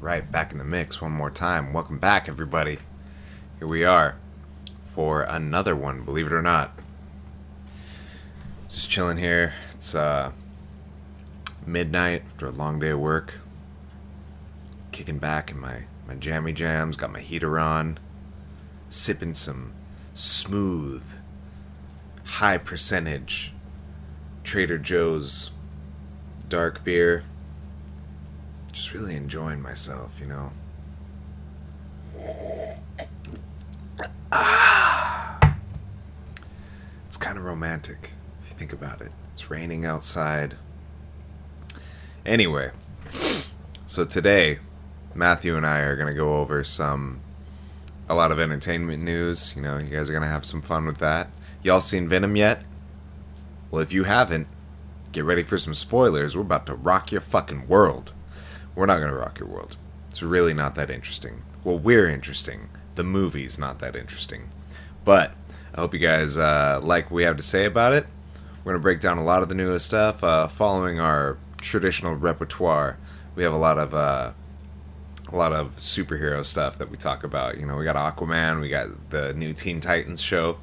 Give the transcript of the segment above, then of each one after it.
right, back in the mix one more time. Welcome back, everybody. Here we are for another one, believe it or not. Just chilling here. It's uh, midnight after a long day of work. Kicking back in my, my jammy jams, got my heater on, sipping some smooth, high percentage Trader Joe's dark beer just really enjoying myself, you know. Ah, it's kind of romantic if you think about it. It's raining outside. Anyway, so today, Matthew and I are going to go over some, a lot of entertainment news. You know, you guys are going to have some fun with that. Y'all seen Venom yet? Well, if you haven't, get ready for some spoilers. We're about to rock your fucking world. We're not going to rock your world. It's really not that interesting. Well, we're interesting. The movie's not that interesting. But I hope you guys uh, like what we have to say about it. We're going to break down a lot of the newest stuff uh, following our traditional repertoire. We have a lot of uh, a lot of superhero stuff that we talk about. You know, we got Aquaman, we got the new Teen Titans show,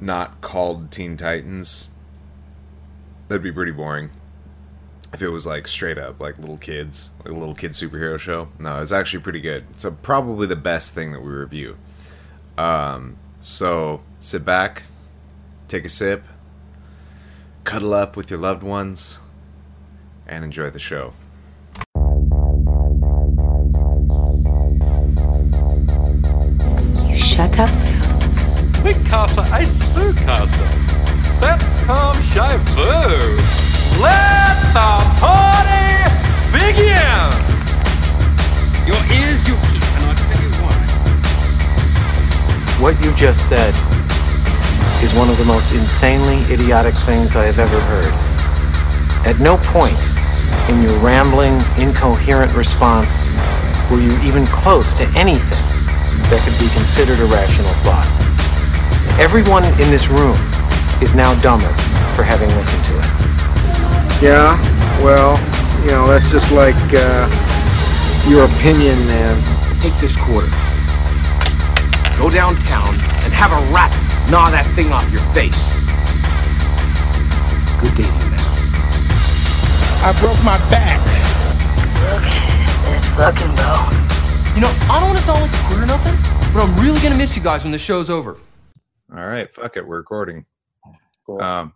not called Teen Titans. That'd be pretty boring if it was like straight up like little kids, like a little kid superhero show. No, it's actually pretty good. It's a, probably the best thing that we review. Um, so sit back, take a sip, cuddle up with your loved ones, and enjoy the show. You shut up now. Mikasa é sucasa. That comes shabu. Let the party begin! Your ears you keep, and I'll tell you why. What you just said is one of the most insanely idiotic things I have ever heard. At no point in your rambling, incoherent response were you even close to anything that could be considered a rational thought. Everyone in this room is now dumber for having listened to it. Yeah, well, you know, that's just like uh, your opinion, man. Take this quarter. Go downtown and have a rat gnaw that thing off your face. Good day to you now. I broke my back. That fucking bone. You know, I don't want to sound like a queer or nothing, but I'm really gonna miss you guys when the show's over. All right, fuck it, we're recording. Cool. Um,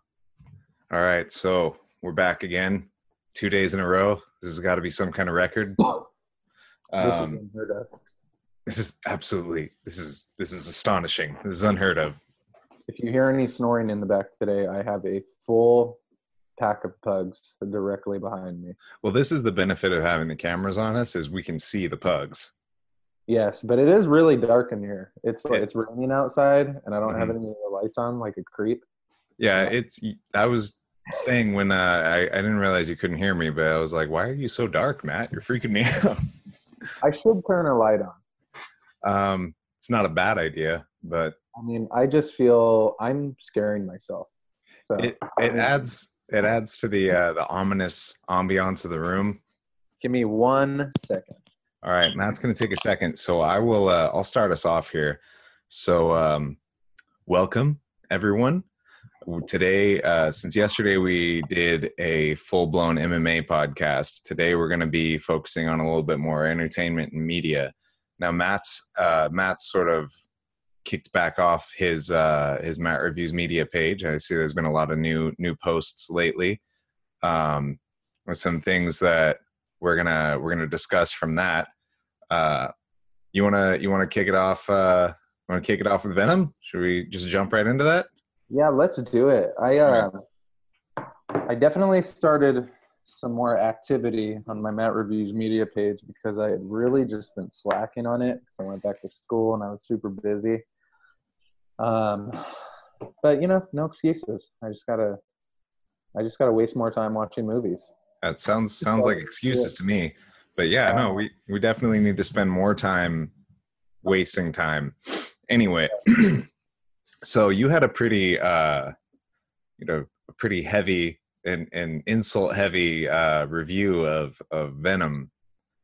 all right, so we're back again, two days in a row. This has got to be some kind of record. This is Um, this is absolutely this is this is astonishing. This is unheard of. If you hear any snoring in the back today, I have a full pack of pugs directly behind me. Well, this is the benefit of having the cameras on us is we can see the pugs. Yes, but it is really dark in here. It's it's raining outside, and I don't have Mhm. any of the lights on like a creep. Yeah, it's. I was saying when uh, I I didn't realize you couldn't hear me, but I was like, "Why are you so dark, Matt? You're freaking me out." I should turn a light on. um, it's not a bad idea, but I mean, I just feel I'm scaring myself. So it it adds it adds to the uh, the ominous ambiance of the room. give me one second. All right, Matt's going to take a second, so I will. Uh, I'll start us off here. So, um, welcome everyone. Today, uh, since yesterday we did a full blown MMA podcast, today we're going to be focusing on a little bit more entertainment and media. Now, Matt's uh, Matt's sort of kicked back off his uh, his Matt Reviews media page. I see there's been a lot of new new posts lately um, with some things that we're gonna we're gonna discuss from that. Uh, you wanna you wanna kick it off? Uh, want to kick it off with Venom? Should we just jump right into that? Yeah, let's do it. I uh, I definitely started some more activity on my Matt Reviews media page because I had really just been slacking on it because I went back to school and I was super busy. Um, but you know, no excuses. I just gotta, I just gotta waste more time watching movies. That sounds sounds like excuses to me. But yeah, no, we we definitely need to spend more time wasting time. Anyway, so you had a pretty uh you know, a pretty heavy and, and insult heavy uh review of of Venom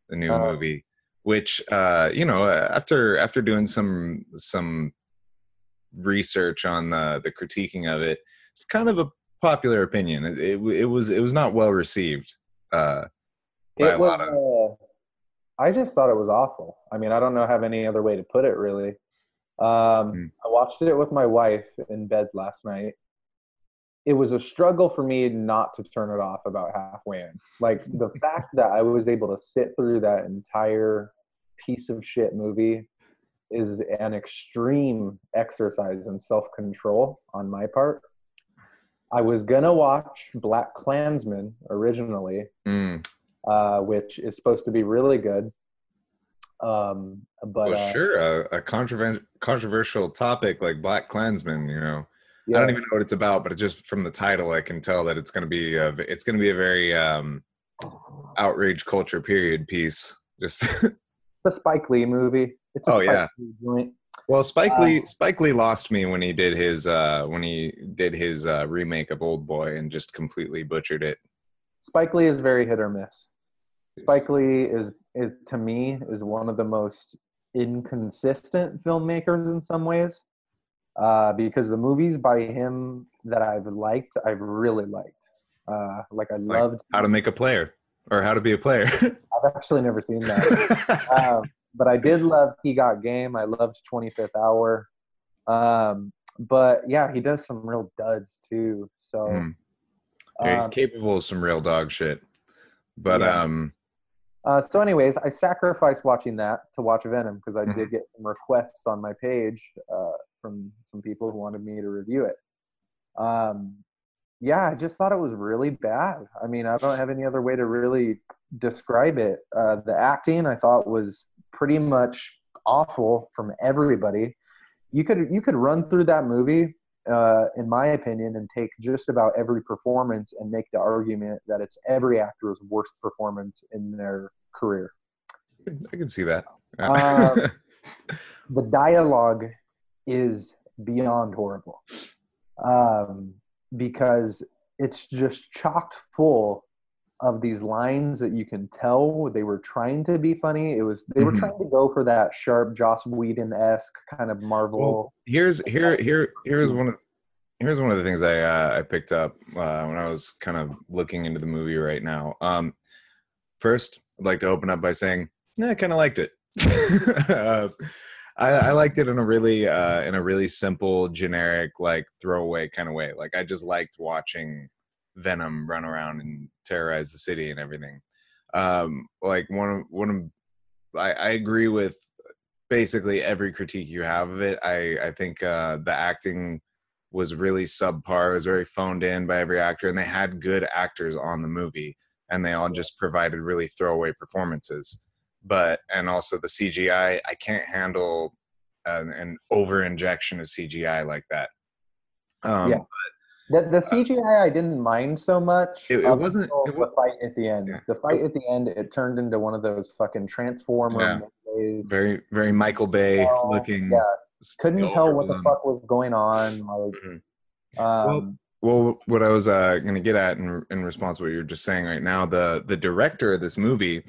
the new Uh, movie, which uh, you know, after after doing some some research on the the critiquing of it, it's kind of a popular opinion. It it, it was it was not well received. Uh, by It a was, lot of uh, I just thought it was awful. I mean, I don't know have any other way to put it really. Um, Mm. I watched it with my wife in bed last night. It was a struggle for me not to turn it off about halfway in. Like the fact that I was able to sit through that entire piece of shit movie is an extreme exercise in self control on my part. I was gonna watch Black Klansman originally, Mm, uh, which is supposed to be really good. Um, but well, uh, sure, a, a controver- controversial topic like Black Klansman, you know. I don't even know what it's about, but just from the title, I can tell that it's going to be a, it's going to be a very um, outrage culture period piece. Just the Spike Lee movie. It's a Oh, Spike yeah. Lee joint. well, Spike Uh, Lee Spike Lee lost me when he did his uh, when he did his uh, remake of Old Boy and just completely butchered it. Spike Lee is very hit or miss. Spike Lee is, is to me is one of the most inconsistent filmmakers in some ways. Uh, because the movies by him that I've liked, I've really liked. Uh, like I Like loved. How to make a player or how to be a player. I've actually never seen that. um, but I did love He Got Game. I loved 25th Hour. Um, but yeah, he does some real duds too. So Mm. Yeah, he's um, capable of some real dog shit. But Yeah. um, Uh, so, anyways, I sacrificed watching that to watch Venom because I Mhm. did get some requests on my page uh, from some people who wanted me to review it. Um, yeah, I just thought it was really bad. I mean, I don't have any other way to really describe it. Uh, the acting I thought was pretty much awful from everybody. You could you could run through that movie, uh, in my opinion, and take just about every performance and make the argument that it's every actor's worst performance in their career. I can see that. Um, The dialogue is beyond horrible um, because it's just chocked full of these lines that you can tell they were trying to be funny. It was they were Mhm. trying to go for that sharp Joss Whedon esque kind of Marvel. Well, here's here here here's one of here's one of the things I uh, I picked up uh, when I was kind of looking into the movie right now. Um, first, I'd like to open up by saying, yeah, I kind of liked it. uh, I, I liked it in a really uh, in a really simple, generic, like throwaway kind of way. Like I just liked watching Venom run around and terrorize the city and everything. Um, like one of one of I, I agree with basically every critique you have of it. I I think uh, the acting was really subpar. It was very phoned in by every actor, and they had good actors on the movie, and they all just provided really throwaway performances. But and also the CGI, I can't handle an, an over injection of CGI like that. Um, Yeah. The, the CGI I didn't mind so much. It- it wasn't- until it wa- the fight at the end. Yeah. The fight at the end, it turned into one of those fucking transformer Yeah. very very Michael Bay Oh, looking. yeah. Couldn't tell what the fuck was going on. Like, Mhm. um, Well, what I was uh, going to get at in, in response to what you're just saying right now, the the director of this movie,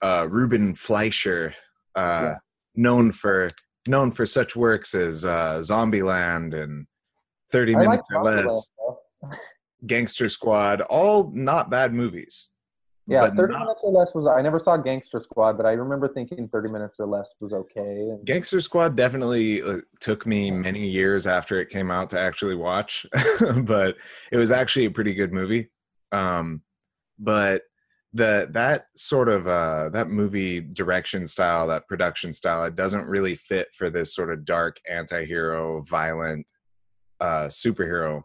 uh, Ruben Fleischer, uh, Yeah. known for known for such works as uh, Zombieland and Thirty I like Minutes or Less. Gangster Squad, all not bad movies. Yeah, 30 not- minutes or less was. I never saw Gangster Squad, but I remember thinking 30 minutes or less was okay. And Gangster Squad definitely uh, took me many years after it came out to actually watch, but it was actually a pretty good movie. Um, but the that sort of uh, that movie direction style, that production style, it doesn't really fit for this sort of dark anti-hero, violent uh, superhero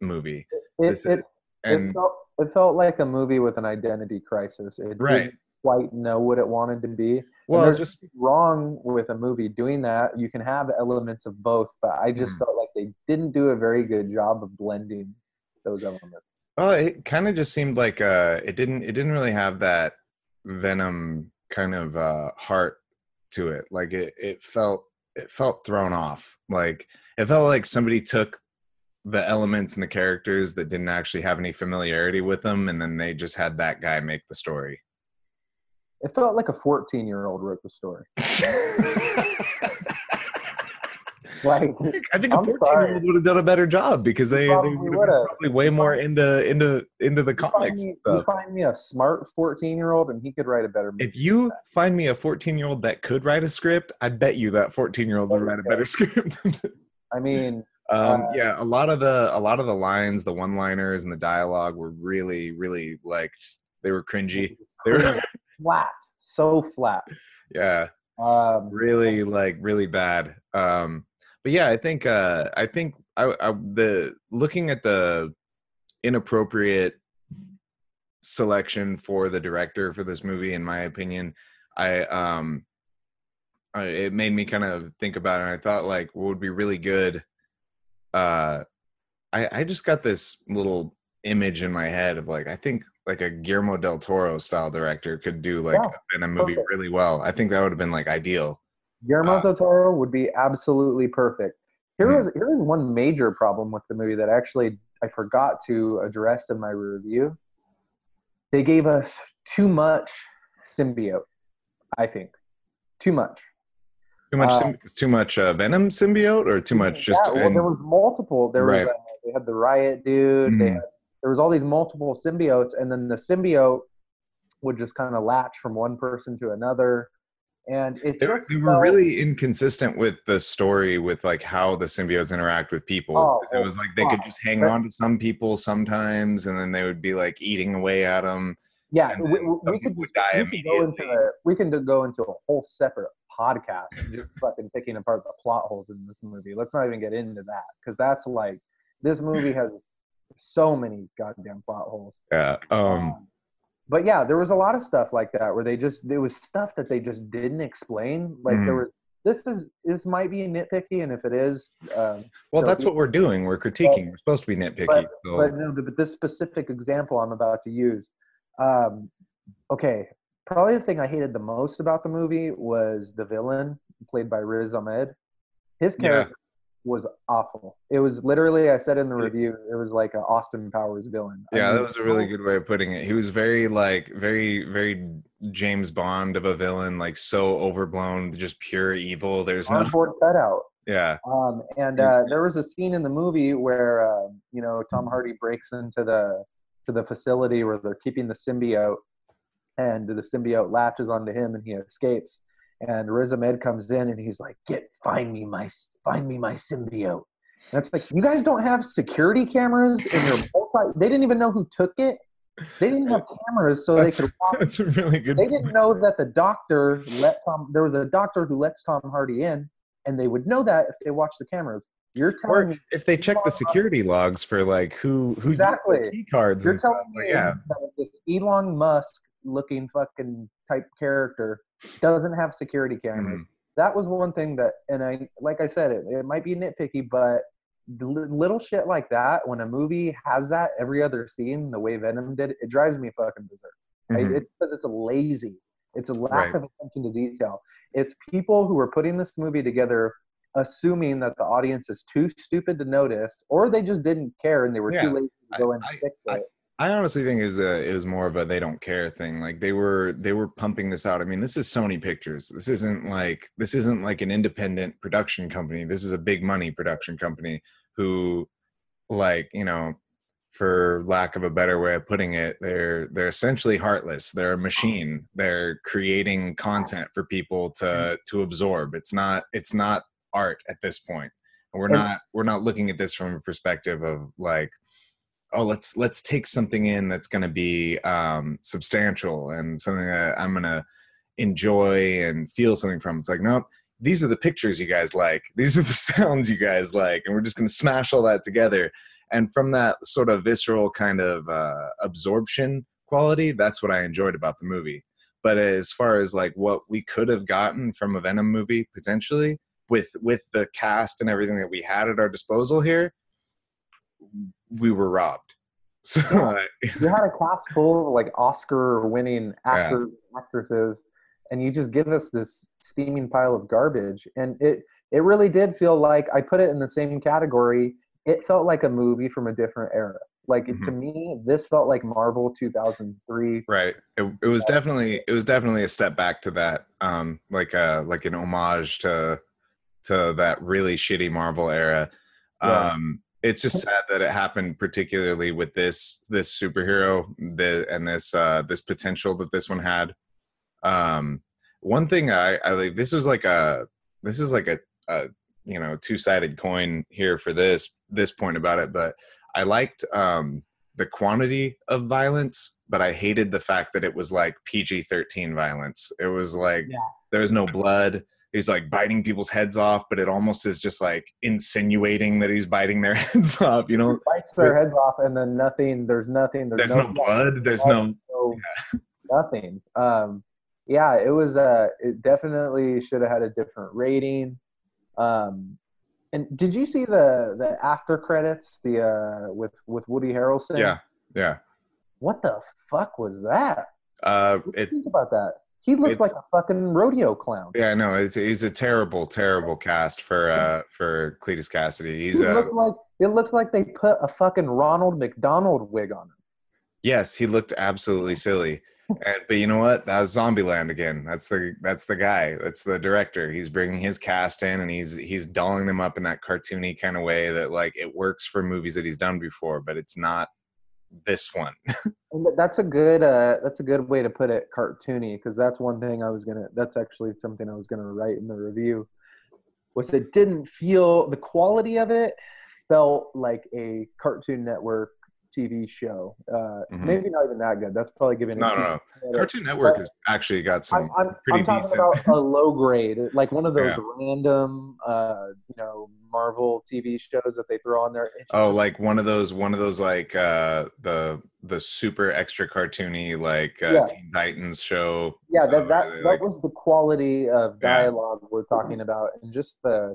movie. it, This is- it, it, felt, it felt like a movie with an identity crisis. It Right. didn't quite know what it wanted to be. well, and there's just wrong with a movie doing that. You can have elements of both, but I just Mm. felt like they didn't do a very good job of blending those elements. Well, it kind of just seemed like uh, it didn't. It didn't really have that Venom kind of uh, heart to it. Like it, it felt, it felt thrown off. Like it felt like somebody took the elements and the characters that didn't actually have any familiarity with them, and then they just had that guy make the story. It felt like a 14 year old wrote the story. like I think a I'm 14 year old would have done a better job because they, they would have probably way more into into into the You find, comics me, you find me a smart 14 year old and he could write a better movie. If you find me a 14 year old that could write a script, I bet you that 14 year old would write a better script. I mean, um, Uh, yeah, a lot of the a lot of the lines, the one liners, and the dialogue were really really like they were cringy. They were flat, so flat. yeah. Um, really like really bad um but yeah i think uh i think I, I the looking at the inappropriate selection for the director for this movie in my opinion i um I, it made me kind of think about it and i thought like what would be really good uh i i just got this little image in my head of like i think like a guillermo del toro style director could do like Yeah, in a movie perfect. really well i think that would have been like ideal Guillermo Uh, del Toro would be absolutely perfect. Here Hmm. is here is one major problem with the movie that actually I forgot to address in my review. They gave us too much symbiote. I think too much. Too much, Uh, too much uh, Venom symbiote, or too much just. Yeah, well, in- there was multiple. There Right. was uh, they had the riot dude. They Mhm. had there was all these multiple symbiotes, and then the symbiote would just kind of latch from one person to another, and it they, were- just they were really inconsistent with the story, with like how the symbiotes interact with people. Oh, it was like they could just hang on to some people sometimes, and then they would be like eating away at them. Yeah, we, we, could people would just- die we could go into the, we can go into a whole separate podcast just fucking picking apart the plot holes in this movie. Let's not even get into that because that's like this movie has so many goddamn plot holes. Yeah. Um. but yeah, there was a lot of stuff like that where they just there was stuff that they just didn't explain. Like there Mhm. was this is this might be nitpicky, and if it is, um, Well, that's what we're doing. We're critiquing. We're supposed to be nitpicky. but, so. but no, but this specific example I'm about to use, um, okay, probably the thing I hated the most about the movie was the villain played by Riz Ahmed. His Yeah. character was awful. It was literally, I said in the review, it was like a Austin Powers villain. I yeah, mean, that was a really good way of putting it. He was very like very very James Bond of a villain, like so overblown, just pure evil. There's no cutout. yeah. Um, and uh, there was a scene in the movie where uh, you know Tom Hardy breaks into the to the facility where they're keeping the symbiote, and the symbiote latches onto him and he escapes. And Riz Ahmed comes in and he's like, "Get find me my find me my symbiote." And it's like you guys don't have security cameras in your multi. They didn't even know who took it. They didn't have cameras, so That's, they could. Watch. that's a really good. They didn't know that the doctor let Tom. There was a doctor who lets Tom Hardy in, and they would know that if they watched the cameras. You're telling Or me if they check the security logs for like who who exactly. the key cards You're stuff, telling but me yeah, that this Elon Musk looking fucking type character doesn't have security cameras. Mhm. That was one thing that, and I like I said, it, it might be nitpicky, but little shit like that, when a movie has that every other scene, the way Venom did, it drives me fucking berserk. Right? Mhm. It's because it's a lazy. It's a lack Right. of attention to detail. It's people who are putting this movie together assuming that the audience is too stupid to notice, or they just didn't care and they were Yeah. too lazy to go in I- and fix it. I honestly think it was a it was more of a they don't care thing. Like they were they were pumping this out. I mean, this is Sony Pictures. This isn't like this isn't like an independent production company. This is a big money production company who like, you know, for lack of a better way of putting it, they're they're essentially heartless. They're a machine. They're creating content for people mm-hmm. to to absorb. It's not it's not art at this point. And we're not we're not looking at this from a perspective of like oh let's let's take something in that's going to be um substantial and something that i'm going to enjoy and feel something from. It's like no these are the pictures you guys like. These are the sounds you guys like and we're just going to smash all that together. And from that sort of visceral kind of uh absorption quality that's what i enjoyed about the movie. But as far as like what we could have gotten from a venom movie potentially with with the cast and everything that we had at our disposal here we were robbed. So uh, you had a cast full of like Oscar winning actors, actresses, and you just give us this steaming pile of garbage. And it it really did feel like I put it in the same category. It felt like a movie from a different era. Like to Mhm. me, this felt like Marvel 2003. Right. It, it was definitely it was definitely a step back to that, um, like a like an homage to to that really shitty Marvel era. Yeah. Um, it's just sad that it happened, particularly with this this superhero the and this uh, this potential that this one had. Um, one thing I, I like this was like a this is like a, a you know two sided coin here for this this point about it, but I liked um, the quantity of violence, but I hated the fact that it was like PG thirteen violence. It was like Yeah. there was no blood. He's like biting people's heads off, but it almost is just like insinuating that he's biting their heads off. You know, Bites their heads off, and then nothing. There's nothing. There's, there's no blood. There's no no nothing. Um, yeah, it was. Uh, it definitely should have had a different rating. Um, and did you see the the after credits? The uh, with with Woody Harrelson. yeah yeah. What the fuck was that? Uh, What do you it think about that? He looked it's- like a fucking rodeo clown. yeah no. It's he's a terrible terrible cast for uh for Cletus Kasady. He's He a looked like it looked like they put a fucking Ronald McDonald wig on him. Yes, he looked absolutely silly. And, but you know what? That was Zombieland again. That's the that's the guy. That's the director. He's bringing his cast in, and he's he's dolling them up in that cartoony kind of way that like it works for movies that he's done before, but it's not this one. That's a good uh, that's a good way to put it, cartoony, because that's one thing I was gonna. That's actually something I was gonna write in the review. Was it didn't feel the quality of it felt like a Cartoon Network TV show. Uh, Mhm. Maybe not even that good. That's probably giving it. No, no, no. Cartoon Network But has actually got I'm, some I'm, pretty I'm talking decent. about a low grade, like one of those Yeah. random, uh, you know, Marvel TV shows that they throw on there. Oh, like one of those, one of those, like uh the the super extra cartoony, like uh, Yeah. Teen Titans show. yeah So that that, really, that was the quality of Yeah. dialogue we're talking about and just the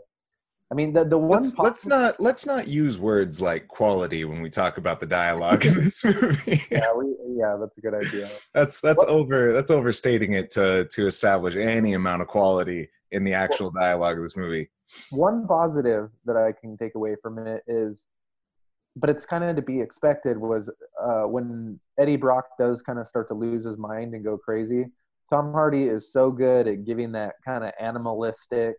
i mean the the one let's, let's not let's not use words like quality when we talk about the dialogue in this movie. yeah we, yeah that's a good idea that's that's over that's overstating it to to establish any amount of quality in the actual dialogue of this movie. one positive that i can take away from it is but it's kind of to be expected was uh, when eddie brock does kind of start to lose his mind and go crazy tom hardy is so good at giving that kind of animalistic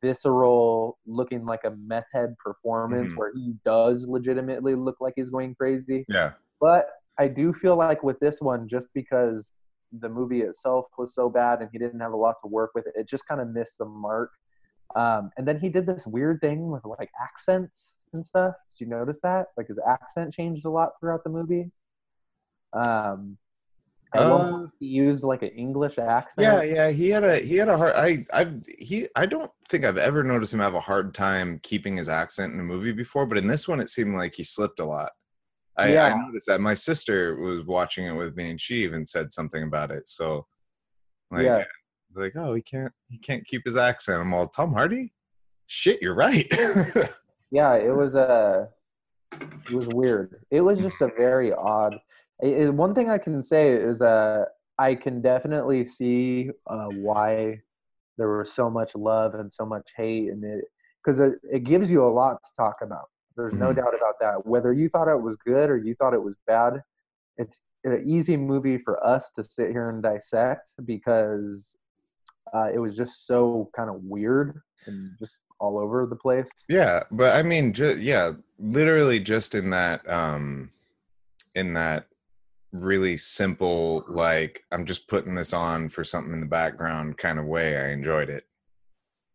visceral looking like a meth head performance Mhm. where he does legitimately look like he's going crazy Yeah. But I do feel like with this one, just because the movie itself was so bad and he didn't have a lot to work with, it just kind of missed the mark. Um, and then he did this weird thing with like accents and stuff. Did you notice that? Like his accent changed a lot throughout the movie. Um, Uh, he used like an English accent. Yeah, yeah, he had a he had a hard I I he I don't think I've ever noticed him have a hard time keeping his accent in a movie before, but in this one it seemed like he slipped a lot. I, I noticed that my sister was watching it with me and she even said something about it. So like Yeah. like, oh he can't he can't keep his accent. I'm all Tom Hardy? Shit, you're right. yeah it was uh, it was weird it was just a very odd it, one thing i can say is uh i can definitely see uh why there was so much love and so much hate and it because it, it gives you a lot to talk about. There's no Mhm. doubt about that. Whether you thought it was good or you thought it was bad it's an easy movie for us to sit here and dissect because uh, it was just so kind of weird and just all over the place. Yeah, but I mean, ju- yeah, literally just in that, um, in that really simple, like I'm just putting this on for something in the background kind of way. I enjoyed it,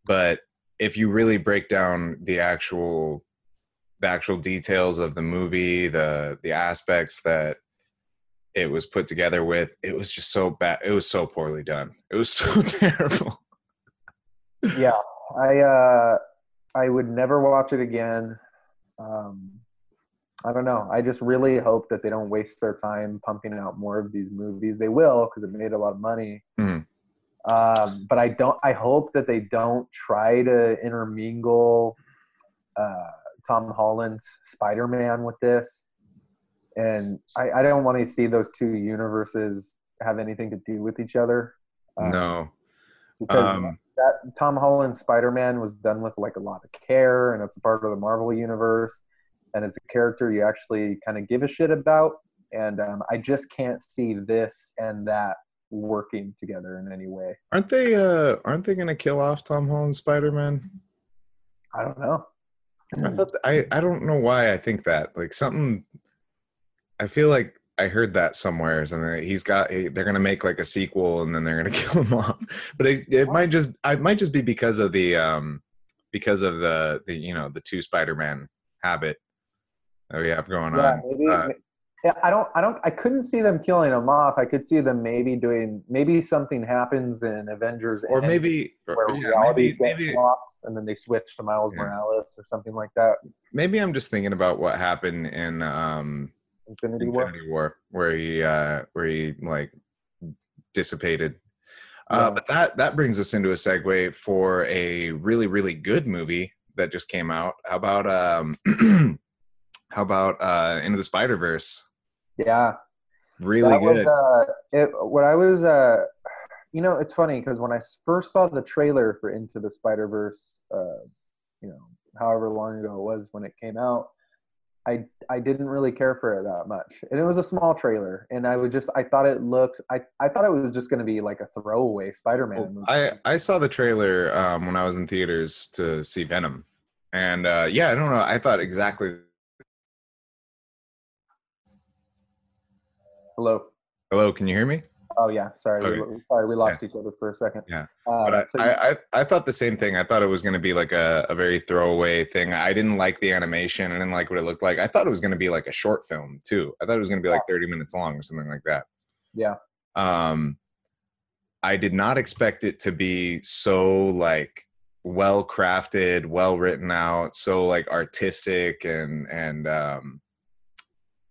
but if you really break down the actual, the actual details of the movie, the the aspects that it was put together with, it was just so bad. It was so poorly done. It was so terrible. yeah i uh i would never watch it again um i don't know i just really hope that they don't waste their time pumping out more of these movies they will because it made a lot of money Mhm. um but i don't i hope that they don't try to intermingle uh tom holland's spider-man with this and i i don't want to see those two universes have anything to do with each other um, no. because Um, that Tom Holland Spider Man was done with like a lot of care, and it's a part of the Marvel universe. And it's a character you actually kind of give a shit about. And um, I just can't see this and that working together in any way. Aren't they? Uh, aren't they gonna kill off Tom Holland's Spider Man? I don't know. I thought I I don't know why I think that. Like something. I feel like I heard that somewhere. Something he's got. They're gonna make like a sequel, and then they're gonna kill him off. But it, it might just. I might just be because of the um, because of the the you know the two Spider Man habit that we have going Yeah, on. maybe, Uh, yeah, I don't, I don't, I couldn't see them killing him off. I could see them maybe doing, maybe something happens in Avengers, or maybe where yeah, realities maybe, get maybe, swapped, and then they switch to Miles Yeah. Morales or something like that. maybe I'm just thinking about what happened in um Infinity War. Infinity War, where he uh where he like dissipated. Uh, Yeah. but that that brings us into a segue for a really really good movie that just came out. How about um how about uh Into the Spider Verse? Yeah, Really that good. Was, uh, it, what I was, uh, you know, it's funny because when I first saw the trailer for Into the Spider Verse, uh, you know, however long ago it was when it came out, I I didn't really care for it that much, and it was a small trailer, and I would just I thought it looked I I thought it was just going to be like a throwaway Spider-Man movie. I I saw the trailer um when I was in theaters to see Venom. And uh yeah, I don't know. I thought exactly Hello. Hello, can you hear me? Oh yeah, sorry, we, sorry, we lost each other for a second. Yeah. Uh, but I, so I, I, I thought the same thing. I thought it was going to be like a, a very throwaway thing. I didn't like the animation. I didn't like what it looked like. I thought it was going to be like a short film too. I thought it was going to be like 30 minutes long or something like that. yeah, Um, I did not expect it to be so like well crafted, well written out, so like artistic and and um,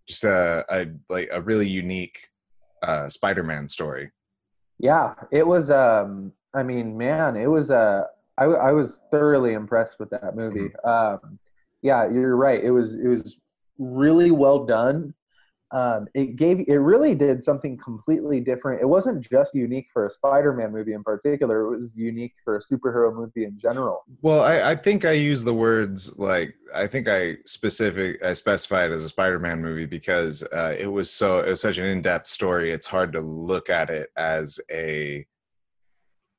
just a, a like a really unique uh, Spider-Man story. Yeah, it was. Um, I mean, man, it was. Uh, I, I was thoroughly impressed with that movie. Um, yeah, you're right. It was. It was really well done. Um, it gave. It really did something completely different. It wasn't just unique for a Spider-Man movie in particular. It was unique for a superhero movie in general. Well, I, I think I use the words like I think I specific I specified as a Spider-Man movie because uh, it was so it was such an in-depth story. It's hard to look at it as a.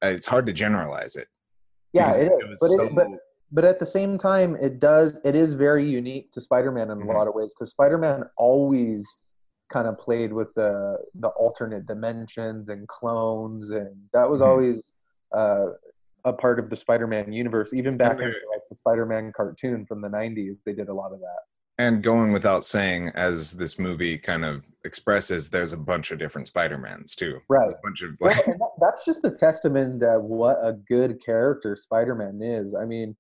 It's hard to generalize it. Yeah, it is. but, so- it, but but at the same time, it does. It is very unique to Spider-Man in Mhm. a lot of ways because Spider-Man always kind of played with the the alternate dimensions and clones, and that was Mhm. always uh, a part of the Spider-Man universe. Even back in like the Spider-Man cartoon from the '90s, they did a lot of that. and going without saying, as this movie kind of expresses, there's a bunch of different Spider-Mans too. Right. There's a bunch of Well, like, that, that's just a testament to what a good character Spider-Man is. I mean,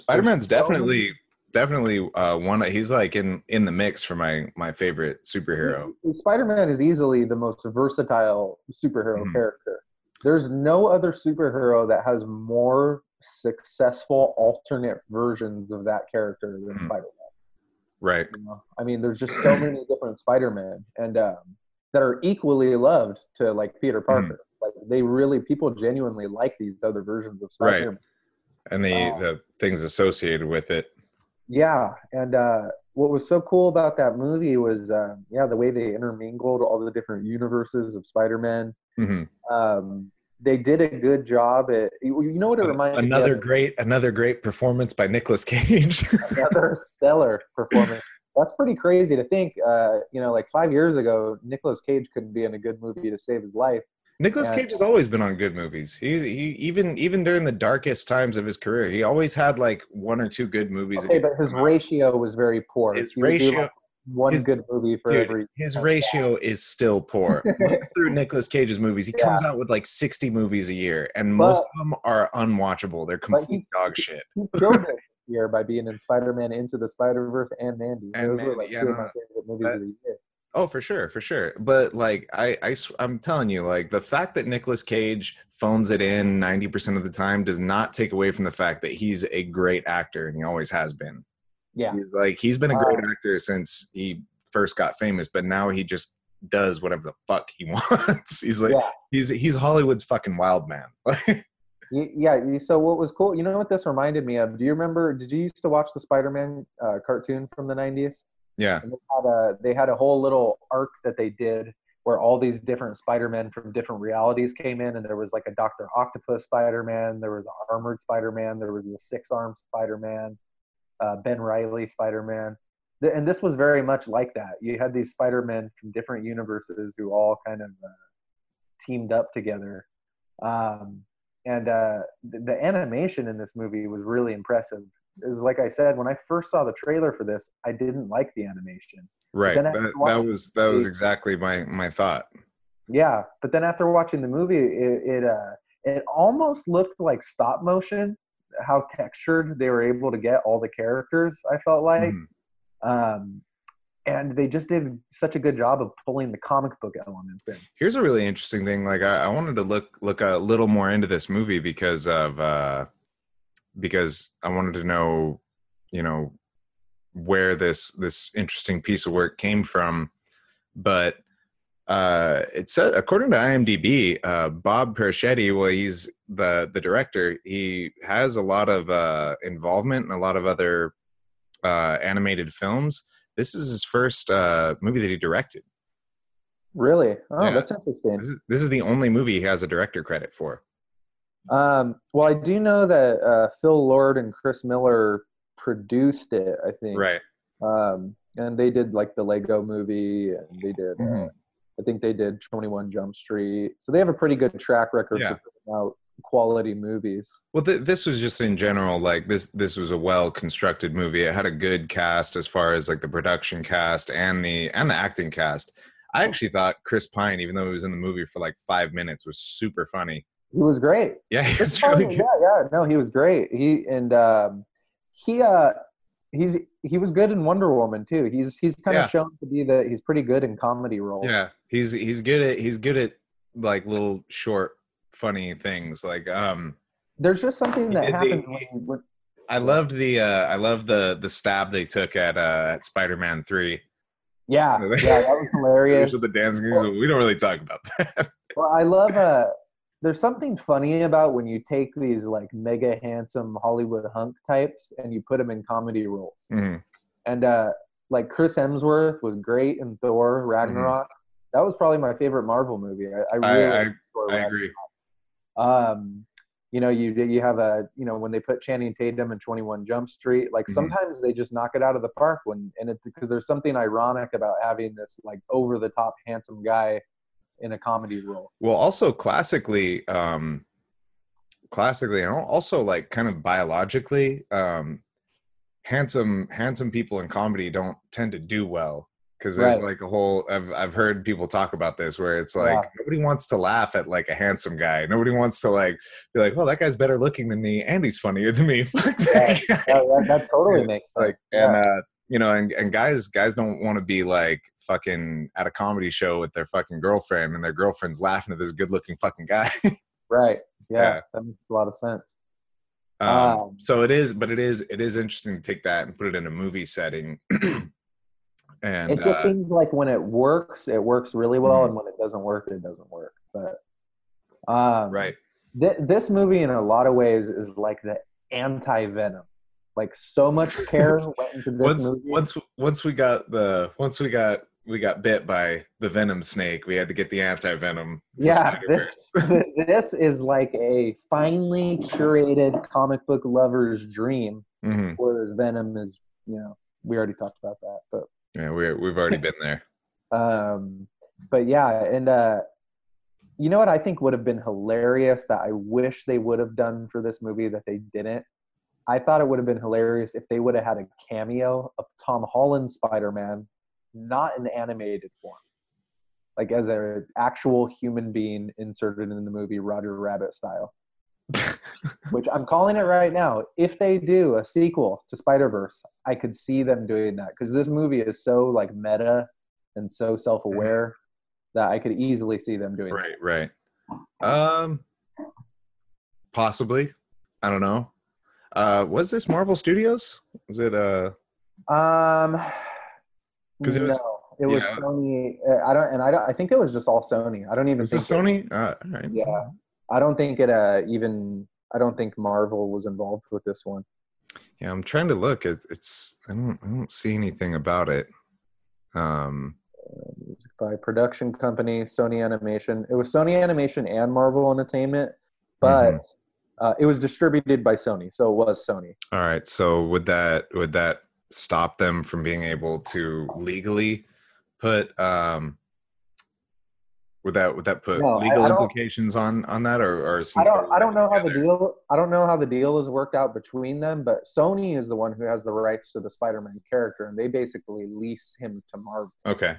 Spider-Man's there's definitely definitely uh, one. He's like in in the mix for my my favorite superhero. Spider-Man is easily the most versatile superhero Mhm. character. There's no other superhero that has more successful alternate versions of that character than Mhm. Spider-Man. Right. You know? I mean, there's just so many different Spider-Man and um, that are equally loved to like Peter Parker. Like they really, people genuinely like these other versions of Spider Man. Right. And the Uh, the things associated with it. Yeah, and uh, what was so cool about that movie was, uh, yeah, the way they intermingled all the different universes of Spider-Man. hmm Um, they did a good job at. You know what it reminded me Another of? great another great performance by Nicolas Cage. another stellar performance. That's pretty crazy to think. Uh, you know, like five years ago, Nicolas Cage couldn't be in a good movie to save his life. Nicolas Yeah. Cage has always been on good movies. He's he even even during the darkest times of his career, he always had like one or two good movies. Okay, but his ratio was very poor. His He ratio- like, one his- good movie for Dude, every. his ratio is still poor. Look through Nicolas Cage's movies. He comes out with like 60 movies a year, and most But- of them are unwatchable. They're But he- complete dog shit. He year by being in Spider-Man Into the Spider-Verse and Mandy. And Those were like yeah, two of my favorite movies that- of the year. Oh, for sure, for sure. But like, I, I, I'm telling you, like, the fact that Nicolas Cage phones it in 90% of the time does not take away from the fact that he's a great actor, and he always has been. Yeah. He's like, he's been a great Um, actor since he first got famous, but now he just does whatever the fuck he wants. he's like, Yeah. he's he's Hollywood's fucking wild man. Yeah. So what was cool? You know what this reminded me of? Do you remember? Did you used to watch the Spider-Man uh, cartoon from the '90s? Yeah. And they had a they had a whole little arc that they did where all these different Spider-Men from different realities came in, and there was like a Doctor Octopus Spider-Man, there was an armored Spider-Man, there was the six-armed Spider-Man, uh, Ben Riley Spider-Man, and this was very much like that. You had these Spider-Men from different universes who all kind of uh, teamed up together, um, and uh, the, the animation in this movie was really impressive. Is like I said, when I first saw the trailer for this, I didn't like the animation. Right. That, that was that was exactly my my thought. Yeah, but then after watching the movie, it it, uh, it almost looked like stop motion. How textured they were able to get all the characters. I felt like, Mhm. um, and they just did such a good job of pulling the comic book elements in. Here's a really interesting thing. Like I, I wanted to look look a little more into this movie because of uh because I wanted to know, you know, where this this interesting piece of work came from. But uh it said according to IMDb, uh Bob Persichetti, well he's the the director, he has a lot of uh involvement in a lot of other uh animated films. This is his first uh movie that he directed. Really? Oh, Yeah. that's interesting. This is this is the only movie he has a director credit for. Um, well, I do know that uh, Phil Lord and Chris Miller produced it. I think. Right. Um, and they did like the Lego Movie, and they did. Uh, Mhm. I think they did Twenty One Jump Street. So they have a pretty good track record Yeah. for putting out quality movies. Well, th- this was just in general like this. This was a well constructed movie. It had a good cast as far as like the production cast and the and the acting cast. I actually thought Chris Pine, even though he was in the movie for like five minutes, was super funny. He was great. Yeah, he was really good. Yeah, yeah. No, he was great. He and um, he uh he's he was good in Wonder Woman too. He's he's kind of Yeah. shown to be that he's pretty good in comedy roles. Yeah, he's he's good at he's good at like little short funny things. Like um, There's just something that did the- happens when, when I loved the uh, I loved the the stab they took at uh, at Spider Man three. yeah, yeah, that was hilarious. The dancing, so we don't really talk about that. Well, I love uh there's something funny about when you take these like mega handsome Hollywood hunk types and you put them in comedy roles. Mhm. And uh like Chris Hemsworth was great in Thor Ragnarok. That was probably my favorite Marvel movie. I, I I really I, enjoy I agree. Um you know, you you have a you know when they put Channing Tatum in Twenty One Jump Street, like Mhm. sometimes they just knock it out of the park when and it's because there's something ironic about having this like over the top handsome guy in a comedy role. Well, also classically, um, classically, and also like kind of biologically, um, handsome handsome people in comedy don't tend to do well because there's Right. like a whole. I've I've heard people talk about this where it's like Yeah. nobody wants to laugh at like a handsome guy. Nobody wants to like be like, well, that guy's better looking than me, and he's funnier than me. Fuck that guy. that, totally makes sense. like and uh you know and, and guys guys don't want to be like fucking at a comedy show with their fucking girlfriend and their girlfriend's laughing at this good looking fucking guy right. Yeah, Yeah. that makes a lot of sense. um, Um, so it is but it is it is interesting to take that and put it in a movie setting and it just uh, seems like when it works, it works really well, Mhm. and when it doesn't work, it doesn't work. But um, right th- this movie, in a lot of ways, is like the anti Venom. Like so much care went into this once movie. once once we got the once we got we got bit by the venom snake we had to get the anti-venom yeah, this, this is like a finely curated comic book lover's dream. Mhm. Whereas Venom is, you know, we already talked about that, but yeah we're, we've already been there um but yeah and uh you know what i think would have been hilarious that i wish they would have done for this movie that they didn't i thought it would have been hilarious if they would have had a cameo of tom holland spider-man not in animated form. Like as an actual human being inserted in the movie roger rabbit style. Which i'm calling it right now. If they do a sequel to spider-verse i could see them doing that. Because this movie is so like meta and so self-aware that i could easily see them doing that. right right. Um possibly. I don't know uh was this marvel studios was it uh um 'Cause it was- no, it was yeah. sony uh, i don't and i don't i think it was just all sony i don't even is think this it- sony uh all right yeah i don't think it uh even I don't think Marvel was involved with this one. Yeah, I'm trying to look. It, it's I don't I don't see anything about it. Um, Music by production company Sony Animation. It was Sony Animation and Marvel Entertainment, but Mhm. Uh, it was distributed by Sony, so it was Sony. all right. So would that would that stop them from being able to legally put um would that would that put No, legal I don't- implications on on that or or I don't. I don't know how the deal. I don't know how the deal is worked out between them, but Sony is the one who has the rights to the Spider-Man character, and they basically lease him to Marvel. Okay.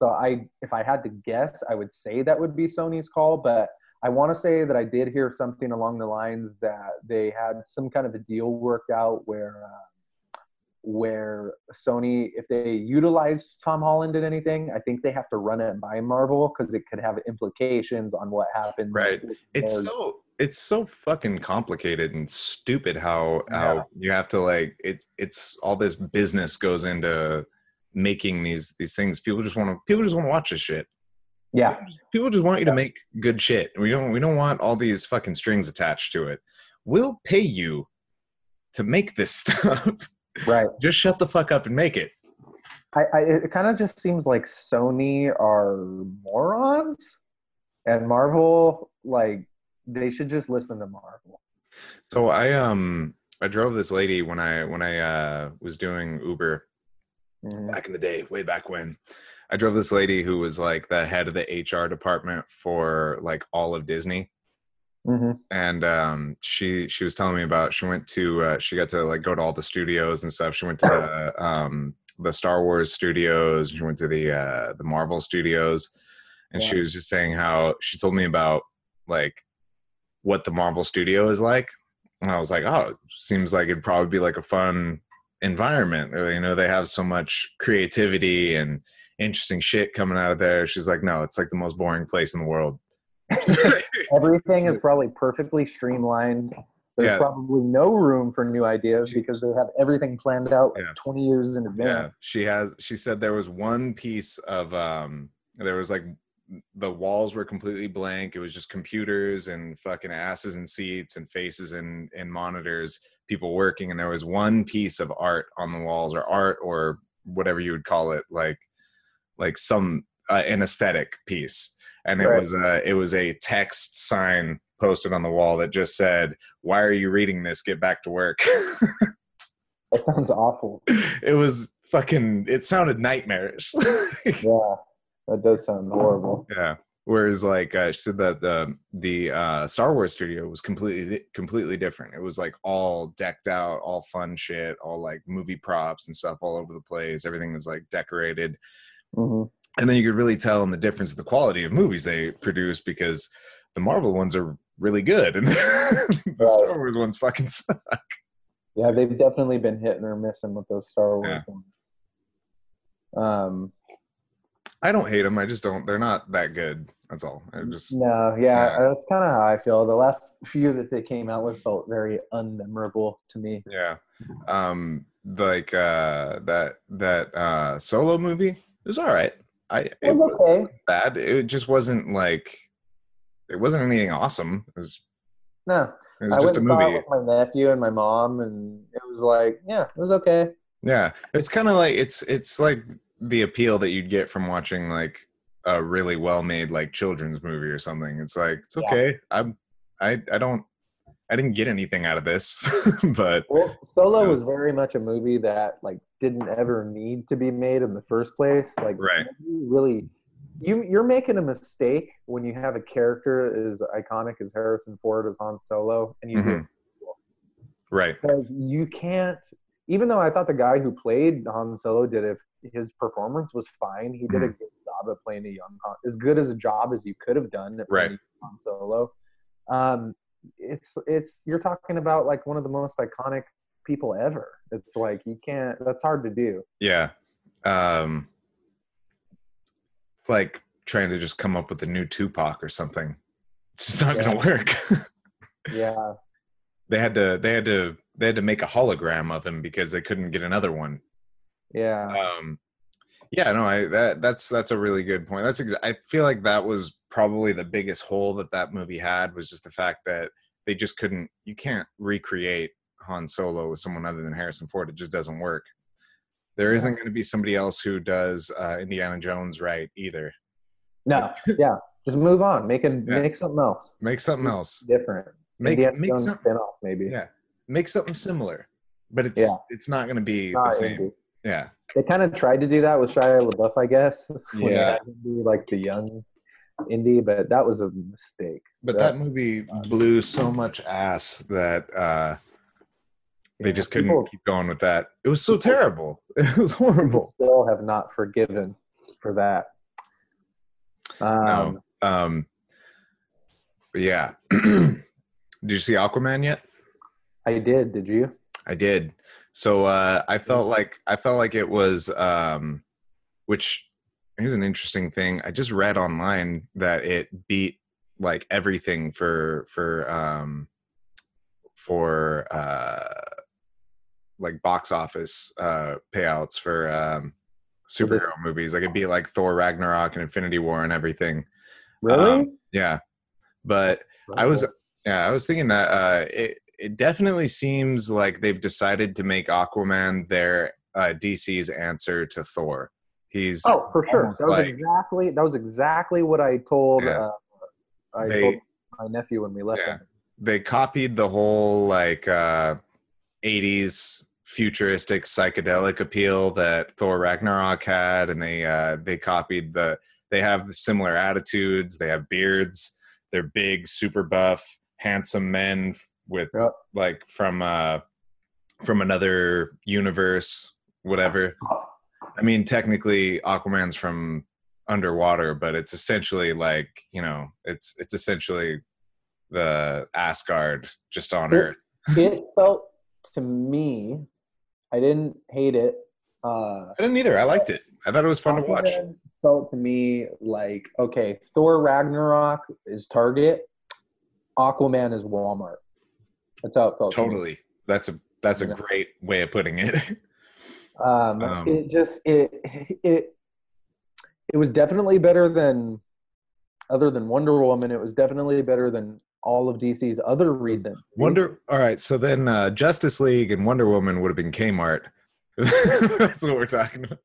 So I, if I had to guess, I would say that would be Sony's call, but I want to say that I did hear something along the lines that they had some kind of a deal worked out where, uh, where Sony, if they utilize Tom Holland in anything, I think they have to run it by Marvel because it could have implications on what happens. Right. It's so it's so fucking complicated and stupid how how Yeah. you have to like it's it's all this business goes into making these these things. People just want to people just want to watch this shit. Yeah. People just want you to make good shit. We don't we don't want all these fucking strings attached to it. We'll pay you to make this stuff. Right. just shut the fuck up and make it. I, I it kind of just seems like Sony are morons, and Marvel like they should just listen to Marvel. So I um I drove this lady when I when I uh was doing Uber Mhm. back in the day, way back when. I drove this lady who was like the head of the HR department for like all of Disney. Mhm. And um, she she was telling me about she went to uh, she got to like go to all the studios and stuff. She went to the um, the Star Wars studios. She went to the uh, the Marvel studios, and she was just saying how she told me about like what the Marvel studio is like. And I was like, oh, seems like it'd probably be like a fun environment. Or, you know, they have so much creativity and interesting shit coming out of there. She's like, no, it's like the most boring place in the world. Everything is probably perfectly streamlined. There's Yeah. probably no room for new ideas because they have everything planned out like Yeah. 20 years in Yeah, advance. she has. She said there was one piece of um, there was like the walls were completely blank. It was just computers and fucking asses and seats and faces and and monitors, people working, and there was one piece of art on the walls or art or whatever you would call it, like like some uh, an aesthetic piece, and it Right. was a it was a text sign posted on the wall that just said, "Why are you reading this? Get back to work." That sounds awful. it was fucking it sounded nightmarish Yeah, that does sound horrible. yeah whereas like uh, she said that the the uh star wars studio was completely completely different it was like all decked out all fun shit all like movie props and stuff all over the place everything was like decorated hmm and then you could really tell in the difference of the quality of movies they produce because the marvel ones are really good and the Right. star wars ones fucking suck Yeah, they've definitely been hitting or missing with those Star Wars Yeah. ones. Um, i don't hate them i just don't they're not that good that's all i just no, yeah, Yeah. that's kind of how I feel. The last few that they came out with felt very unmemorable to me. Yeah. Um like uh that that uh solo movie was all right. I it It was okay. bad. It just wasn't like it wasn't anything awesome. It was No, it was I just a it movie. with my nephew and my mom, and it was like, yeah, it was okay. Yeah. It's kind of like it's it's like the appeal that you'd get from watching like a really well made like children's movie or something. It's like it's Yeah. okay. I'm I I don't I didn't get anything out of this, but Well, Solo Yeah. was very much a movie that like didn't ever need to be made in the first place. Like, Right. you really, you you're making a mistake when you have a character as iconic as Harrison Ford as Han Solo, and you do Mhm. right. because you can't. Even though I thought the guy who played Han Solo did it, his performance was fine. He did a Mhm. good job at playing a young Han, as good as a job as you could have done at Right. Han Solo. Um, it's it's you're talking about like one of the most iconic people ever. It's like you can't. That's hard to do. Yeah. Um it's like trying to just come up with a new Tupac or something. It's just not gonna work. Yeah, they had to they had to they had to make a hologram of him because they couldn't get another one. yeah, Um yeah, no, I that that's that's a really good point. That's exa- I feel like that was probably the biggest hole that that movie had was just the fact that they just couldn't. You can't recreate Han Solo with someone other than Harrison Ford. It just doesn't work. There isn't going to be somebody else who does uh, Indiana Jones right either. No, yeah, just move on. Make it Yeah. make something else Make something else. different. Make Indiana make Jones some, spin-off maybe. yeah. Make something similar, but it's Yeah. it's not going to be the same. Yeah, They kind of tried to do that with Shia LaBeouf, I guess. Yeah. be like the young indie, but that was a mistake. but Yeah. that movie blew so much ass that uh, they just couldn't people- keep going with that. It was so terrible. It was horrible. still have not forgiven for that. Um, No. Um, yeah. did you see Aquaman yet? I did. Did you? I did. So uh, I felt like I felt like it was, um, which here's an interesting thing. I just read online that it beat like everything for for um, for uh, like box office uh, payouts for um, superhero movies. Like it'd be like Thor Ragnarok and Infinity War and everything. Really? Um, yeah, but I was yeah, I was thinking that uh, it it definitely seems like they've decided to make Aquaman their uh, DC's answer to Thor. He's Oh, for sure. That was like- exactly that was exactly what I told. Yeah. Uh, I They- told my nephew when we left. Yeah. him. they copied the whole like uh 80s futuristic psychedelic appeal that Thor Ragnarok had and they uh they copied the they have similar attitudes, they have beards, they're big, super buff, handsome men with Yep. like from uh from another universe, whatever. I mean technically Aquaman's from underwater, but it's essentially like, you know, it's it's essentially the Asgard just on It- Earth. it felt to me, I didn't hate it. Uh, I didn't either. I liked it. I thought it was fun to watch. Felt to me like okay, Thor Ragnarok is Target, Aquaman is Walmart. That's how it felt. to me. Totally. That's a that's a Yeah. great way of putting it. Um, Um, it just it it it was definitely better than other than Wonder Woman. It was definitely better than all of DC's other recent. Wonder. All right. So then, uh, Justice League and Wonder Woman would have been Kmart. that's what we're talking about.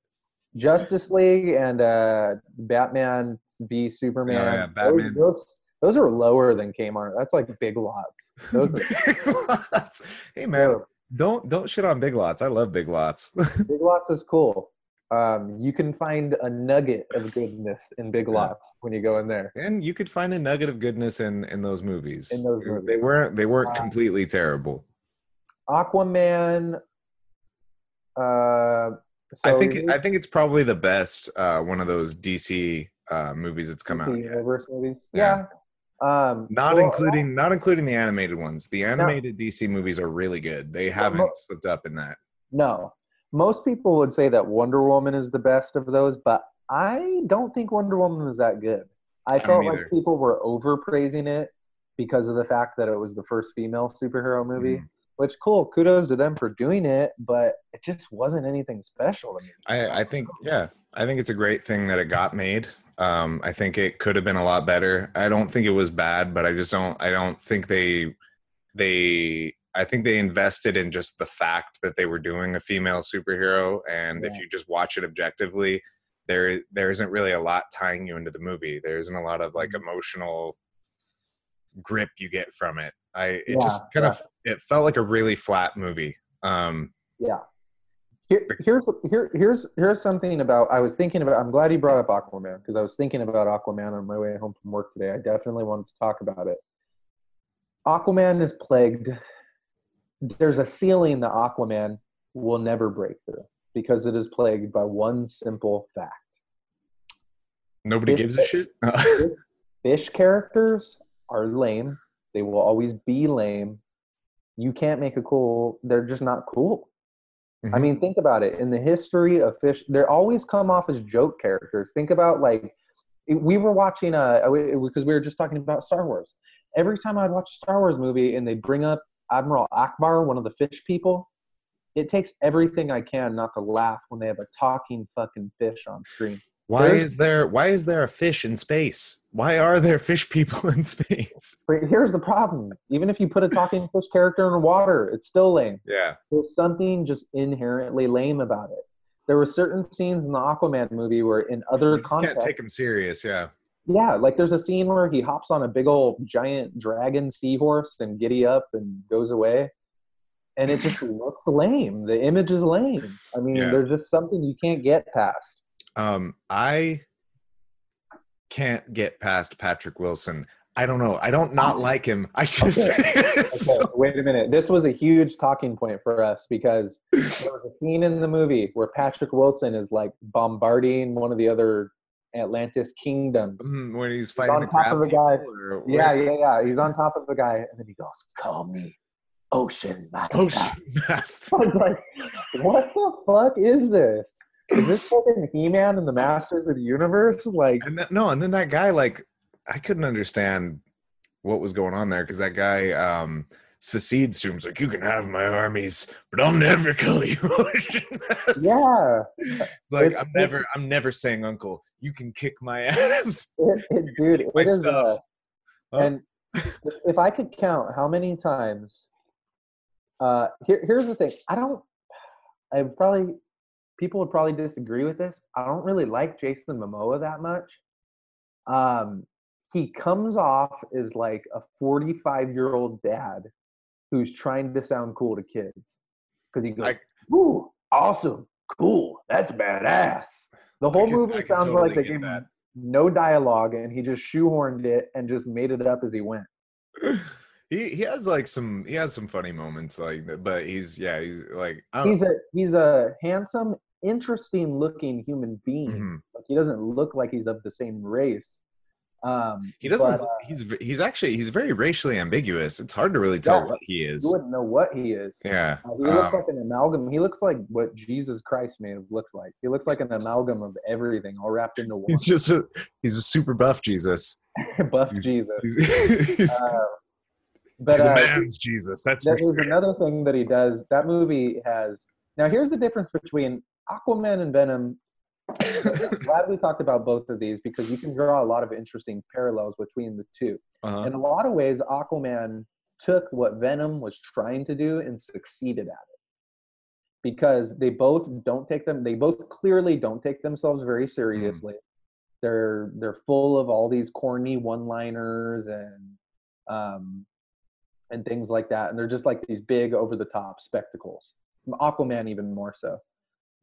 Justice League and uh, Batman v Superman. Oh, yeah, those- Batman. Those, those, are lower than Kmart. That's like big lots. Those are, hey man, don't don't shit on Big Lots. I love Big Lots. big lots is cool. Um, you can find a nugget of goodness in Big Lots when you go in there. and you could find a nugget of goodness in in those movies. In those They- movies. They weren't they weren't Uh, completely terrible. Aquaman. Uh, I think I think it's probably the best uh, one of those DC uh, movies that's come out DC yet. Universe movies. Yeah. Yeah. Um, Not well, including not including the animated ones. The animated DC movies are really good. They haven't mo- slipped up in that. No, most people would say that Wonder Woman is the best of those, but I don't think Wonder Woman was that good. I don't felt like people were overpraising it because of the fact that it was the first female superhero movie. Mhm. Which cool, kudos to them for doing it, but it just wasn't anything special to me. I, I think yeah, I think it's a great thing that it got made. Um, I think it could have been a lot better. I don't think it was bad, but I just don't. I don't think they they. I think they invested in just the fact that they were doing a female superhero, and if you just watch it objectively, there there isn't really a lot tying you into the movie. There isn't a lot of like emotional grip you get from it. I it just Yeah, kind of it felt like a really flat movie. Um, Yeah. Here, here's here, here's here's something about I was thinking about. I'm glad you brought up Aquaman because I was thinking about Aquaman on my way home from work today. I definitely wanted to talk about it. Aquaman is plagued. There's a ceiling that Aquaman will never break through because it is plagued by one simple fact: nobody Fish- gives a shit. fish characters are lame. They will always be lame. You can't make a cool. They're just not cool. I Mhm. mean, think about it. In the history of fish, they're always come off as joke characters. Think about like we were watching uh because we were just talking about Star Wars. Every time I'd watch a Star Wars movie and they bring up Admiral Ackbar, one of the fish people, it takes everything I can not to laugh when they have a talking fucking fish on screen. Why There's- is there why is there a fish in space? Why are there fish people in space? Here's the problem: even if you put a talking fish character in the water, it's still lame. Yeah. There's something just inherently lame about it. There were certain scenes in the Aquaman movie where, in other You just can't take him serious, yeah. Yeah, like there's a scene where he hops on a big old giant dragon seahorse and giddy up and goes away, and it just looks lame. The image is lame. I mean, Yeah. there's just something you can't get past. Um, I can't get past Patrick Wilson. I don't know. I don't not like him. I just Okay, wait a minute. This was a huge talking point for us because there was a scene in the movie where Patrick Wilson is like bombarding one of the other Atlantis kingdoms. Mm, when he's He's fighting on the top of a guy. Yeah, yeah, yeah. He's on top of a guy, and then he goes, "Call me Ocean Master." Ocean Master. I was like, "What the fuck is this? Is this fucking He-Man and the Masters of the Universe?" Like, And that, no, and then that guy, like, I couldn't understand what was going on there because that guy um secedes to him. He's like, "You can have my armies, but I'll never call you yeah, It's like It- I'm never, I'm never saying, "Uncle, you can kick my ass." it, it, dude, it is. stuff. Uh, Huh? And if- I could count how many times, uh, here, here's the thing. I don't. I probably people would probably disagree with this. I don't really like Jason Momoa that much. Um, he comes off as like a 45 year old dad who's trying to sound cool to kids because he goes, I- "Ooh, awesome, cool, that's badass." The whole can- movie sounds totally like they get gave that. no dialogue and he just shoehorned it and just made it up as he went. he he has like some he has some funny moments like but he's yeah he's like He's a he's a handsome, interesting looking human being. Mhm. Like he doesn't look like he's of the same race. Um, he doesn't but, uh, he's he's actually he's very racially ambiguous it's hard to really tell Yeah, what he is. you wouldn't know what he is. yeah Uh, he looks um, like an amalgam. He looks like what Jesus Christ may have looked like. He looks like an amalgam of everything, all wrapped into one. he's just a he's a super buff jesus Buff he's- Jesus. he's, he's, Uh, but he's a uh, man's jesus that's that was another thing that he does. That movie has now. Here's the difference between Aquaman and Venom. I'm glad we talked about both of these because you can draw a lot of interesting parallels between the two. uh-huh. In a lot of ways, Aquaman took what Venom was trying to do and succeeded at it. Because they both don't take them, they both clearly don't take themselves very seriously. They're they're full of all these corny one-liners and um, and things like that, and they're just like these big over-the-top spectacles. Aquaman even more so.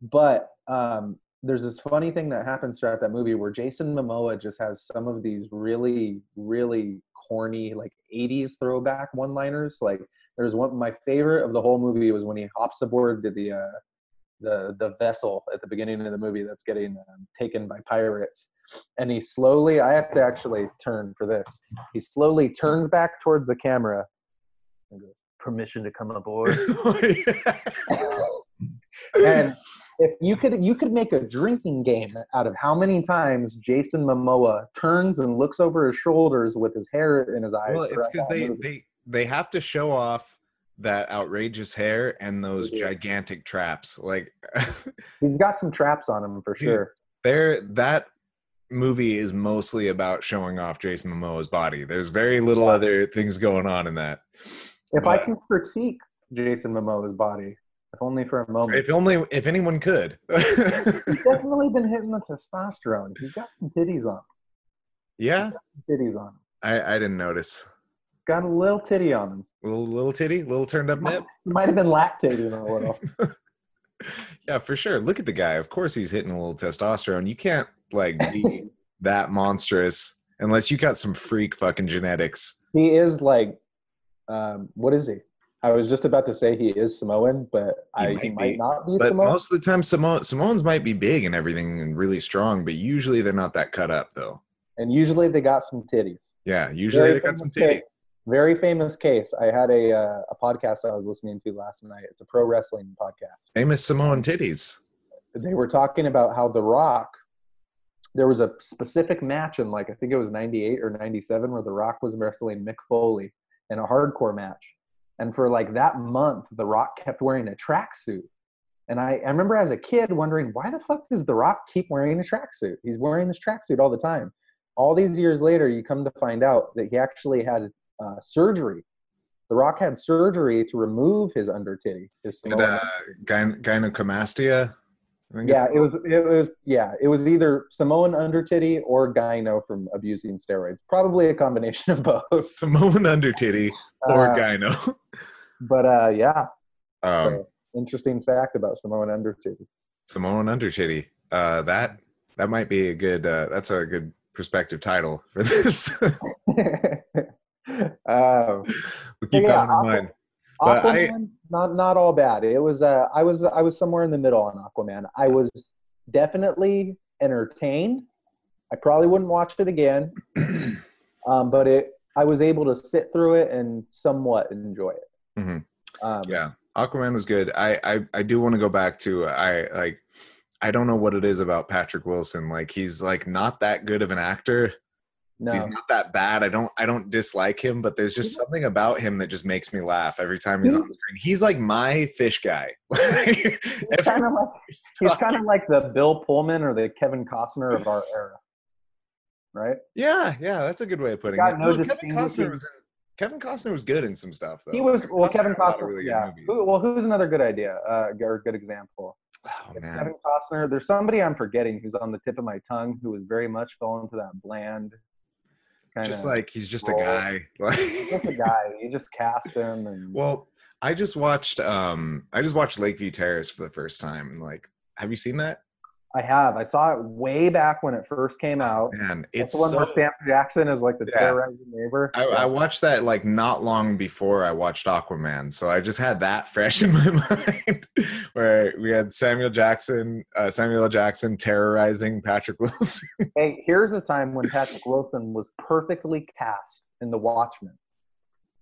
But um, there's this funny thing that happens throughout that movie where Jason Momoa just has some of these really, really corny, like 80s throwback one liners. Like, there's one, my favorite of the whole movie was when he hops aboard to the, uh, the, the vessel at the beginning of the movie that's getting um, taken by pirates. And he slowly, I have to actually turn for this. He slowly turns back towards the camera and goes, Permission to come aboard. and if you could you could make a drinking game out of how many times Jason Momoa turns and looks over his shoulders with his hair in his eyes. well it's because they movie. they they have to show off that outrageous hair and those gigantic traps like he's got some traps on him for Dude. sure. there that movie is mostly about showing off Jason Momoa's body. There's very little other things going on in that. If I can critique Jason Momoa's body, if only for a moment, If only if anyone could. he's definitely been hitting the testosterone. He's got some titties on him. yeah, Titties on him. I, I didn't notice. Got a little titty on him. Little little titty, little turned up nip. He might have been lactating a little. Yeah, for sure. Look at the guy. Of course, he's hitting a little testosterone. You can't like be that monstrous unless you got some freak fucking genetics. he is like, um, what is he? I was just about to say he is Samoan, but I, he might might be. not be But Samoan. most of the time, Simone Samoans might be big and everything and really strong, but usually they're not that cut up though. and usually they got some titties. Yeah, usually Very they got some titties. case- Very famous case. I had a uh, a podcast I was listening to last night. It's a pro wrestling podcast. Famous Samoan titties. They were talking about how The Rock. There was a specific match in like I think it was '98 or '97 where The Rock was wrestling Mick Foley in a hardcore match, and for like that month, The Rock kept wearing a tracksuit. And I, I remember as a kid wondering why the fuck does The Rock keep wearing a tracksuit? He's wearing this tracksuit all the time. All these years later, you come to find out that he actually had uh, surgery. The Rock had surgery to remove his under titty. His And, Samoan uh, gyn- gynecomastia. Yeah, it was it was yeah, it was either Samoan under titty or gyno from abusing steroids. Probably a combination of both. Samoan under titty or Uh, gyno. But uh, yeah, Um, so, interesting fact about Samoan under titty. Samoan under titty. Uh, that that might be a good. Uh, that's a good perspective title for this. um, we'll keep yeah, that in mind. But I- Aquaman, not not all bad. It was uh, I was I was somewhere in the middle on Aquaman. I was definitely entertained. I probably wouldn't watch it again, um, but it I was able to sit through it and somewhat enjoy it. Mhm. Um, Yeah, Aquaman was good. I I, I do want to go back to I like. I don't know what it is about Patrick Wilson. Like he's like not that good of an actor. No, He's not that bad. I don't I don't dislike him, but there's just something about him that just makes me laugh every time he's on the screen. He's like my fish guy. he's kind of like he's kind of like the Bill Pullman or the Kevin Costner of our era, right? Yeah, yeah, that's a good way of putting it. no Well, Kevin Costner was in, Kevin Costner was good in some stuff though. He was well, Kevin had a lot Costner. really yeah. Who, well, who's another good idea uh, or good example? Oh man, Kevin Costner. There's somebody I'm forgetting who's on the tip of my tongue who was very much fall into that bland kind just of like he's just a guy. Like, just a guy. You just cast him and well, I just watched um I just watched Lakeview Terrace for the first time. and Like, have you seen that? I have. I saw it way back when it first came out. Man, That's it's the one so where Sam Jackson is like the Yeah. terrorizing neighbor. I, I watched that like not long before I watched Aquaman, so I just had that fresh in my mind. Where we had Samuel Jackson, uh, Samuel Jackson terrorizing Patrick Wilson. Hey, here's a time when Patrick Wilson was perfectly cast in The Watchmen.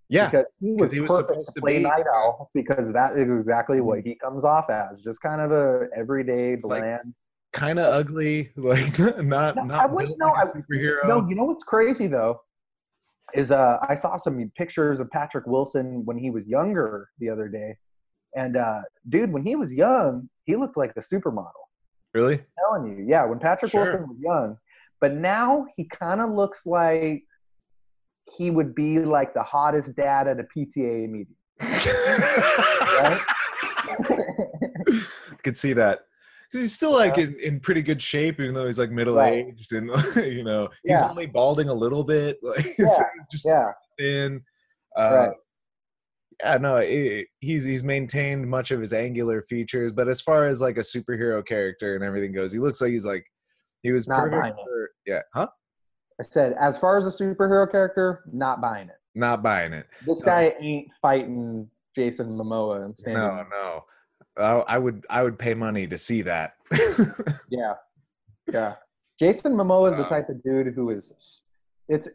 yeah, because he was, he was supposed to play be- Nite Owl because that is exactly what he comes off as, just kind of a everyday Like, bland. Kind of ugly, like not No, I not wouldn't built like know. a superhero. No, you know what's crazy though is uh, I saw some pictures of Patrick Wilson when he was younger the other day, and uh, dude, when he was young, he looked like a supermodel. really? I'm telling you, yeah, when Patrick Sure. Wilson was young, but now he kind of looks like he would be like the hottest dad at a PTA meeting. Right? I could see that because he's still like in, in pretty good shape, even though he's like middle aged and you know he's Yeah. only balding a little bit. Like Yeah, is just yeah, thin. Uh, right. Yeah, no, it, he's he's maintained much of his angular features, but as far as like a superhero character and everything goes, he looks like he's like he was Not perfect buying it. for yeah, huh? I said, as far as a superhero character, not buying it. Not buying it. This No. guy ain't fighting Jason Momoa and standing. No, no. I, I would I would pay money to see that. Yeah, yeah. Jason Momoa is the type of dude who is. It's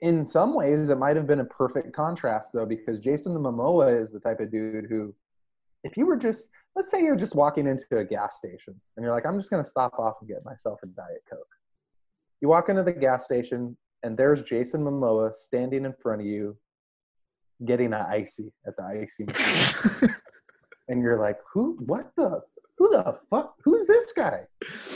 in some ways it might have been a perfect contrast though because Jason Momoa is the type of dude who, if you were just let's say you're just walking into a gas station and you're like I'm just gonna stop off and get myself a diet coke. You walk into the gas station and there's Jason Momoa standing in front of you, getting an icy at the icy machine. And you're like, who? What the? Who the fuck? Who's this guy?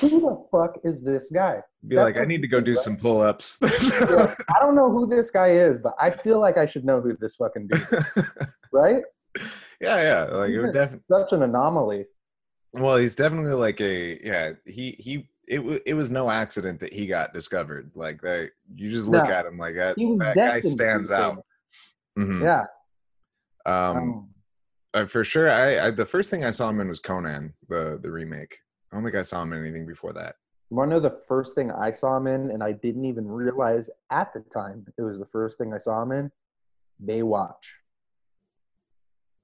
Who the fuck is this guy? Be That's like, I need to go do right? some pull ups. I don't know who this guy is, but I feel like I should know who this fucking dude is, right? yeah, yeah. Like it would He's definitely. such an anomaly. Well, he's definitely like a yeah. He he. It wa it was no accident that he got discovered. Like that, you just look No. at him like that. That guy destined to be stands out. Mhm. Yeah. Um, Um, uh, for sure. I, I the first thing I saw him in was Conan, the the remake. I don't think I saw him in anything before that. you want to know the first thing I saw him in, and I didn't even realize at the time it was the first thing I saw him in? Baywatch.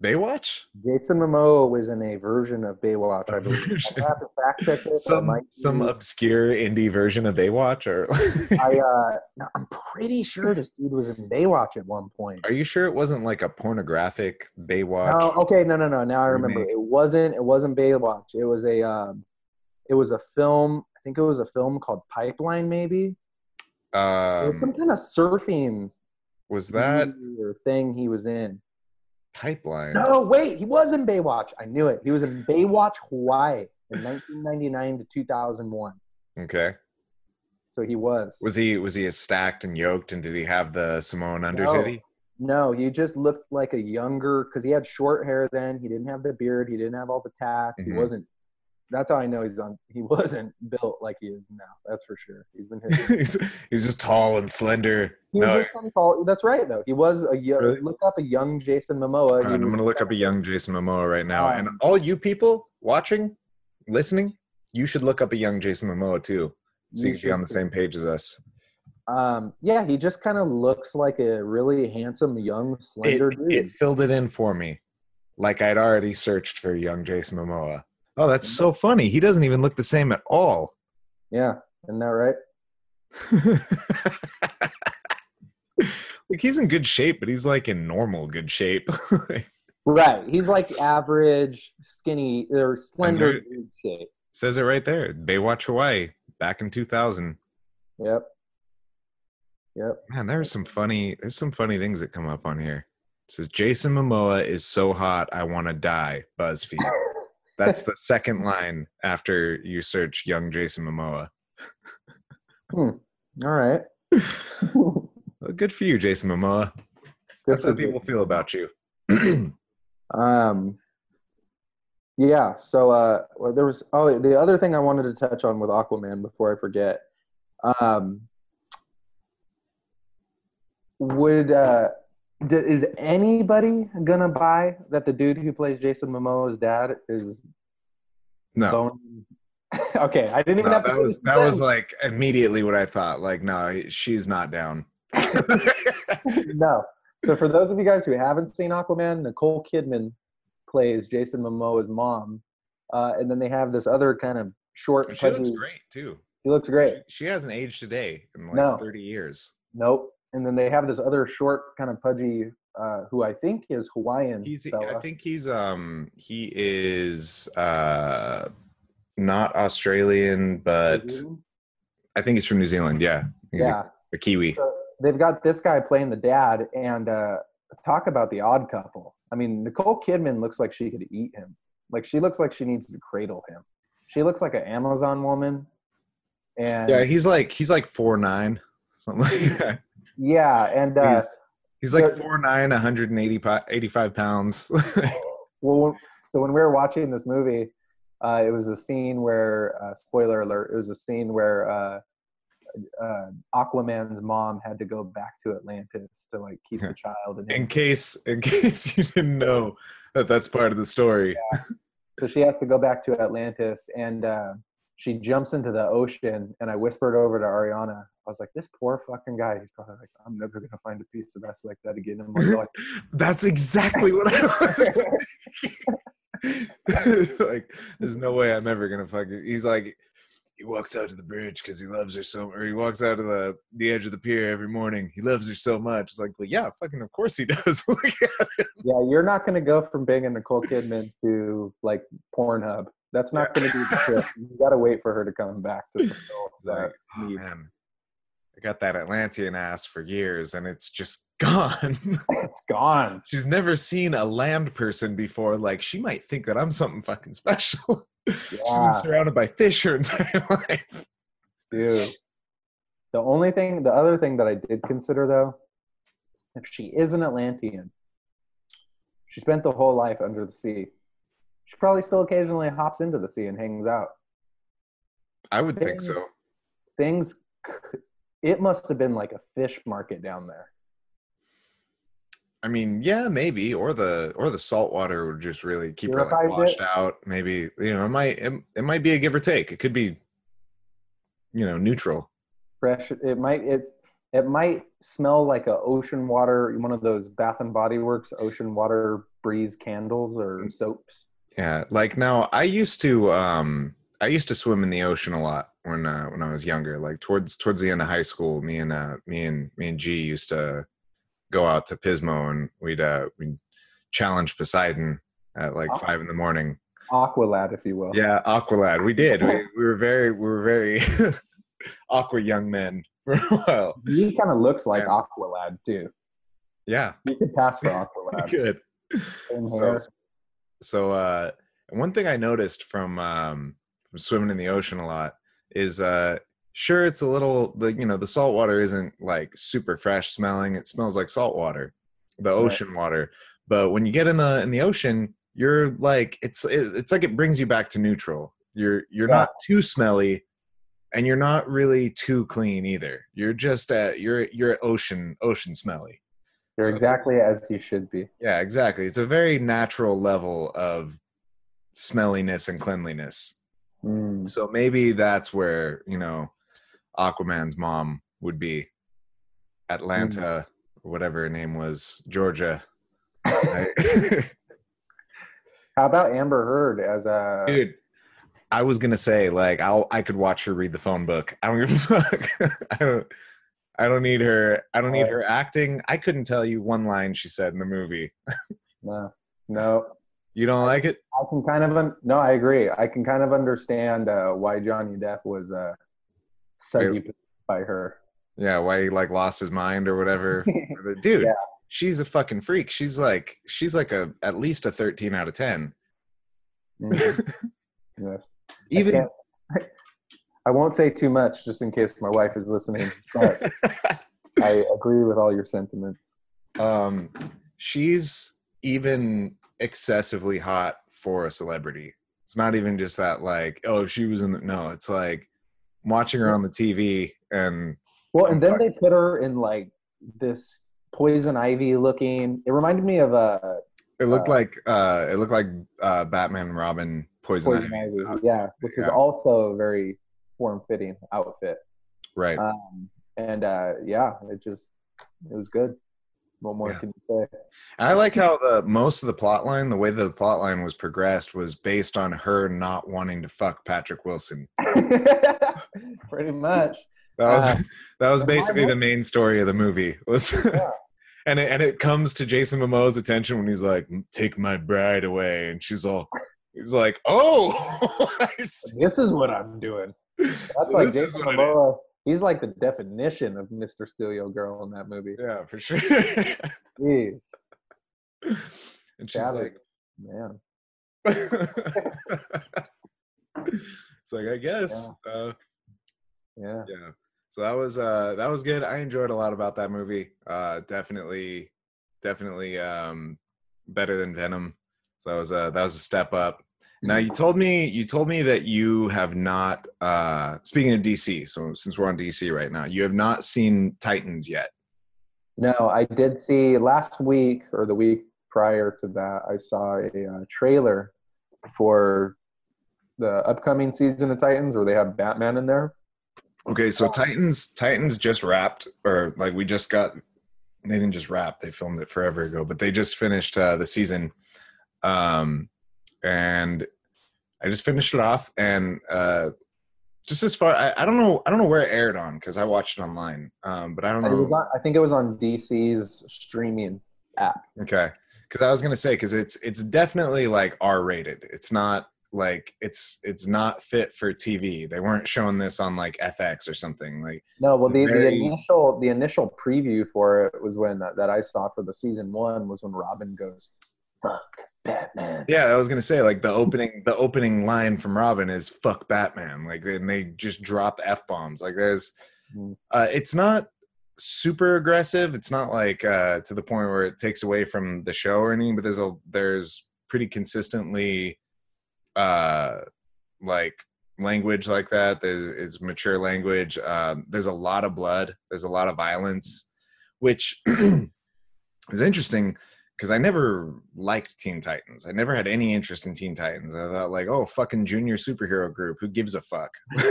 Baywatch. Jason Momoa was in a version of Baywatch, I believe. version. I have to fact check this. Some some be- obscure indie version of Baywatch, or I uh, no, I'm pretty sure this dude was in Baywatch at one point. are you sure it wasn't like a pornographic Baywatch? No, okay, no, no, no. Now I remember. It wasn't. It wasn't Baywatch. It was a. Um, it was a film. I think it was a film called Pipeline. Maybe it was some Um, kind of surfing was that thing he was in. Pipeline. No, wait, he was in Baywatch. I knew it. He was in Baywatch Hawaii in 1999 to 2001. Okay. So he was. Was he was he stacked and yoked, and did he have the Samoan under No. No, he just looked like a younger because he had short hair then. He didn't have the beard. He didn't have all the tats. Mhm. He wasn't. That's how I know he's on. He wasn't built like he is now. That's for sure. He's been hit. he's, he's just tall and slender. He was No, just kind of tall. That's right, though. He was a young. Really? Look up a young Jason Momoa. Right, I'm gonna look up a young Jason Momoa right now, and Um, all you people watching, listening, you should look up a young Jason Momoa too, so you, You can be on the same page as us. Um, yeah, he just kind of looks like a really handsome, young, It, slender dude. it filled it in for me, like I'd already searched for young Jason Momoa. Oh, that's so funny. He doesn't even look the same at all. yeah, isn't that right? like he's in good shape, but he's like in normal good shape. Right. He's like average, skinny, or slender shape. Says it right there. Baywatch Hawaii, back in 2000. Yep. Yep. Man, there's some funny. There's some funny things that come up on here. It says Jason Momoa is so hot, I want to die. BuzzFeed. That's the second line after you search young Jason Momoa. All right. Well, good for you, Jason Momoa. That's how people feel about you. Um, yeah. So uh, well, there was. Oh, the other thing I wanted to touch on with Aquaman before I forget. Um, would uh, is anybody gonna buy that the dude who plays Jason Momoa's dad is no, okay, I didn't even no, have to. that was that was like immediately what I thought. Like, no, she's not down. no. So for those of you guys who haven't seen Aquaman, Nicole Kidman plays Jason Momoa's mom, uh, and then they have this other kind of short. she looks great too. She looks great. She, she hasn't aged today in like No. 30 years. Nope. And then they have this other short, kind of pudgy, uh, who I think is Hawaiian. He's fella. I think he's um he is uh not Australian, but I think he's from New Zealand. Yeah, he's yeah. a, a Kiwi. So they've got this guy playing the dad, and uh, talk about the odd couple. I mean, Nicole Kidman looks like she could eat him. Like she looks like she needs to cradle him. She looks like an Amazon woman. And Yeah, he's like he's like four nine, something like that. Yeah, and uh, He's, he's like so- four nine, 180 85 pounds. well, so when we were watching this movie, uh, it was a scene where, uh, spoiler alert, it was a scene where uh, uh, Aquaman's mom had to go back to Atlantis to like keep the child. And in case in case you didn't know that that's part of the story. so she has to go back to Atlantis, and uh, she jumps into the ocean. And I whispered over to Ariana, I was like, "This poor fucking guy. He's probably like, I'm never gonna find a piece of ass like that again." And we're like, That's exactly what I was. like, there's no way I'm ever gonna fucking. He's like, he walks out to the bridge because he loves her so, or he walks out to the the edge of the pier every morning. He loves her so much. It's like, well, yeah, fucking, of course he does. Look at him. Yeah, you're not going to go from being a Nicole Kidman to like Pornhub. That's not going to be the trip. You got to wait for her to come back to fulfill It's like, oh man, I got that Atlantean ass for years, and it's just gone. It's gone, She's never seen a land person before. Like, she might think that I'm something fucking special. She's Yeah. been surrounded by fish her entire life. dude. The only thing, the other thing that I did consider though, if she is an Atlantean, she spent the whole life under the sea. She probably still occasionally hops into the sea and hangs out. I would think so. Things, it must have been like a fish market down there. I mean, yeah, maybe, or the or the salt water would just really keep her like washed it? out. Maybe you know, it might it, it might be a give or take. It could be, you know, neutral. fresh it might it it might smell like a ocean water one of those bath and body works ocean water breeze candles or Mm. soaps Yeah, like now I used to um I used to swim in the ocean a lot when uh, when I was younger. Like towards towards the end of high school, me and uh me and me and G used to go out to Pismo and we'd uh we'd challenge Poseidon at like Oh. five in the morning. aqualad if you will Yeah, Aqualad. We did. We, we were very we were very awkward young men for a while. he kind of looks like Yeah. aqualad too Yeah, you could pass for aqualad good. So, so uh one thing i noticed from um from swimming in the ocean a lot is uh sure it's a little the you know the salt water isn't like super fresh smelling it smells like salt water the Right. ocean water but when you get in the in the ocean you're like it's it, it's like it brings you back to neutral you're you're not too smelly and you're not really too clean either you're just at you're you're at ocean ocean smelly You're So- exactly as you should be. yeah, exactly. It's a very natural level of smelliness and cleanliness. Mm. So maybe that's where, you know, Aquaman's mom would be. Atlanta, or whatever her name was, Georgia. right? How about Amber Heard as a? Dude, I was gonna say, like, I'll I could watch her read the phone book. I don't give a fuck. I don't I don't need her I don't need her acting. I couldn't tell you one line she said in the movie. No, no. You don't like it? I can kind of un- no. I agree. I can kind of understand uh, why Johnny Depp was uh, seduced by her. Yeah, why he like lost his mind or whatever. Dude, Yeah. she's a fucking freak. She's like she's like a at least a 13 out of 10. Mhm. Yes. Even I, I won't say too much, just in case my wife is listening. But I agree with all your sentiments. um she's even excessively hot for a celebrity. It's not even just that like, oh, she was in the no, it's like watching her on the TV and Well, and then they put her in like this poison ivy looking. It reminded me of a. it looked Uh, like uh it looked like uh Batman Robin poison, poison ivy. ivy. Yeah, which Yeah. also a very form fitting outfit. Right. Um, and uh, yeah, it just it was good. What more Yeah. can you say? I like how the most of the plot line, the way the plot line was progressed, was based on her not wanting to fuck Patrick Wilson. Pretty much. That was Uh, that was basically the main story of the movie. Was and it, and it comes to Jason Momoa's attention when he's like, "Take my bride away," and she's all, he's like, "Oh, This is what I'm doing. That's So like Jason Momoa. He's like the definition of Mr. Steal Your Girl in that movie. yeah, for sure." Jeez, and she's Savage. like, man. "It's like I guess." Uh, Yeah. yeah so that was uh that was good i enjoyed a lot about that movie uh definitely definitely um better than venom so that was a that was a step up now you told me you told me that you have not uh speaking of dc so since we're on dc right now you have not seen titans yet No, I did see last week or the week prior to that. I saw a uh, trailer for the upcoming season of Titans, where they have Batman in there. okay so titans titans just wrapped or like we just got they didn't just wrap they filmed it forever ago but they just finished uh the season um and i just finished it off and uh just as far i, I don't know i don't know where it aired on because i watched it online um but i don't was know on, I think it was on DC's streaming app. okay because i was gonna say because it's it's definitely like r rated it's not like it's it's not fit for tv they weren't showing this on like fx or something like No, well, the, the initial the initial preview for it was when uh, that I saw for the season one was when Robin goes, "Fuck Batman." Yeah, I was gonna say like the opening the opening line from Robin is "fuck Batman," like and they just drop f bombs. Like there's, Mhm. uh, it's not super aggressive. It's not like uh, to the point where it takes away from the show or anything. But there's a there's pretty consistently, uh, like language like that. There's is mature language. Um, there's a lot of blood. There's a lot of violence, which is interesting because I never liked Teen Titans. I never had any interest in Teen Titans. I thought like, oh, fucking junior superhero group. Who gives a fuck?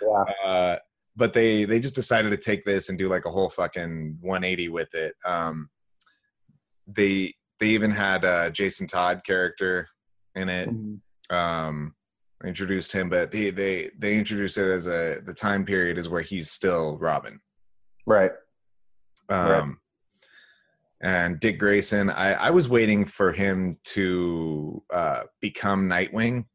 Yeah, uh, but they they just decided to take this and do like a whole fucking 180 with it. Um, they they even had a Jason Todd character in it. Mhm. Um, introduced him, but they they they introduced it as a the time period is where he's still Robin. right. Um, Right. And Dick Grayson, I, I was waiting for him to uh, become Nightwing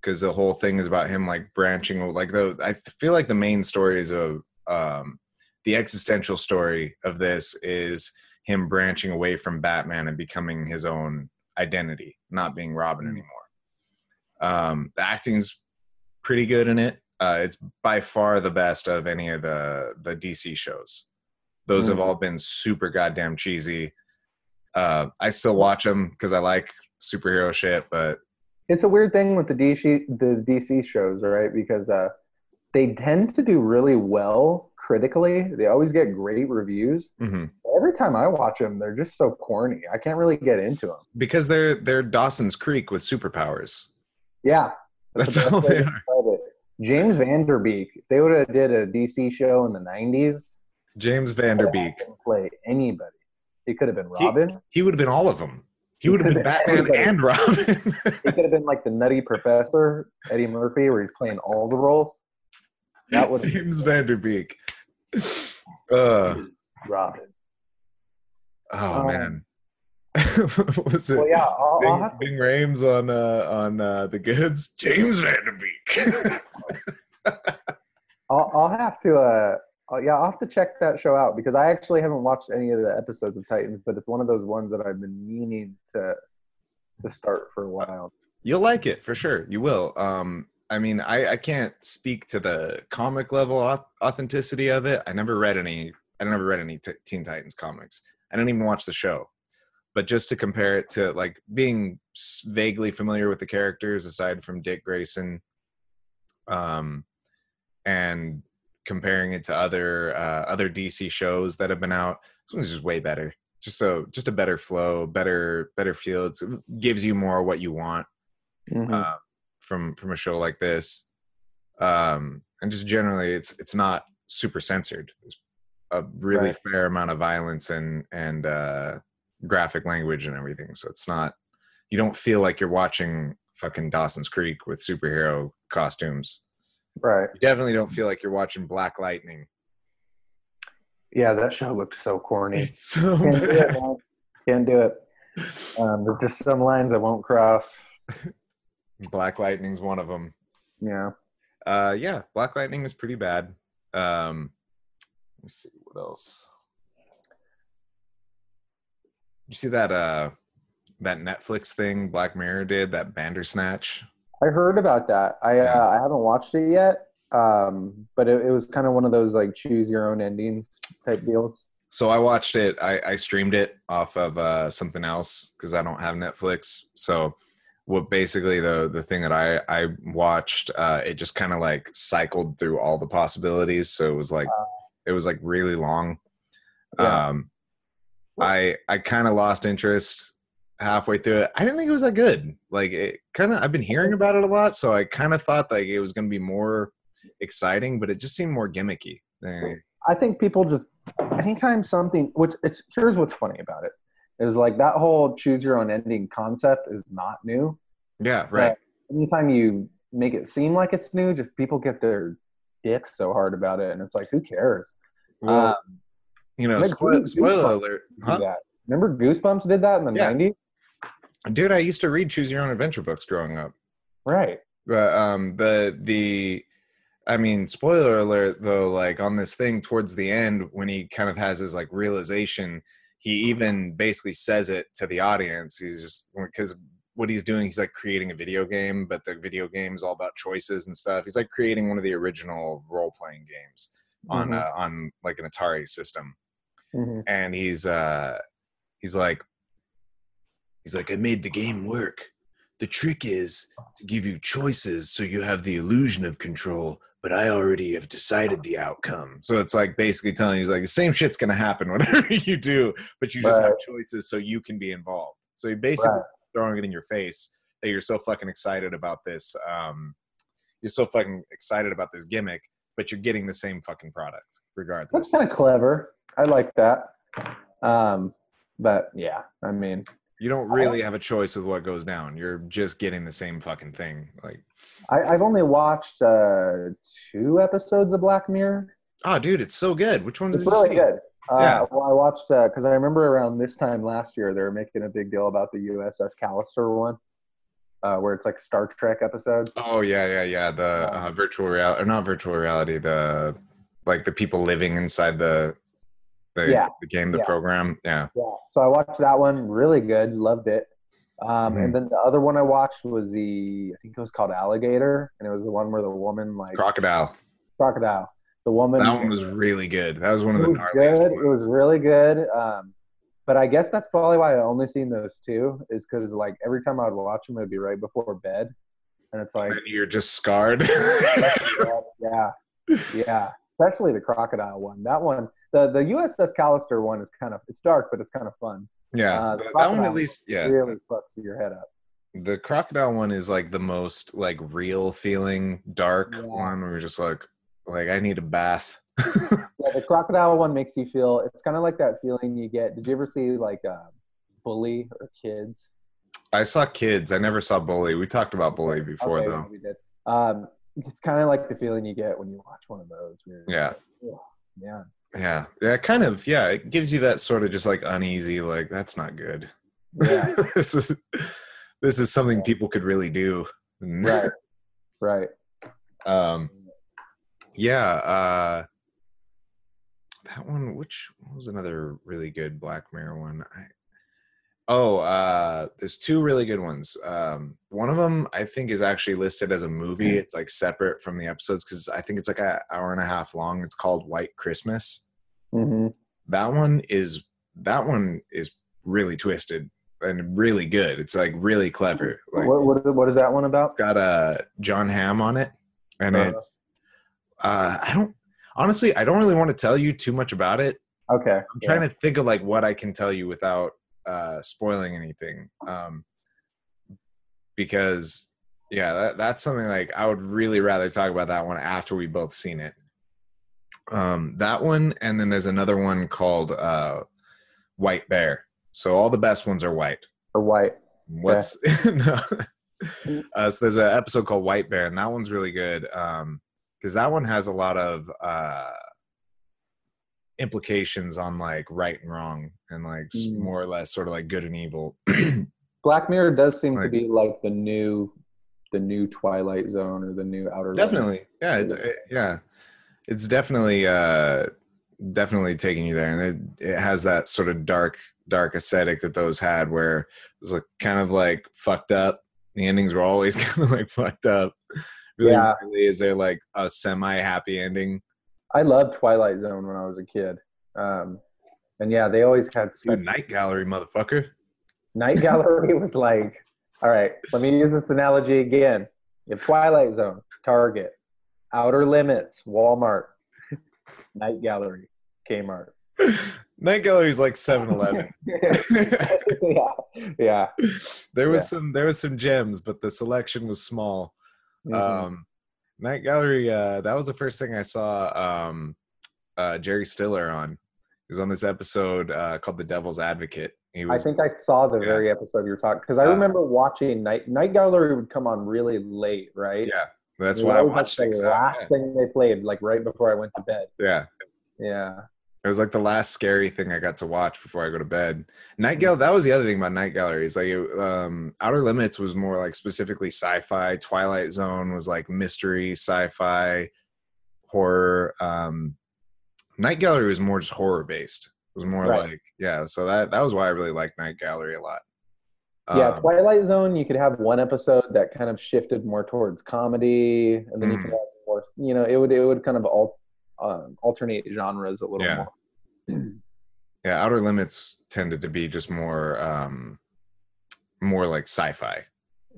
because the whole thing is about him like branching. Like the I feel like the main story is of um, the existential story of this is him branching away from Batman and becoming his own identity, not being Robin Mm. anymore. Um, the acting's pretty good in it. Uh, it's by far the best of any of the the DC shows. Those have Mm. all been super goddamn cheesy. Uh, I still watch them because I like superhero shit, but It's a weird thing with the DC the DC shows, right? Because uh, they tend to do really well critically. They always get great reviews. mhm. Every time I watch them, they're just so corny. I can't really get into them. because they're they're Dawson's Creek with superpowers. Yeah, That's the all they are. James Van Der Beek. They would have did a DC show in the '90s. James Van Der Beek. Play anybody. He could have been Robin. He would have been all of them. He He would have been been Batman everybody. and Robin. He could have been like the Nutty Professor, Eddie Murphy, where he's playing all the roles. That would James Van Der Beek. Uh, Robin. oh Um, man. what was it? Well, yeah, I'll, I'll Bing, have to Bing Rames on uh, on uh, the goods. James Van Der Beek. I'll, I'll have to uh I'll- yeah I'll have to check that show out because I actually haven't watched any of the episodes of Titans, but it's one of those ones that I've been meaning to to start for a while. You'll like it for sure. You will. Um, I mean, I, I can't speak to the comic level authenticity of it. I never read any. I never read any t- Teen Titans comics. I didn't even watch the show. But just to compare it to like being vaguely familiar with the characters, aside from Dick Grayson, um, and comparing it to other uh, other DC shows that have been out, this one's just way better. Just a just a better flow, better better feel. It's, it gives you more what you want Mm-hmm. uh, from from a show like this um and just generally it's it's not super censored there's a really Right. fair amount of violence and and uh graphic language and everything so it's not you don't feel like you're watching fucking dawson's creek with superhero costumes Right. you definitely don't feel like you're watching black lightning Yeah, that show looked so corny. it's so Can't do it, man. Can't do it. Um, there's just some lines I won't cross. black lightning's one of them Yeah. Uh, yeah, Black Lightning was pretty bad. Um, let me see what else. You see that uh that Netflix thing Black Mirror did that Bandersnatch? I heard about that. I Yeah. uh, I haven't watched it yet. Um, but it, it was kind of one of those like choose your own ending type deals. So I watched it. I, I streamed it off of uh, something else because I don't have Netflix. So what basically the the thing that I I watched, uh, it just kind of like cycled through all the possibilities. So it was like it was like really long. Yeah. Um, I I kind of lost interest halfway through it. I didn't think it was that good. Like it kind of I've been hearing about it a lot, so I kind of thought like it was going to be more exciting, but it just seemed more gimmicky. I think people just anytime something which it's here's what's funny about it is like that whole choose your own ending concept is not new. Yeah, right. But anytime you make it seem like it's new, just people get their dicks so hard about it, and it's like who cares? Well, Um, you know, like, spoil, Goosebumps spoiler alert. Huh? Remember Goosebumps did that in the Yeah. '90s, Dude, I used to read choose your own adventure books growing up. right? But um the the I mean, spoiler alert though, like on this thing towards the end when he kind of has his like realization, he even basically says it to the audience. He's just because what he's doing, he's like creating a video game, but the video game is all about choices and stuff. He's like creating one of the original role playing games on Mhm. uh, on like an Atari system. Mhm. and he's uh he's like he's like i made the game work the trick is to give you choices so you have the illusion of control but i already have decided the outcome so it's like basically telling you he's like the same shit's gonna happen whatever you do but you just have choices so you can be involved so he basically Right. throwing it in your face that you're so fucking excited about this um you're so fucking excited about this gimmick but you're getting the same fucking product regardless That's kind of clever. I like that. Um, but yeah, I mean, You don't really have a choice with what goes down. You're just getting the same fucking thing. Like, I, I've only watched uh, two episodes of Black Mirror. oh, dude, it's so good. Which one It's really good. Uh, Yeah. Well, I watched because I remember around this time last year they were making a big deal about the USS Callister one, uh, where it's like Star Trek episode. Oh yeah, yeah, yeah. The uh, virtual reality, or not virtual reality. The like the people living inside the The, Yeah. the game, the Yeah. program. Yeah. Yeah. So I watched that one. Really good. Loved it. Um, Mhm. And then the other one I watched was the I think it was called Alligator, and it was the one where the woman like Crocodile. crocodile. The woman. That one was really good. That was one of the good. ones. It was really good. Um, but I guess that's probably why I only seen those two is because like every time I would watch them, it'd be right before bed, and it's like And you're just scarred. yeah, yeah. Especially the crocodile one. That one, the the USS Callister one is kind of it's dark, but it's kind of fun. yeah. Uh, that one at least yeah. really fucks your head up. The crocodile one is like the most like real feeling dark Yeah. one where you're just like like I need a bath. Yeah, the crocodile one makes you feel. It's kind of like that feeling you get. Did you ever see like uh, Bully or Kids? I saw kids. I never saw Bully. We talked about Bully before Okay, though. We did. Um, it's kind of like the feeling you get when you watch one of those. Yeah. like, "Oh, yeah. Yeah. Yeah, kind of yeah, it gives you that sort of just like uneasy, like that's not good. Yeah. this is this is something people could really do. Right. Right. Um yeah, uh that one which what was another really good Black Mirror one? I Oh, uh there's two really good ones. Um one of them I think is actually listed as a movie. It's like separate from the episodes cuz I think it's like an hour and a half long. It's called White Christmas. hmm That one is that one is really twisted and really good. It's like really clever. Like what, what what is that one about? it's got uh Jon Hamm on it and Uh. it's uh I don't honestly I don't really want to tell you too much about it. Okay. I'm trying to think of like what I can tell you without uh spoiling anything. Um because yeah, that, that's something like I would really rather talk about that one after we both seen it. Um that one and then there's another one called uh White Bear. So all the best ones are white. Or white. What's no. uh, so there's an episode called White Bear, and that one's really good um, because that one has a lot of uh, implications on like right and wrong, and like Mm. more or less sort of like good and evil. Black Mirror does seem to be like the new, the new Twilight Zone or the new Outer. Definitely, yeah, it's it, yeah, it's definitely uh, definitely taking you there, and it, it has that sort of dark dark aesthetic that those had, where it was like kind of like fucked up. The endings were always kind of like fucked up. Really, Yeah. rarely is there like a semi happy ending. I loved Twilight Zone when I was a kid. Um, and yeah, they always had Dude, Night Gallery, motherfucker. Night Gallery was like, all right, let me use this analogy again. You Twilight Zone, Target, Outer Limits, Walmart, Night Gallery, Kmart. Night Gallery is like 7 Eleven. yeah, yeah. there was Yeah. some there was some gems, but the selection was small. Mhm. Um Night Gallery, uh that was the first thing I saw um uh Jerry Stiller on. He was on this episode uh called The Devil's Advocate. He I think I saw the Yeah. very episode you were talking because I remember watching Night Night Gallery would come on really late, right? yeah, that's why I was, like, watched it. the last thing they played, like right before I went to bed. yeah. Yeah, It was like the last scary thing I got to watch before I go to bed. Night Gallery, that was the other thing about Night Gallery. Is like it, um, Outer Limits was more like specifically sci-fi. Twilight Zone was like mystery, sci-fi, horror. Um, Night Gallery was more just horror based. It was more Right. like yeah. So that that was why I really liked Night Gallery a lot. yeah. Um, Twilight Zone, you could have one episode that kind of shifted more towards comedy, and then you Mhm. could have more. You know, it would it would kind of al- um, alternate genres a little Yeah. more. Yeah, Outer Limits tended to be just more um, more like sci-fi.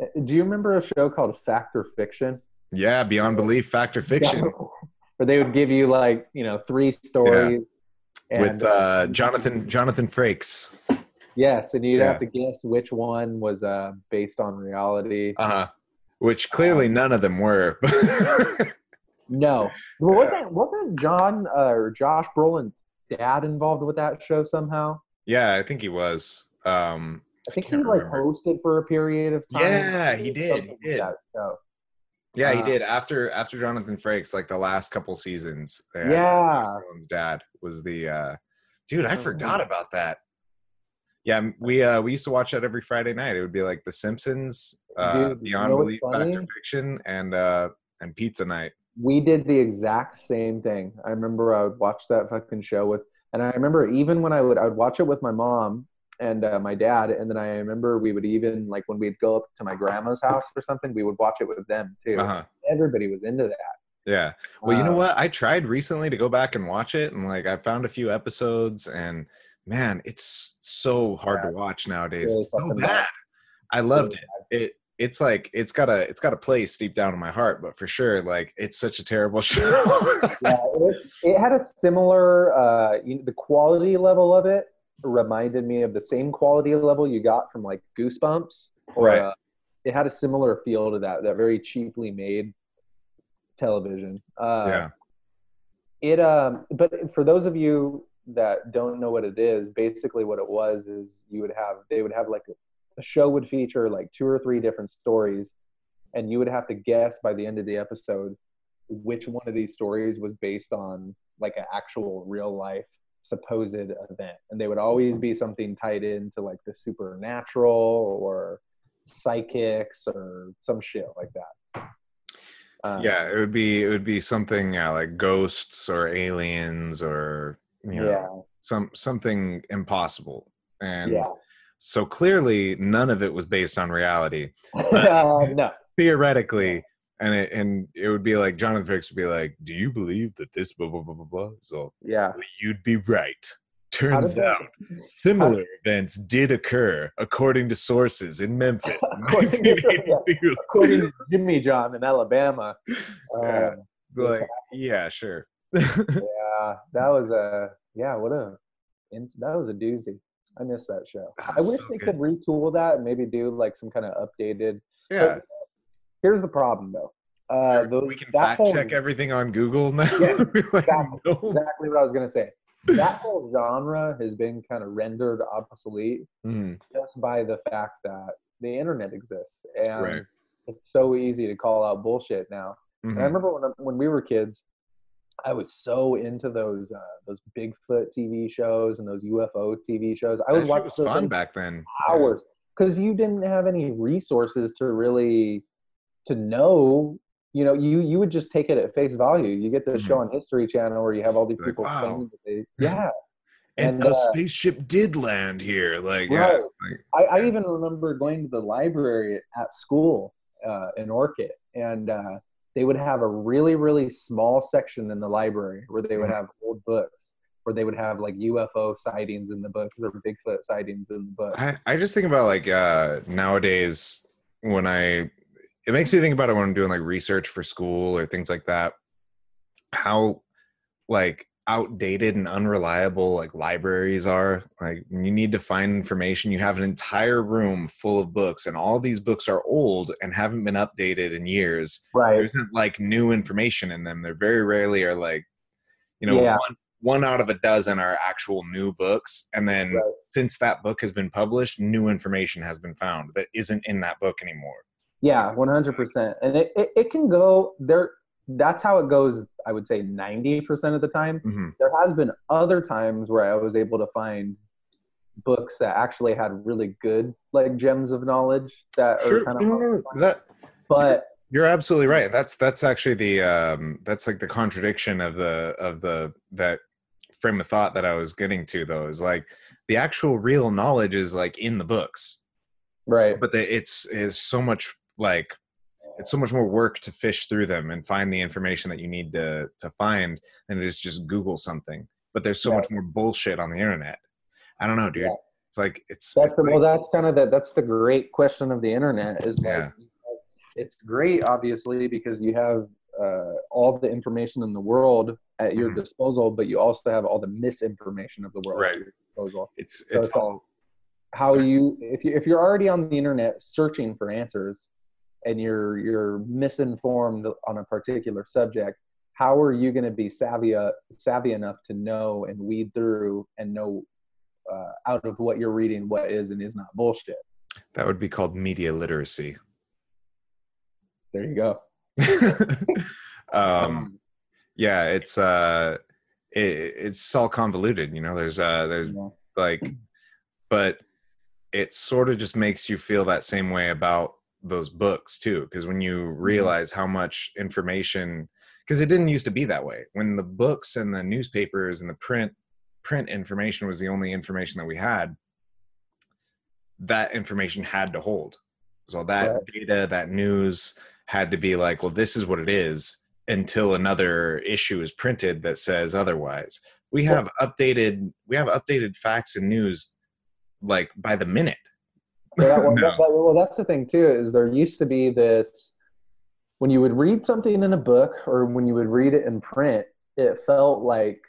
Uh, Do you remember a show called Fact or Fiction? Yeah, Beyond Belief, Fact or Fiction. Where they would give you like you know three stories. with and, uh, Jonathan Jonathan Frakes. Yes, and you'd Yeah. have to guess which one was uh, based on reality. Uh huh. Which clearly none of them were. No, Well, wasn't wasn't John uh, or Josh Brolin's dad involved with that show somehow? yeah, I think he was. Um, I think he can't like remember. hosted for a period of time. Yeah, he did, he did. like that show. yeah, he did after after Jonathan Frakes, like the last couple seasons. Yeah. everyone's dad was the uh, dude. I Oh. forgot about that. Yeah, we uh, we used to watch that every Friday night. It would be like The Simpsons, uh, Dude, you know Belief, Fact or? Fiction, and uh, and Pizza Night. We did the exact same thing. I remember I would watch that fucking show with And I remember even when I would I would watch it with my mom and uh, my dad, and then I remember we would even like when we'd go up to my grandma's house or something, we would watch it with them too. Uh-huh. Everybody was into that. Yeah. Well, you know Uh, what? I tried recently to go back and watch it, and like I found a few episodes, and man, it's so hard to watch nowadays. Really It's so bad. bad. I loved it. It it's like it's got a it's got a place deep down in my heart, but for sure, like it's such a terrible show. yeah, it, it had a similar uh, you know, the quality level of it reminded me of the same quality level you got from like Goosebumps. Or, Right. uh, it had a similar feel to that, that very cheaply made television. Uh, yeah. It um, but for those of you that don't know what it is, basically what it was is you would have they would have like a, show would feature like two or three different stories, and you would have to guess by the end of the episode which one of these stories was based on like an actual real life supposed event, and they would always be something tied into like the supernatural or psychics or some shit like that. Uh, yeah, it would be it would be something yeah, like ghosts or aliens or you know Yeah. some something impossible. And Yeah. So clearly none of it was based on reality. Uh, no. Theoretically, and it and it would be like Jonathan Frakes would be like, "Do you believe that this blah blah blah blah blah?" So Yeah. "Well, you'd be right. Turns does that- out similar events did occur according to sources in Memphis. in According to- 1982. According to Jimmy John in Alabama. Yeah. Um, like, yeah, sure. yeah, that was a yeah. What a that was a doozy. I miss that show. I wish so they good. could retool that and maybe do like some kind of updated. Yeah. Here's the problem though. Uh, the, we can fact whole- check everything on Google now. Yeah, like, exactly, no. exactly what I was gonna say. That whole genre has been kind of rendered obsolete Mhm. just by the fact that the internet exists and Right. it's so easy to call out bullshit now. And I remember when when we were kids, I was so into those uh, those Bigfoot TV shows and those UFO TV shows. I That would watch was those fun back then. hours because you didn't have any resources to really to know. You know, you you would just take it at face value. You get the show on History Channel where you have all these Mm-hmm. Like, people wow. saying they, yeah. And, And, a uh, spaceship did land here. Like, Right. Like, I, I even remember going to the library at school uh, in Orchid, and uh, they would have a really, really small section in the library where they would Mhm. have old books, where they would have like UFO sightings in the books or Bigfoot sightings in the book. I, I just think about like uh nowadays when I it makes me think about it when I'm doing like research for school or things like that. How like outdated and unreliable like libraries are. Like when you need to find information, you have an entire room full of books, and all these books are old and haven't been updated in years. Right. There isn't like new information in them. They're very rarely are like, you know, Yeah. one one out of a dozen are actual new books, and then Right. since that book has been published, new information has been found that isn't in that book anymore. Yeah, one hundred percent. And it, it, it can go there. That's how it goes. I would say ninety percent of the time. Mhm. There has been other times where I was able to find books that actually had really good like gems of knowledge that Sure, are kind of. no, that But you're absolutely right. That's that's actually the um, that's like the contradiction of the of the that frame of thought that I was getting to though is like the actual real knowledge is like in the books, right, but the, it's is so much like it's so much more work to fish through them and find the information that you need to to find than it is just Google something. But there's so Yeah. much more bullshit on the internet. I don't know, dude. Yeah. It's like it's, that's it's the, like- well, that's kind of the that's the great question of the internet is like Yeah. it's great obviously because you have uh, all the information in the world at your Mhm. disposal, but you also have all the misinformation of the world Right. at your disposal. it's So it's it's all how you if you if you're already on the internet searching for answers and you're you're misinformed on a particular subject how are you going to be savvy uh, savvy enough to know and weed through and know uh, out of what you're reading what is and is not bullshit that would be called media literacy. there you go um yeah it's uh it, it's all convoluted you know there's uh there's Yeah. like but it sort of just makes you feel that same way about those books too because when you mm-hmm. realize how much information because it didn't used to be that way when the books and the newspapers and the print print information was the only information that we had, that information had to hold. So that Right. data, that news had to be like, well, this is what it is until another issue is printed that says otherwise. We have updated we have updated facts and news like by the minute. Well, that- well, No. that- well, that's the thing too. Is there used to be this when you would read something in a book or when you would read it in print, it felt like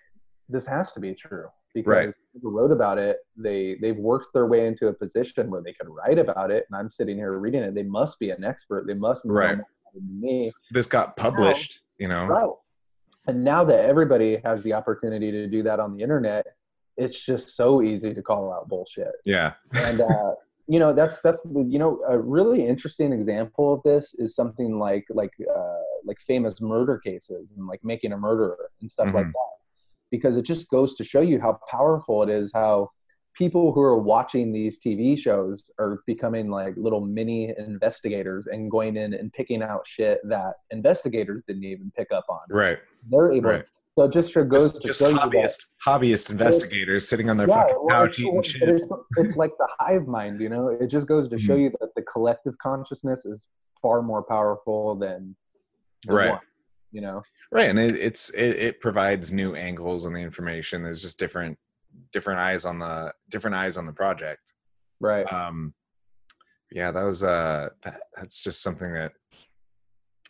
this has to be true because Right. people wrote about it. They they've worked their way into a position where they could write about it, and I'm sitting here reading it. They must be an expert. They must know Right. more than me. This got published, you know. Right. And now that everybody has the opportunity to do that on the internet, it's just so easy to call out bullshit Yeah. and uh, you know that's that's you know a really interesting example of this is something like like uh, like famous murder cases and like making a murderer and stuff like Mhm. that because it just goes to show you how powerful it is how people who are watching these TV shows are becoming like little mini investigators and going in and picking out shit that investigators didn't even pick up on. Right. They're able. Right. So it just goes Just, to just show you that hobbyist hobbyist investigators sitting on their fucking couch it's- eating it's, shit. It's, it's like the hive mind, you know. It just goes to show Mhm. you that the collective consciousness is far more powerful than the Right. one, you know. right and it, it's it, it provides new angles on the information there's just different different eyes on the different eyes on the project Right. um yeah that was uh that, that's just something that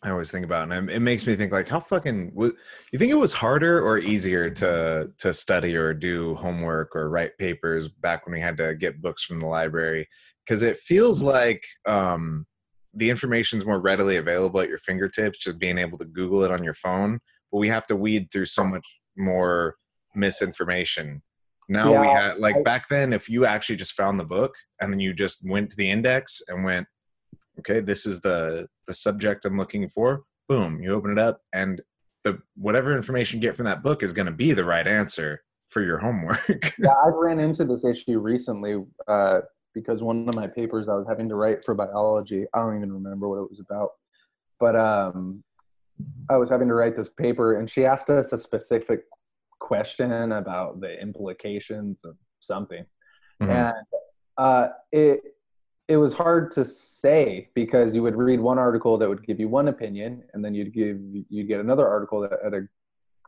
i always think about and it, it makes me think like how fucking w- you think it was harder or easier to to study or do homework or write papers back when we had to get books from the library? Because it feels like um the information is more readily available at your fingertips just being able to google it on your phone but we have to weed through so much more misinformation. Now we had like I- back then if you actually just found the book and then you just went to the index and went okay this is the the subject i'm looking for boom you open it up and the whatever information you get from that book is going to be the right answer for your homework yeah, I ran into this issue recently uh, because one of my papers I was having to write for biology. I don't even remember what it was about, but um, I was having to write this paper, and she asked us a specific question about the implications of something, Mhm. and uh, it it was hard to say because you would read one article that would give you one opinion, and then you'd give you'd get another article that had a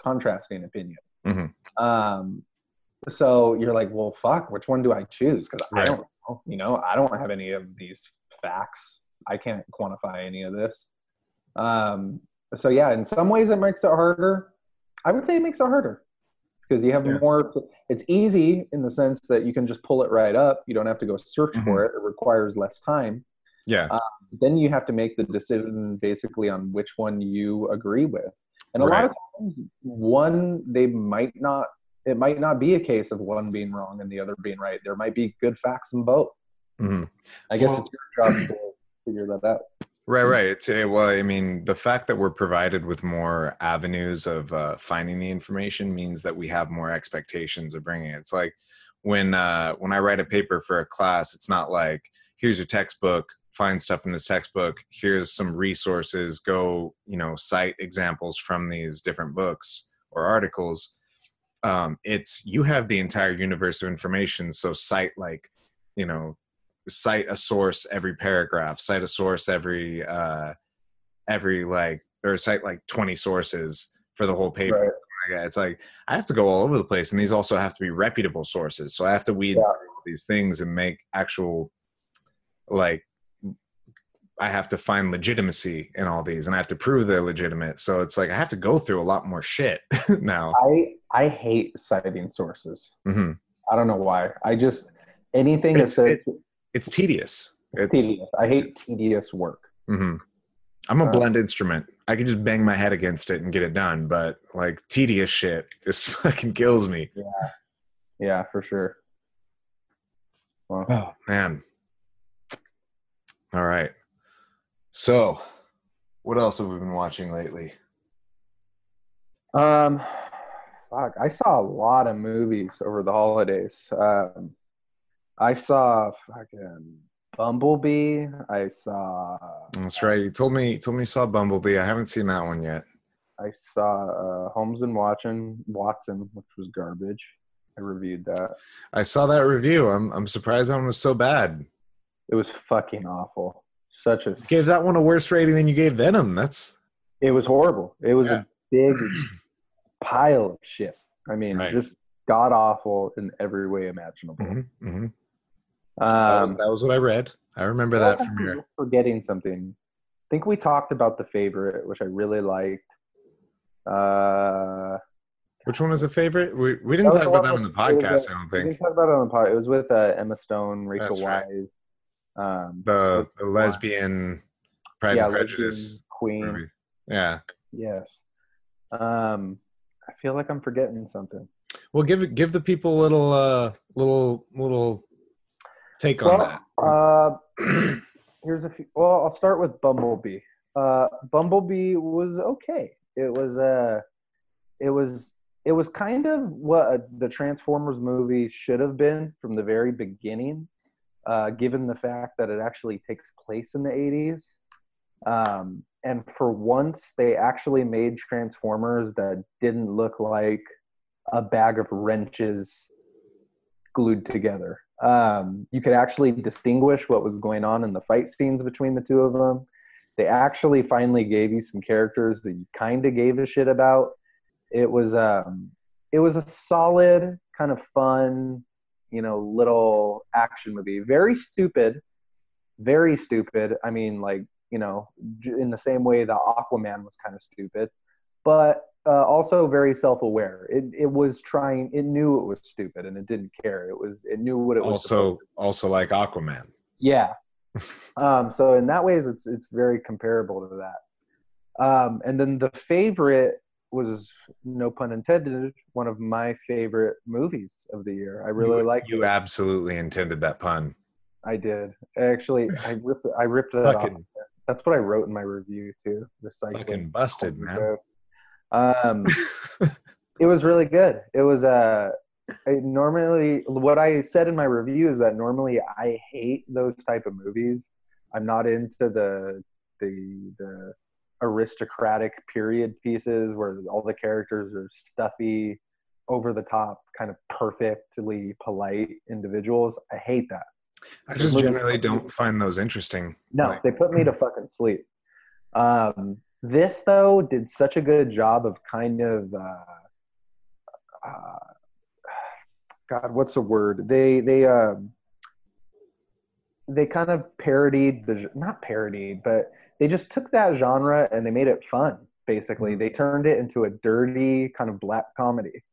contrasting opinion. Mhm. Um, so you're like, well, fuck, which one do I choose? Because I don't know. You know, I don't have any of these facts. I can't quantify any of this. Um, so yeah, in some ways it makes it harder. I would say it makes it harder because you have Yeah. more. It's easy in the sense that you can just pull it right up. You don't have to go search Mm-hmm. for it. It requires less time. yeah Then you have to make the decision basically on which one you agree with. And a lot of times, one they might not. It might not be a case of one being wrong and the other being right. There might be good facts in both. Mhm. I guess Well- it's your job to figure that out. Right, right. It's well, I mean, the fact that we're provided with more avenues of uh, finding the information means that we have more expectations of bringing it. It's like when uh, when I write a paper for a class, it's not like here's your textbook, find stuff in this textbook. Here's some resources. Go, you know, cite examples from these different books or articles. Um, it's you have the entire universe of information. So cite like, you know, cite a source every paragraph cite a source every uh every like or cite like 20 sources for the whole paper Right. It's like i have to go all over the place and these also have to be reputable sources so i have to weed Yeah. all these things and make actual like i have to find legitimacy in all these and i have to prove they're legitimate so it's like i have to go through a lot more shit now I I hate citing sources. Mhm. I don't know why. I just anything It's- that says it- it's tedious it's tedious. I hate tedious work. Mm-hmm. I'm a Uh, blunt instrument. I can just bang my head against it and get it done, but like tedious shit just fucking kills me. Yeah, Yeah, for sure. Well, Oh man. All right. So, what else have we been watching lately? Um, fuck, I saw a lot of movies over the holidays. Um, I saw fucking Bumblebee. I saw. That's right. You told me you told me you saw Bumblebee. I haven't seen that one yet. I saw uh, Holmes and Watson, Watson, which was garbage. I reviewed that. I saw that review. I'm I'm surprised that one was so bad. It was fucking awful. Such a You gave that one a worse rating than you gave Venom. That's it was horrible. It was Yeah. a big pile of shit. I mean, Right. just god awful in every way imaginable. mhm, mhm. that, was, Um, that was what I read. I remember that from your. Forgetting something. I think we talked about the favorite, which I really liked. Uh, Which one was a favorite? We we didn't talk about that on the one with- it was podcast. a- I don't we didn't think talk about it on the podcast. It was with uh, Emma Stone, Rachel That's right. Um, the the lesbian Pride yeah, and Prejudice queen. movie. Yeah. Yes. Um, I feel like I'm forgetting something. Well, give it give the people a little uh little little take on Well, that. uh, here's a few. Well, I'll start with Bumblebee. Uh, Bumblebee was okay. It was uh, it was it was kind of what the Transformers movie should have been from the very beginning, uh, given the fact that it actually takes place in the '80s. Um, and for once, they actually made Transformers that didn't look like a bag of wrenches glued together. Um, you could actually distinguish what was going on in the fight scenes between the two of them. They actually finally gave you some characters that you kind of gave a shit about. It was um, it was a solid kind of fun, you know, little action movie. Very stupid, very stupid. I mean, like you know, in the same way that Aquaman was kind of stupid, but uh, also very self-aware. It it was trying. It knew it was stupid and it didn't care. It was it knew what it was. Also also like Aquaman. Yeah. um, so in that ways, it's it's very comparable to that. Um, and then the favorite was, no pun intended, one of my favorite movies of the year. I really like. You absolutely intended that pun. I did actually. I ripped. I ripped that off. That's what I wrote in my review too. Recycling. fucking busted, man. Um, it was really good. It was uh, I normally what I said in my review is that normally I hate those type of movies. I'm not into the the the aristocratic period pieces where all the characters are stuffy, over the top, kind of perfectly polite individuals. I hate that. I just generally don't find those interesting. No, Like, they put me to fucking sleep. Um, this though did such a good job of kind of, uh, uh, God, what's the word? They they um, they kind of parodied the not parodied, but they just took that genre and they made it fun. Basically, they turned it into a dirty kind of black comedy.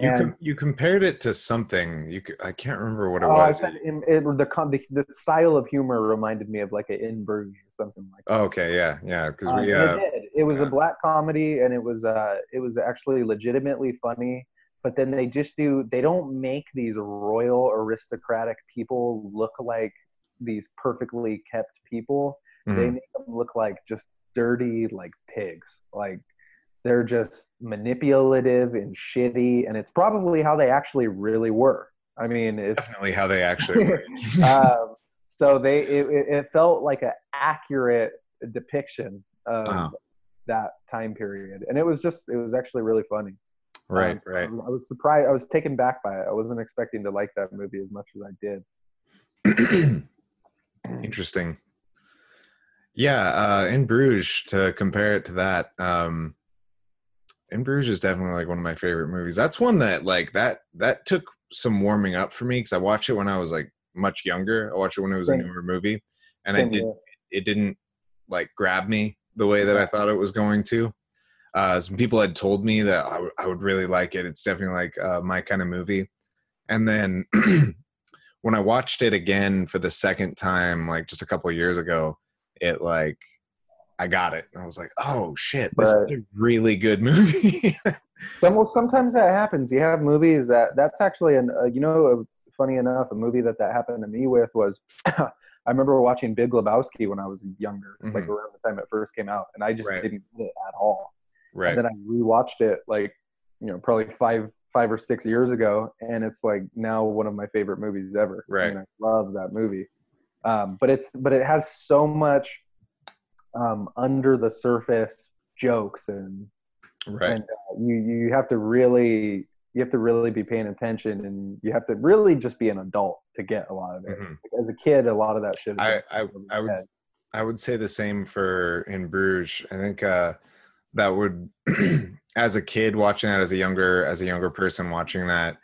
you com- you compared it to something. You c- I can't remember what it Oh, was. said in, it, the, the the style of humor reminded me of like an In or something like that. Oh, okay, yeah, yeah, because Um, we and uh, it was yeah. a black comedy, and it was uh, it was actually legitimately funny. But then they just do. They don't make these royal aristocratic people look like these perfectly kept people. They mhm. make them look like just dirty, like pigs. Like they're just manipulative and shitty, and it's probably how they actually really were. I mean, it's definitely how they actually were. um, so they it, it it felt like an accurate depiction of Wow. That time period and it was just it was actually really funny right, Um, right. I, was, surprised i was taken back by it i wasn't expecting to like that movie as much as i did Interesting. Yeah, uh, in Bruges, to compare it to that, um, in Bruges is definitely like one of my favorite movies. That's one that like that that took some warming up for me because I watched it when I was like much younger. I watched it when it was a newer movie, and I did here. it didn't like grab me the way that I thought it was going to. Uh, some people had told me that I, w- I would really like it. It's definitely like uh, my kind of movie. And then when I watched it again for the second time, like just a couple of years ago, it like I got it. I was like, oh shit, this Right. is a really good movie. Some, well, sometimes that happens you have movies that that's actually an uh, you know uh, funny enough a movie that that happened to me with was i remember watching big lebowski when i was younger like Mhm. around the time it first came out and i just Right. didn't get it at all right. And then I rewatched it like, you know, probably five five or six years ago, and it's like now one of my favorite movies ever. I, Right. mean, I love that movie. Um, but it's but it has so much um, under the surface jokes and right. and uh, you you have to really you have to really be paying attention, and you have to really just be an adult to get a lot of it. Mhm. As a kid, a lot of that shit. I, I, I would. I would say the same for in Bruges. I think uh, that would, as a kid watching that, as a younger as a younger person watching that,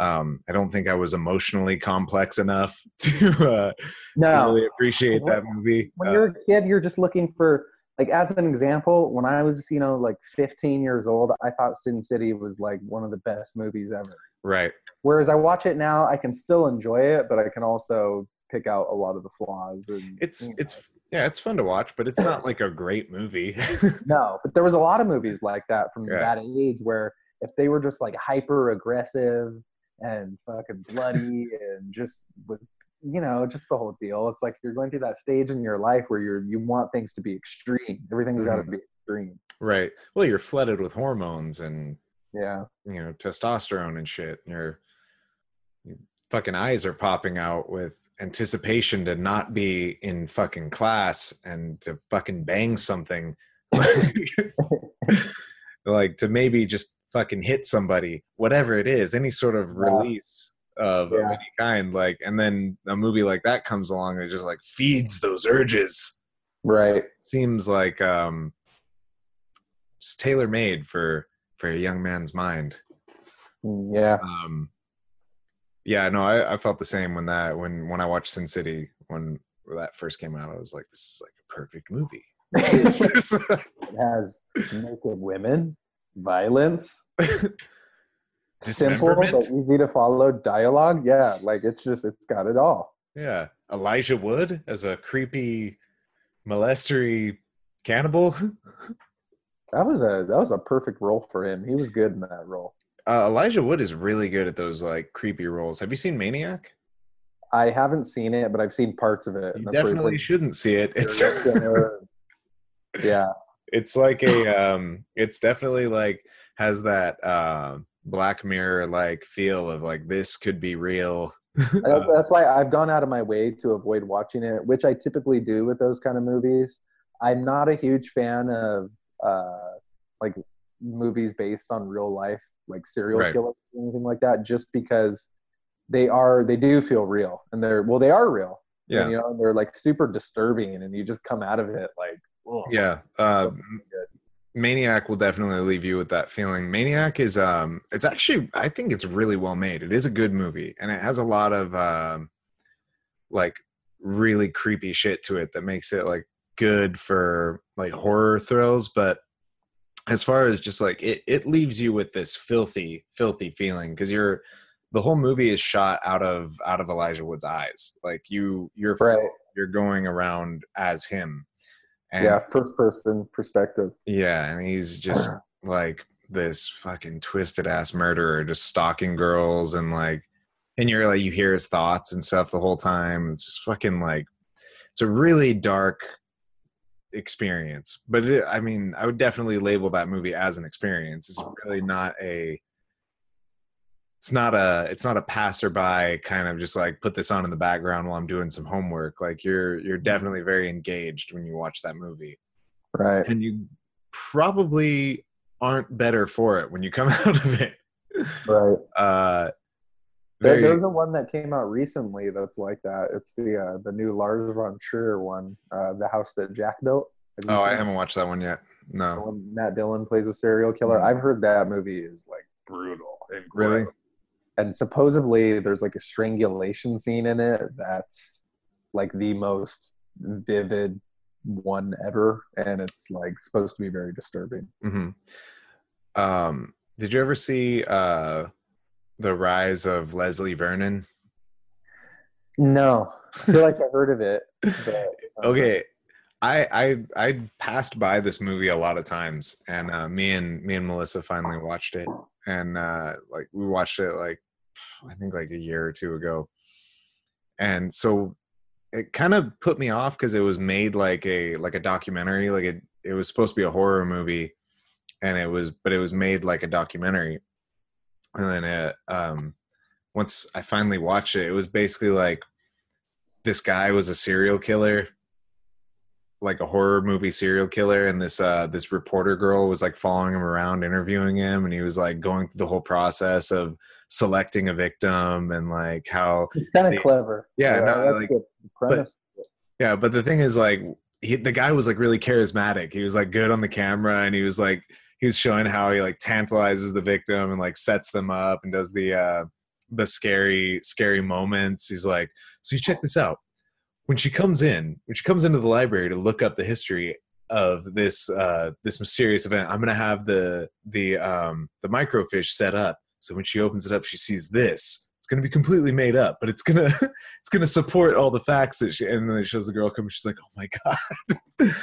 um, I don't think I was emotionally complex enough to uh, to really appreciate that movie. when Uh, you're a kid, you're just looking for like as an example. When I was, you know, like 15 years old, I thought Sin City was like one of the best movies ever. right. Whereas I watch it now, I can still enjoy it, but I can also pick out a lot of the flaws. And It's you know. it's yeah, it's fun to watch, but it's not like a great movie. no, but there was a lot of movies like that from Yeah. that age where if they were just like hyper aggressive and fucking bloody and just with you know just the whole deal. It's like you're going through that stage in your life where you're you want things to be extreme. Everything's got to mm-hmm. be extreme. Right. Well, you're flooded with hormones and yeah. you know testosterone and shit. Your, your fucking eyes are popping out with anticipation to not be in fucking class and to fucking bang something, like to maybe just fucking hit somebody, whatever it is, any sort of release of, of any kind. Like, and then a movie like that comes along and it just like feeds those urges. right Seems like um, just tailor made for for a young man's mind. Yeah Um, yeah, no, I, I felt the same when that when when I watched Sin City when that first came out. I was like, this is like a perfect movie. it has naked women violence simple but easy to follow dialogue yeah like it's just it's got it all Yeah, Elijah Wood as a creepy molestery cannibal. that was a that was a perfect role for him he was good in that role Uh, Elijah Wood is really good at those like creepy roles. Have you seen Maniac? I haven't seen it, but I've seen parts of it. You and that's where he definitely shouldn't see it. It's yeah, it's like a um it's definitely like has that uh, black mirror like feel of like this could be real that's why I've gone out of my way to avoid watching it, which I typically do with those kind of movies. I'm not a huge fan of uh, like movies based on real life, like serial Right. killers or anything like that, just because they are they do feel real and they're well they are real. yeah And, you know, and they're like super disturbing, and you just come out of it like, ugh. yeah uh. Maniac will definitely leave you with that feeling. Maniac is um it's actually i think it's really well made. It is a good movie and it has a lot of um like really creepy shit to it that makes it like good for like horror thrills but as far as just like it, it leaves you with this filthy filthy feeling because you're the whole movie is shot out of out of elijah wood's eyes. Like you you're Right. you're going around as him and yeah, first person perspective. yeah, and he's just like this fucking twisted ass murderer, just stalking girls and like, and you're like, you hear his thoughts and stuff the whole time. It's fucking like, it's a really dark experience. But it, I mean, I would definitely label that movie as an experience. It's really not a. It's not a it's not a passerby kind of just like put this on in the background while I'm doing some homework. Like you're you're definitely very engaged when you watch that movie Right. and you probably aren't better for it when you come out of it. Right. Uh, There, there's a one that came out recently that's like that. It's the uh, the new Lars von Trier one, uh, the house that Jack built. Have oh, I haven't watched that one yet. No, Matt Dillon plays a serial killer. I've heard that movie is like brutal. and really? And supposedly there's like a strangulation scene in it that's like the most vivid one ever, and it's like supposed to be very disturbing. hmm Um, did you ever see uh, the rise of Leslie Vernon? No, I feel like I heard of it. But, uh, okay I, I I passed by this movie a lot of times, and uh, me and me and Melissa finally watched it, and uh, like we watched it like I think like a year or two ago, and so it kind of put me off because it was made like a like a documentary, like it it was supposed to be a horror movie, and it was but it was made like a documentary, and then it, um once I finally watched it, it was basically like this guy was a serial killer like a horror movie serial killer and this uh this reporter girl was like following him around interviewing him and he was like going through the whole process of selecting a victim and like how It's kind of clever. yeah, no, that's like. The yeah but the thing is like he, the guy was like really charismatic he was like good on the camera and he was like he was showing how he like tantalizes the victim and like sets them up and does the uh the scary scary moments he's like so you check this out when she comes in when she comes into the library to look up the history of this uh this mysterious event i'm gonna have the the um the microfiche set up. So when she opens it up she sees this. It's gonna be completely made up but it's gonna it's gonna support all the facts that she and then it shows the girl come she's like oh my god.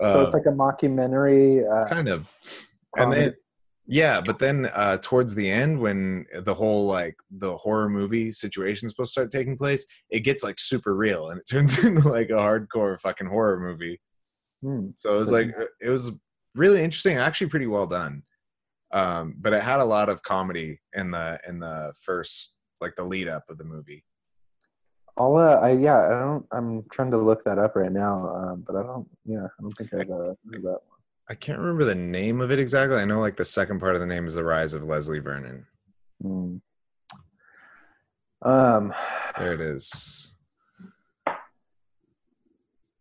So Uh, it's like a mockumentary. Uh, kind of. And then yeah but then uh towards the end when the whole like the horror movie situation is supposed to start taking place it gets like super real and it turns into like a hardcore fucking horror movie hmm. so it was like it was really interesting actually pretty well done um but it had a lot of comedy in the in the first like the lead up of the movie I'll, uh, I yeah, I don't. I'm trying to look that up right now, um, but I don't. Yeah, I don't think I've uh, heard that. I can't remember the name of it exactly i know like the second part of the name is the rise of leslie vernon Hmm. Um, There it is.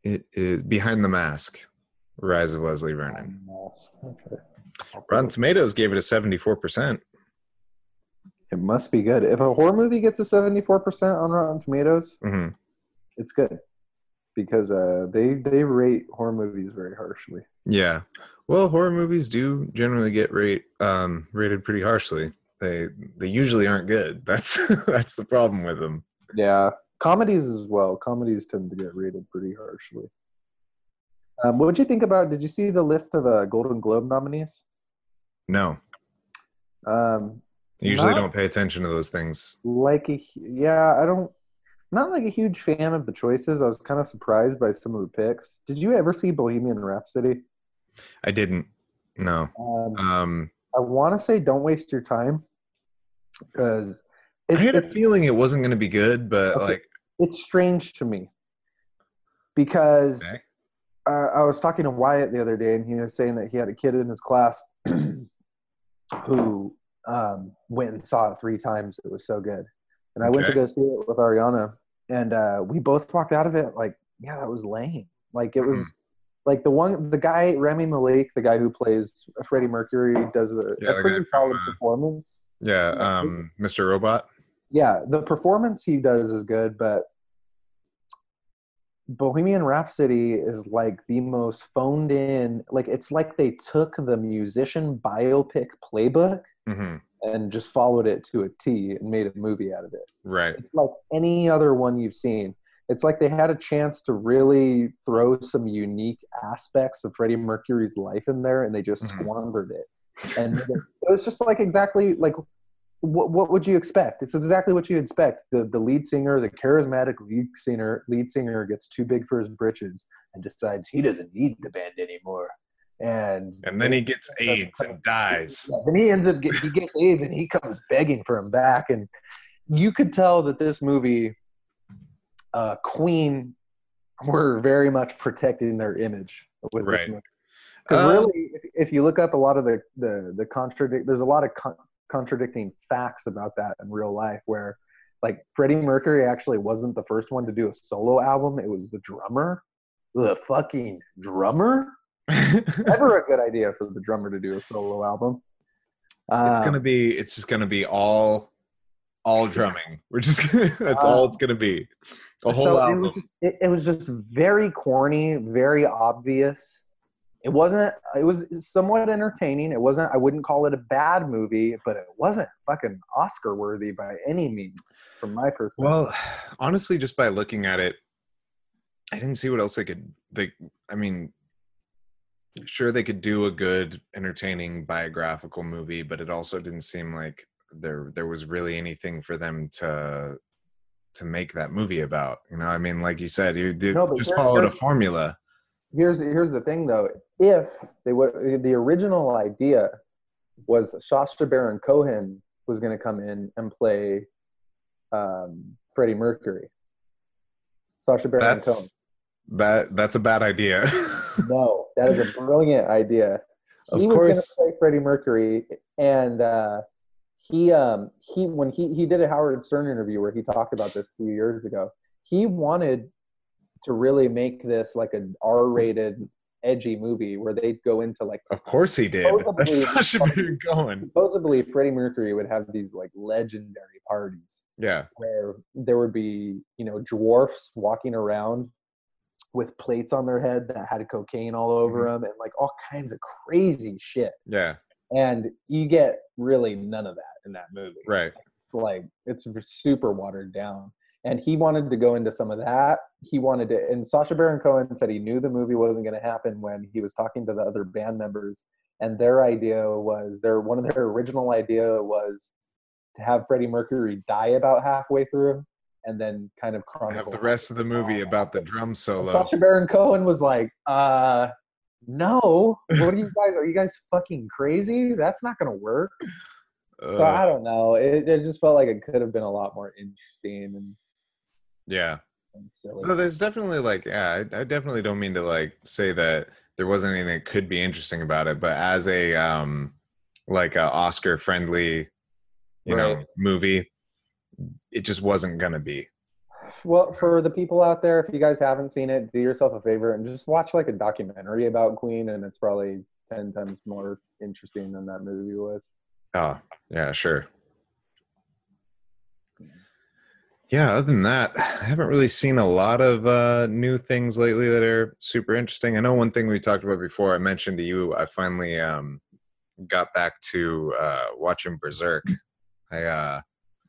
It is Behind the Mask, Rise of Leslie Vernon. okay. Rotten Tomatoes gave it a 74%. It must be good. If a horror movie gets a 74% on Rotten Tomatoes, hmm it's good because uh, they they rate horror movies very harshly. Yeah. Well, horror movies do generally get rate um, rated pretty harshly. They they usually aren't good. That's that's the problem with them. Yeah, comedies as well. Comedies tend to get rated pretty harshly. Um, what did you think about? Did you see the list of uh, Golden Globe nominees? No, Um, I usually don't pay attention to those things. like a yeah, I don't. Not like a huge fan of the choices. I was kind of surprised by some of the picks. Did you ever see Bohemian Rhapsody? I didn't. No. Um, Um, I want to say don't waste your time because I had a feeling it wasn't going to be good, but Okay. like, it's strange to me because Okay. uh, I was talking to Wyatt the other day and he was saying that he had a kid in his class who um, went and saw it three times. It was so good. And I went to go see it with Ariana and uh, we both walked out of it like, yeah, that was lame. Like it was Mhm. like the one, the guy, Rami Malek, the guy who plays Freddie Mercury, does a, Yeah, a pretty solid uh, performance. yeah, um, Mr. Robot. yeah, the performance he does is good, but Bohemian Rhapsody is like the most phoned in. Like it's like they took the musician biopic playbook hmm and just followed it to a T and made a movie out of it. Right. It's like any other one you've seen. It's like they had a chance to really throw some unique aspects of Freddie Mercury's life in there, and they just Mhm. squandered it. And it was just like exactly like what what would you expect? It's exactly what you expect. The the lead singer, the charismatic lead singer, lead singer gets too big for his britches and decides he doesn't need the band anymore. And And then he gets AIDS and dies. yeah, then he ends up get, he gets AIDS and he comes begging for him back. And you could tell that this movie, uh, Queen, were very much protecting their image with this movie. Because Um, really, if, if you look up a lot of the the the contradict, there's a lot of con- contradicting facts about that in real life. Where like Freddie Mercury actually wasn't the first one to do a solo album; it was the drummer. The fucking drummer never a good idea for the drummer to do a solo album. it's Um, gonna be. It's just gonna be all, all drumming. We're just. Gonna, that's all it's gonna be. A whole so it album. was, just, it, it was just very corny, very obvious. It wasn't. It was somewhat entertaining. It wasn't. I wouldn't call it a bad movie, but it wasn't fucking Oscar worthy by any means, from my perspective. Well, honestly, just by looking at it, I didn't see what else they could. They, I mean, sure they could do a good, entertaining biographical movie, but it also didn't seem like there there was really anything for them to to make that movie about. You know, I mean, like you said, you did No, just followed a formula. here's here's the thing though if they would the original idea was Sacha Baron Cohen was going to come in and play um, Freddie Mercury. Sacha Baron Cohen. That that's a bad idea. no, that is a brilliant idea. Of he was course. going to play Freddie Mercury, and uh, he um, he when he he did a Howard Stern interview where he talked about this a few years ago. He wanted to really make this like an R-rated, edgy movie where they'd go into like of course he did. That's such a big going. supposedly Freddie Mercury would have these like legendary parties Yeah. where there would be you know dwarfs walking around with plates on their head that had cocaine all over mm-hmm. them and like all kinds of crazy shit. Yeah. and you get really none of that in that movie. Right. like it's super watered down. And he wanted to go into some of that. He wanted to and Sacha Baron Cohen said he knew the movie wasn't going to happen when he was talking to the other band members and their idea was their one of their original idea was to have freddie mercury die about halfway through and then kind of chronicle Have the rest of the movie about the drum solo. Sacha Baron Cohen was like, uh, no, what are you guys? Are you guys fucking crazy? That's not gonna work. so I Uh, don't know. It, it just felt like it could have been a lot more interesting and, yeah. and silly. No, there's definitely like, yeah, I, I definitely don't mean to like say that there wasn't anything that could be interesting about it, but as a um like a Oscar friendly, you know, movie, it just wasn't gonna be. Well, for the people out there, if you guys haven't seen it, do yourself a favor and just watch like a documentary about Queen, and it's probably ten times more interesting than that movie was. Oh, yeah, sure. Yeah, other than that, I haven't really seen a lot of uh, new things lately that are super interesting. I know one thing we talked about before, I mentioned to you, I finally um, got back to uh, watching Berserk. I uh,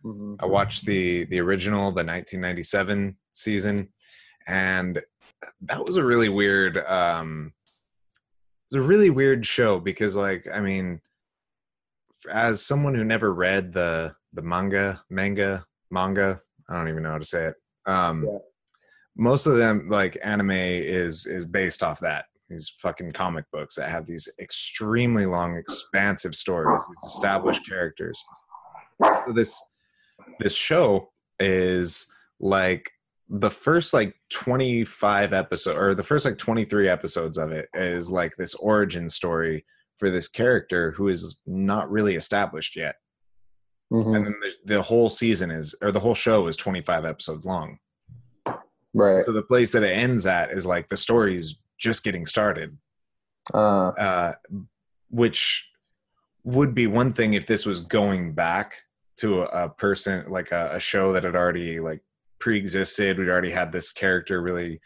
Mhm. I watched the the original, the 1997 season, and that was a really weird. Um, it was a really weird show because, like, I mean, as someone who never read the the manga, manga, manga, I don't even know how to say it. Um, Yeah. Most of them, like anime, is is based off that these fucking comic books that have these extremely long, expansive stories, these established characters. So this this show is like the first like 25 episode or the first like 23 episodes of it is like this origin story for this character who is not really established yet Mhm. and then the, the whole season is or the whole show is 25 episodes long Right. so the place that it ends at is like the story's just getting started Uh, uh, which would be one thing if this was going back to a, a person like a, a show that had already like pre-existed we'd already had this character really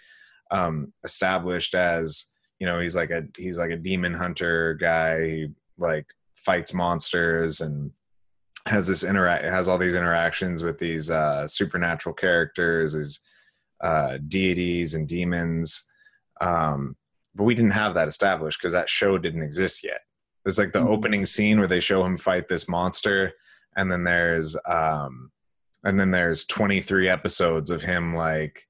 um established as you know he's like a he's like a demon hunter guy he like fights monsters and has this interact has all these interactions with these uh supernatural characters these uh deities and demons um but we didn't have that established because that show didn't exist yet. There's like the Mhm. opening scene where they show him fight this monster, and then there's um, and then there's 23 episodes of him like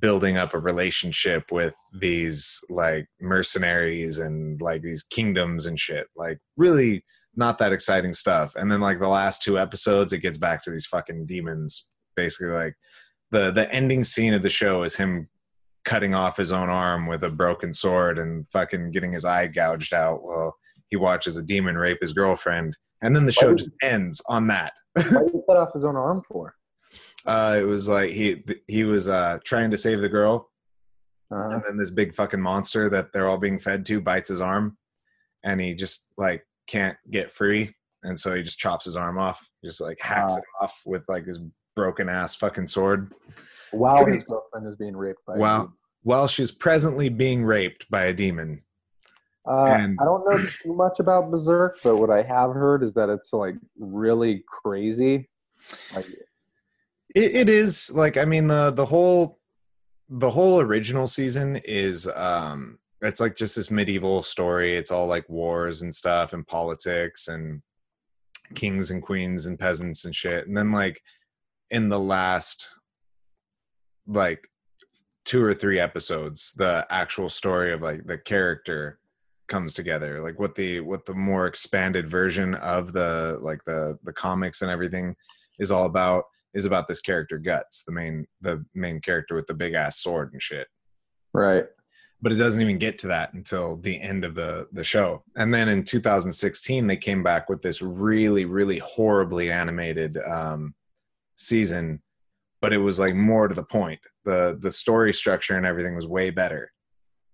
building up a relationship with these like mercenaries and like these kingdoms and shit. Like really not that exciting stuff. And then like the last two episodes, it gets back to these fucking demons. Basically, like the the ending scene of the show is him cutting off his own arm with a broken sword and fucking getting his eye gouged out while he watches a demon rape his girlfriend. And then the show just ends on that. why did he cut off his own arm for? Uh, it was like he he was uh, trying to save the girl, Uh, and then this big fucking monster that they're all being fed to bites his arm, and he just like can't get free, and so he just chops his arm off, just like hacks Ah. it off with like his broken ass fucking sword. while his girlfriend is being raped by. a While while she's presently being raped by a demon. Uh, and- I don't know too much about Berserk, but what I have heard is that it's like really crazy. Like, It, it is like I mean the the whole the whole original season is um it's like just this medieval story. It's all like wars and stuff and politics and kings and queens and peasants and shit. And then like in the last like two or three episodes, the actual story of like the character comes together. Like what the what the more expanded version of the like the the comics and everything is all about is about this character guts the main the main character with the big ass sword and shit Right. but it doesn't even get to that until the end of the the show and then in 2016 they came back with this really really horribly animated um season but it was like more to the point the the story structure and everything was way better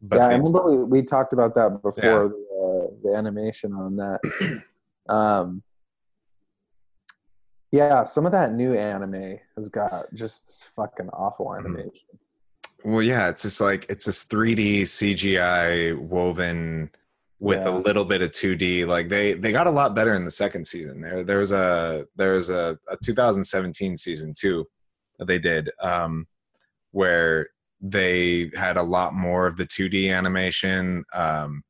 but yeah, I remember we, we talked about that before the, uh, the animation on that. um, yeah, some of that new anime has got just this fucking awful Mm-hmm. animation. Well, yeah, it's just like it's this 3D CGI woven with Yeah. a little bit of 2D. Like they they got a lot better in the second season. There there was a there was a, a 2017 season two that they did um, where they had a lot more of the 2D animation um,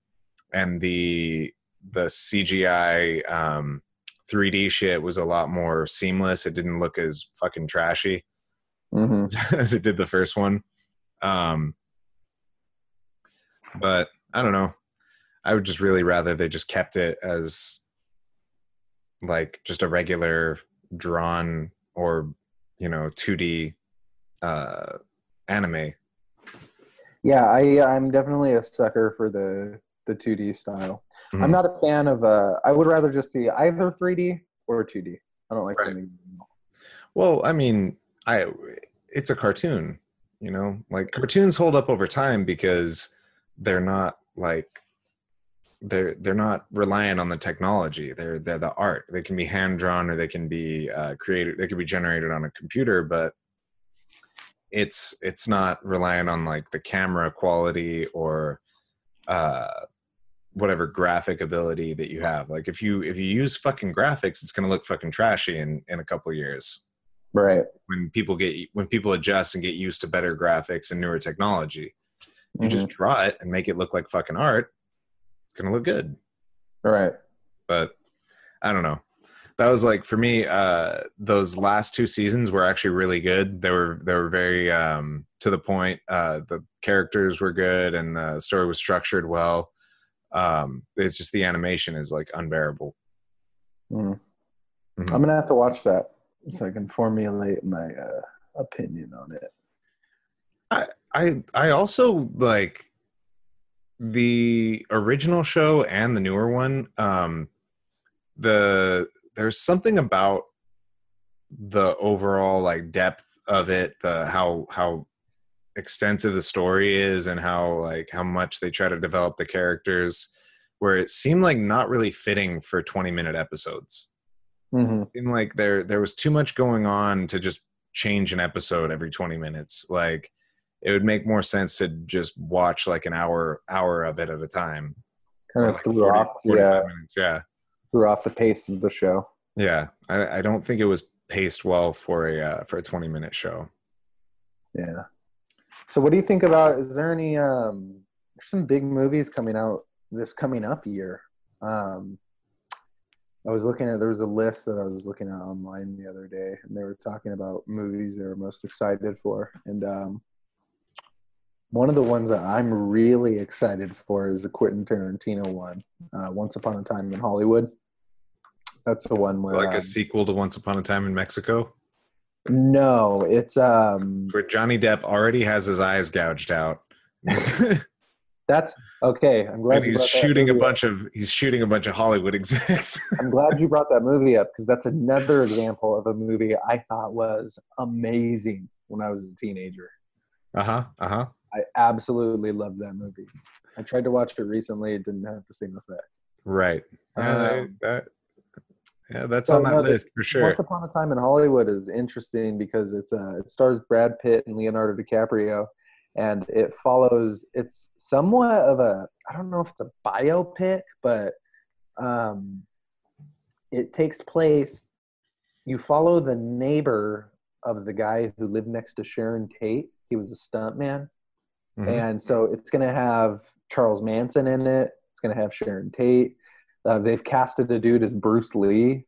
and the the CGI um, 3D shit was a lot more seamless. It didn't look as fucking trashy hmm as it did the first one. Um, but I don't know. I would just really rather they just kept it as like just a regular drawn or you know 2D uh, anime. Yeah, I I'm definitely a sucker for the the 2D style. Mhm. I'm not a fan of. Uh, I would rather just see either 3D or 2D. I don't like Right. anything. Well, I mean, I it's a cartoon, you know. Like cartoons hold up over time because they're not like they're they're not reliant on the technology. They're they're the art. They can be hand drawn or they can be uh, created. They can be generated on a computer, but it's it's not relying on like the camera quality or uh whatever graphic ability that you have. Like if you if you use fucking graphics it's going to look fucking trashy in in a couple years. Right. when people get when people adjust and get used to better graphics and newer technology. You just draw it and make it look like fucking art it's gonna look good. Right. but i don't know that was like for me uh those last two seasons were actually really good they were they were very um to the point uh the characters were good and the story was structured well um it's just the animation is like unbearable Mm. Mhm. I'm gonna have to watch that so I can formulate my uh, opinion on it. I I also like the original show and the newer one. Um, the there's something about the overall like depth of it, the how how extensive the story is, and how like how much they try to develop the characters, where it seemed like not really fitting for 20 minute episodes. Hmm seemed like there there was too much going on to just change an episode every 20 minutes. Like it would make more sense to just watch like an hour hour of it at a time. Kind of like threw 40 off, yeah, minutes yeah threw off the pace of the show. yeah I, I don't think it was paced well for a uh, for a 20 minute show Yeah. So, what do you think about? Is there any um, there's some big movies coming out this coming up year? Um, I was looking at there was a list that I was looking at online the other day, and they were talking about movies they were most excited for, and um, one of the ones that I'm really excited for is the Quentin Tarantino one, uh, Once Upon a Time in Hollywood. That's the one where like um, a sequel to once upon a time in mexico no, it's um, where johnny depp already has his eyes gouged out that's okay. I'm glad you he's shooting a movie up. bunch of he's shooting a bunch of hollywood execs I'm glad you brought that movie up because that's another example of a movie I thought was amazing when I was a teenager. uh-huh uh-huh I absolutely loved that movie. I tried to watch it recently; it didn't have the same effect. right Um, that, yeah that's So, on that no, list for sure Once Upon a Time in Hollywood is interesting because it's uh, it stars Brad Pitt and Leonardo DiCaprio, and it follows. It's somewhat of a I don't know if it's a biopic, but um, it takes place. You follow the neighbor of the guy who lived next to Sharon Tate. He was a stuntman, Mhm. and so it's going to have Charles Manson in it. It's going to have Sharon Tate. Uh, they've casted a dude as Bruce Lee.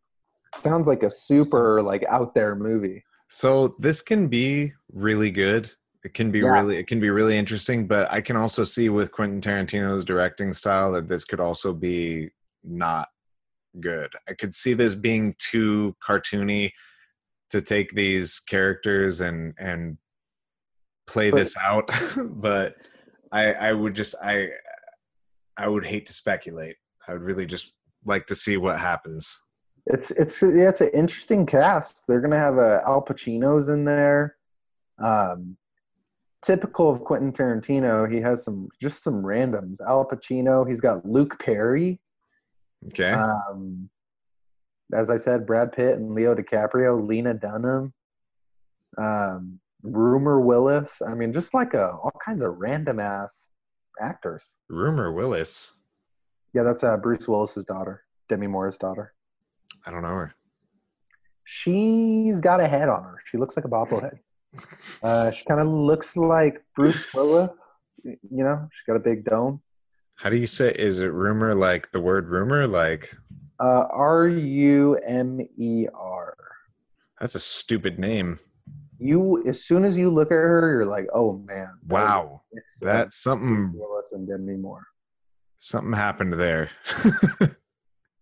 Sounds like a super like out there movie. So this can be really good. It can be Yeah. really it can be really interesting, but I can also see with Quentin Tarantino's directing style that this could also be not good. I could see this being too cartoony to take these characters and and play But- this out, but I I would just I I would hate to speculate. I would really just like to see what happens. It's it's yeah, it's an interesting cast. They're gonna have uh, Al Pacino's in there. Um, typical of Quentin Tarantino, he has some just some randoms. Al Pacino. He's got Luke Perry. Okay. Um, as I said, Brad Pitt and Leo DiCaprio, Lena Dunham, um, Rumer Willis. I mean, just like a, all kinds of random ass actors. Rumer Willis. Yeah, that's uh, Bruce Willis's daughter, Demi Moore's daughter. I don't know her. She's got a head on her. She looks like a bobblehead. Uh, she kind of looks like Bruce Willis. You know, she's got a big dome. How do you say? Is it rumor like the word rumor? Like Uh, R U M E R. that's a stupid name. You, as soon as you look at her, you're like, oh man. Wow, that's something. Willis and Demi Moore. Something happened there.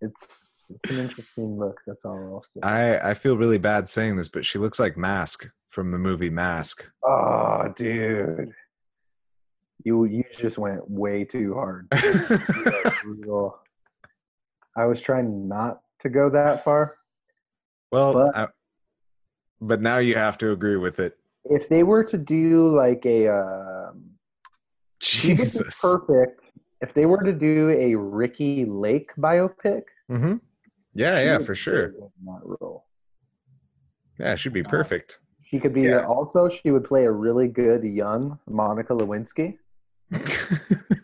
It's it's an interesting look. That's all I'll say. I I feel really bad saying this, but she looks like Mask from the movie Mask. Oh, dude. You you just went way too hard. You are brutal. I was trying not to go that far. Well, But- I- but now you have to agree with it. If they were to do like a um, Jesus. perfect. If they were to do a Ricki Lake biopic, mm-hmm. Yeah, yeah, for sure. that role. Yeah, she'd be perfect. She could be Yeah. also she would play a really good young Monica Lewinsky.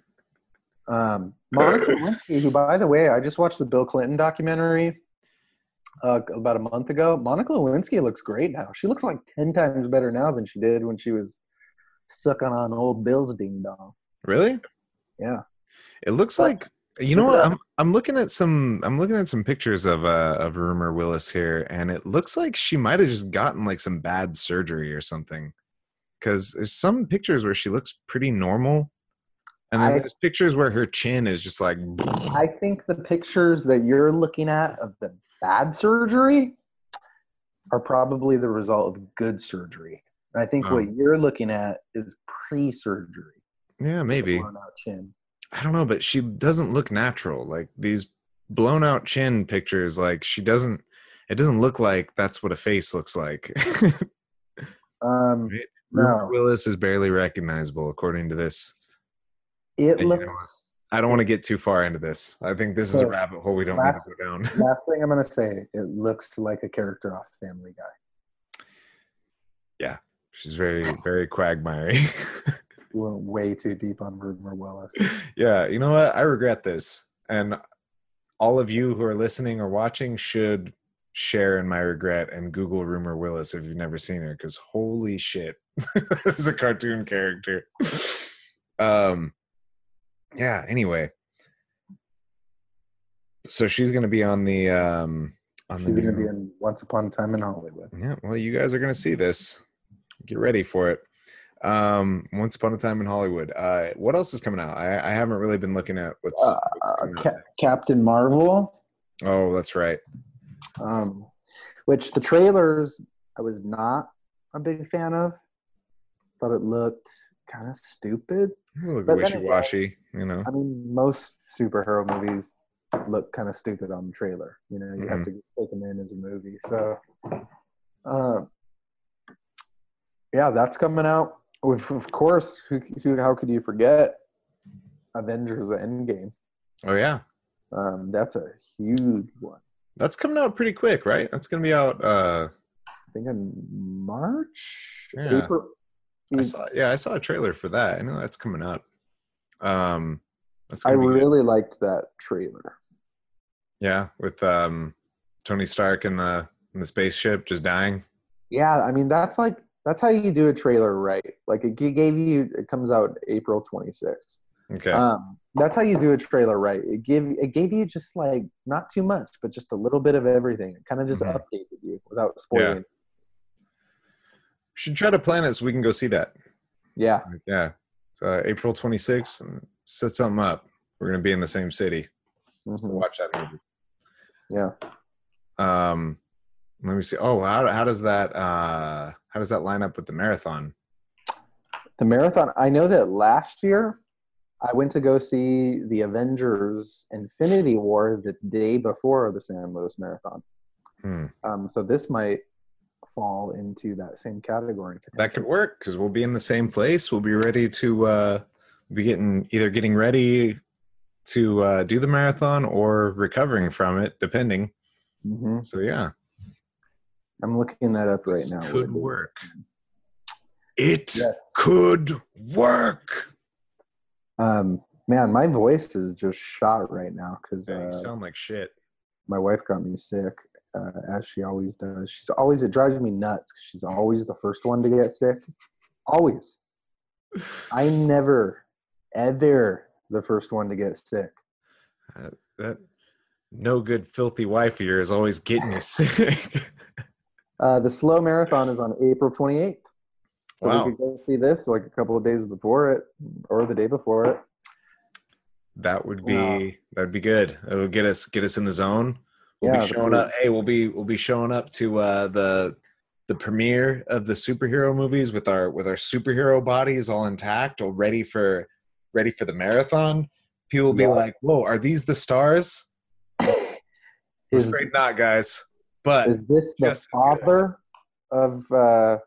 Um, Monica Lewinsky, who by the way, I just watched the Bill Clinton documentary uh, about a month ago. Monica Lewinsky looks great now. She looks like ten times better now than she did when she was sucking on old Bill's ding dong. really? Yeah. It looks like you know what? I'm I'm looking at some I'm looking at some pictures of uh of Rumer Willis here, and it looks like she might have just gotten like some bad surgery or something. Because there's some pictures where she looks pretty normal, and then I- there's pictures where her chin is just like. I think the pictures that you're looking at of the bad surgery are probably the result of good surgery. And I think Oh. what you're looking at is pre-surgery. Yeah, maybe. Chin. I don't know, but she doesn't look natural. Like these blown out chin pictures, like she doesn't. It doesn't look like that's what a face looks like. Um, Right. no, Willis is barely recognizable according to this. it you know looks. I don't want to get too far into this. I think this is a rabbit hole we don't last- need to go down. Last thing I'm gonna say, it looks like a character off Family Guy. Yeah, she's very, very quagmire. We went way too deep on Rumer Willis. yeah, you know what? I regret this. And all of you who are listening or watching should share in my regret and Google Rumer Willis if you've never seen her, because holy shit, is a cartoon character. um, yeah. Anyway, so she's gonna be on the um on the She's gonna new- be in Once Upon a Time in Hollywood. yeah, well, you guys are going to see this. Get ready for it. Um, Once Upon a Time in Hollywood. Uh, what else is coming out? I, I haven't really been looking at what's. Uh, what's coming out Ca- next. Captain Marvel, oh, that's right. um, which the trailers I was not a big fan of. Thought it looked kind of stupid. Look But then wishy again- washy, you know. I mean, most superhero movies look kind of stupid on the trailer. You know, you have to take them in as a movie. So, uh, yeah, that's coming out. Of course, who, who, how could you forget Avengers Endgame? Oh yeah, Um, that's a huge one. that's coming out pretty quick, right? That's going to be out. Uh, I think in March, Yeah. April. I saw. Yeah, I saw a trailer for that. I know that's coming up. Um, that's I gonna good. really liked that trailer. yeah with um Tony Stark in the in the spaceship just dying. Yeah, I mean that's like that's how you do a trailer right. Like it gave you it comes out April 26th. Okay. Um, that's how you do a trailer right. It give it gave you just like not too much, but just a little bit of everything. It kind of just Mhm. updated you without spoiling. should try to plan it so we can go see that. Yeah, yeah. So uh, April 26th, and set something up. We're gonna be in the same city. Let's go Mhm. watch that movie. yeah. Um, let me see. Oh, how how does that uh how does that line up with the marathon? The marathon. I know that last year I went to go see the Avengers Infinity War the day before the San Luis Marathon. Hmm. Um, so this might fall into that same category. That could work because we'll be in the same place. We'll be ready to uh, be getting either getting ready to uh, do the marathon or recovering from it, depending. hmm So yeah, I'm looking that up right now. It could work. It Yeah. could work. Um, man, my voice is just shot right now because Yeah, you uh, sound like shit. my wife got me sick, uh, as she always does. She's always it drives me nuts 'cause she's always the first one to get sick. Always. I'm never, ever the first one to get sick. Uh, that no good filthy wife of yours always getting you sick. Uh, the SLO marathon is on April 28th. So Wow. we could go see this like a couple of days before it or the day before it. that would be Wow. that would be good. It would get us get us in the zone. We'll Yeah, be showing up. Hey, we'll be we'll be showing up to uh, the the premiere of the superhero movies with our with our superhero bodies all intact, all ready for ready for the marathon. People will be Yeah. like, "Whoa, are these the stars?" I'm afraid not, guys. But is this the just as good. father of, uh,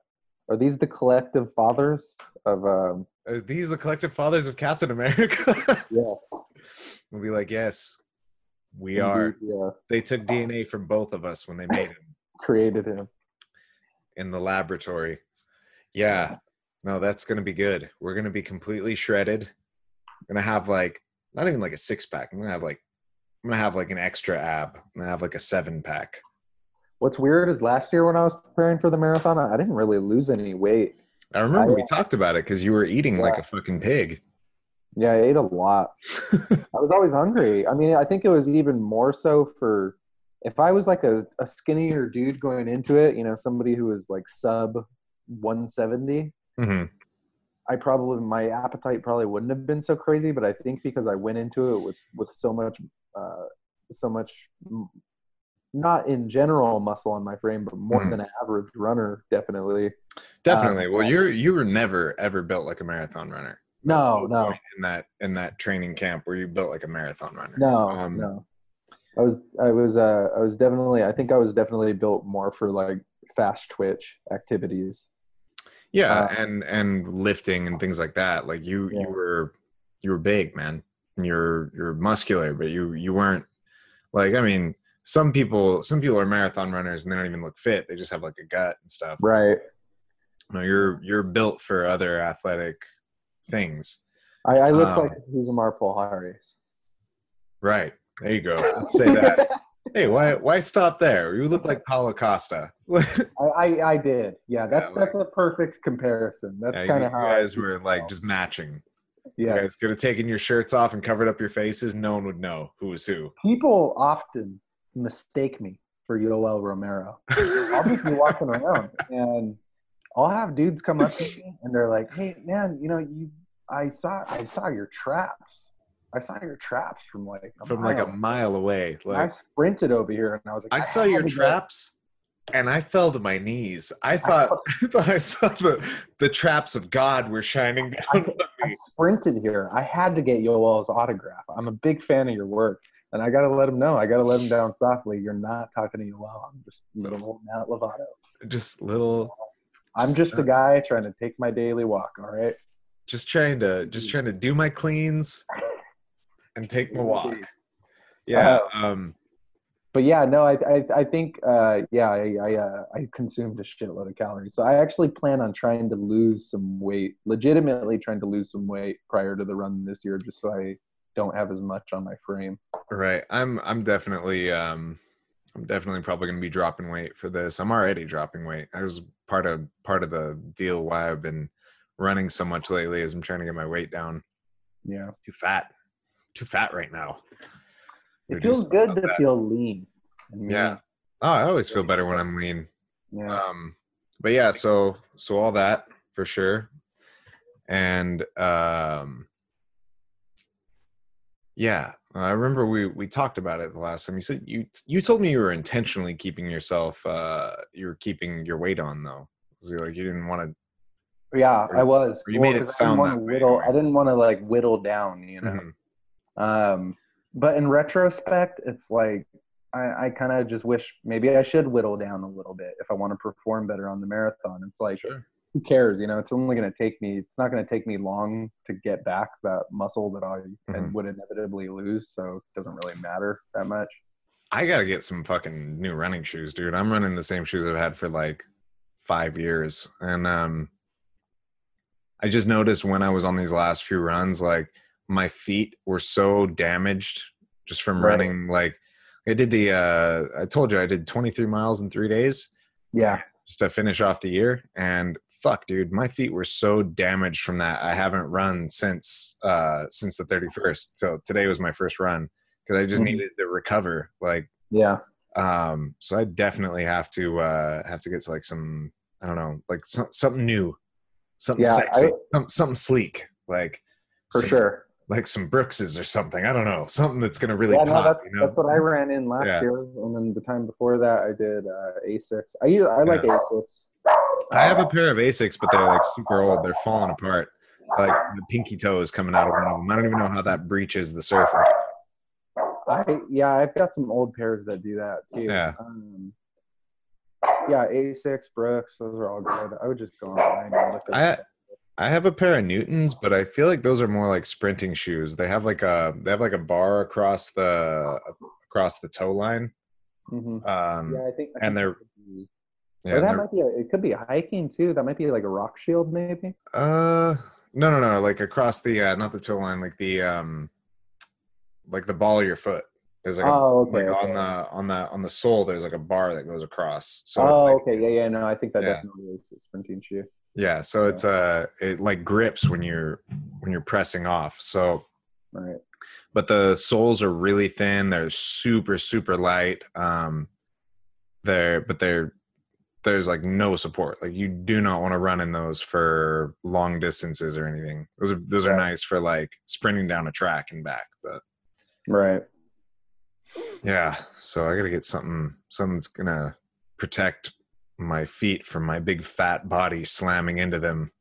are these the collective fathers of, um, are these the collective fathers of Captain America? yes. we'll be like, "Yes, we are." Yeah, They took DNA from both of us when they made him. created him. in the laboratory. Yeah. No, that's to be good. We're to be completely shredded. I'm to have like not even like a six pack. I'm to have like I'm to have like an extra ab. I'm to have like a seven pack. What's weird is last year when I was preparing for the marathon, I didn't really lose any weight. I remember I- we talked about it cuz you were eating like a fucking pig. Yeah, I ate a lot. I was always hungry. I mean, I think it was even more so for if I was like a, a skinnier dude going into it, you know, somebody who was like sub 170, hmm I probably my appetite probably wouldn't have been so crazy. But I think because I went into it with with so much, uh, so much, not in general muscle on my frame, but more Mhm. than an average runner, definitely. Definitely. Um, well, you're you were never ever built like a marathon runner. No, no, In that in that training camp where you built like a marathon runner. No, Um, no. I was, I was, uh, I was definitely. I think I was definitely built more for like fast twitch activities. Yeah, Uh, and and lifting and things like that. Like you Yeah. you were you were big, man. You're you're muscular, but you you weren't like I mean, some people some people are marathon runners and they don't even look fit. They just have like a gut and stuff. Right. No, you're you're built for other athletic things. I, I look Um, like Uzumar Polharis. Right. There you go. Let's say that. hey, why why stop there? You look like Paulo Costa. I, I, I did. Yeah, that's Yeah, that's a perfect comparison. That's Yeah, kind of how guys were like just matching. You Yeah. guys could have taken your shirts off and covered up your faces. No one would know who was who. People often mistake me for Yoel Romero. I'll just be walking around and I'll have dudes come up to me and they're like, "Hey, man, you know, you, I saw, I saw your traps. I saw your traps from like a From like a mile. mile away. I sprinted over here and I was like, I saw your traps and I fell to my knees. I thought I thought I saw the the traps of God were shining down on I sprinted here. I had to get Yoel's autograph. I'm a big fan of your work, and I got to let him know. I got to let him down softly. You're not talking to Yoel. I'm just little Matt Lovato. Just little I'm just a guy trying to take my daily walk. All right. just trying to just trying to do my cleans and take my walk. Yeah. Um But yeah, no, I I, I think uh, yeah, I I, uh, I consumed a shitload of calories. So I actually plan on trying to lose some weight, legitimately trying to lose some weight prior to the run this year, just so I don't have as much on my frame. Right. I'm I'm definitely um I'm definitely probably gonna be dropping weight for this. I'm already dropping weight. That was part of part of the deal why I've been running so much lately is I'm trying to get my weight down. Yeah. Too fat. Too fat right now. It feels good to that. feel lean. Yeah. Oh, I always feel better when I'm lean. Yeah. Um but yeah, so so all that for sure. And um yeah, I remember we we talked about it the last time. You said you you told me you were intentionally keeping yourself uh you were keeping your weight on though. It like you didn't want to Yeah, Or- I was. you made it 'cause I didn't sound way, whittle. anyway. I didn't want to like whittle down, you know. Mhm. Um, but in retrospect, it's like I, I kind of just wish maybe I should whittle down a little bit if I want to perform better on the marathon. It's like Sure. Who cares? You know, it's only going to take me. It's not going to take me long to get back that muscle that I Mhm. would inevitably lose. So it doesn't really matter that much. I gotta get some fucking new running shoes, dude. I'm running the same shoes I've had for like five years, and um, I just noticed when I was on these last few runs, like my feet were so damaged just from Right. running. Like I did the, uh, I told you I did 23 miles in three days Yeah, to finish off the year, and fuck, dude, my feet were so damaged from that. I haven't run since uh since the 31st. So today was my first run because I just Mhm. needed to recover. Like yeah, um so i definitely have to uh have to get to like some i don't know like some, something new something Yeah, sexy I- some, something sleek like for some- sure. Like some brookses or something i don't know something that's gonna really yeah, no, pop that's, you know that's what I ran in last Yeah. year, and then the time before that, I did uh, Asics. I like Yeah. Asics. i have a pair of asics but they're like super old they're falling apart like the pinky toe is coming out of one of them i don't even know how that breaches the surface I yeah, I've got some old pairs that do that too. Yeah. Um, yeah, Asics, Brooks, those are all good. I would just go online and look at. I have a pair of Newtons, but I feel like those are more like sprinting shoes. They have like a they have like a bar across the across the toe line. Mhm. Um, Yeah, I think. I and they're- that be- yeah, that they're- might be. A, it could be hiking too. That might be like a rock shield, maybe. Uh, no, no, no. Like across the uh, not the toe line, like the um, like the ball of your foot. There's like, Oh, a, okay, like okay. on the on the on the sole. There's like a bar that goes across. So oh, it's like, okay, yeah, yeah. No, I think that Yeah. definitely is a sprinting shoe. Yeah. So it's uh, it like grips when you're when you're pressing off. So, Right. but the soles are really thin. They're super super light. Um, they're but they're there's like no support. Like you do not want to run in those for long distances or anything. Those are those are nice for like sprinting down a track and back, but Right. yeah. So I got to get something something that's gonna protect my feet from my big fat body slamming into them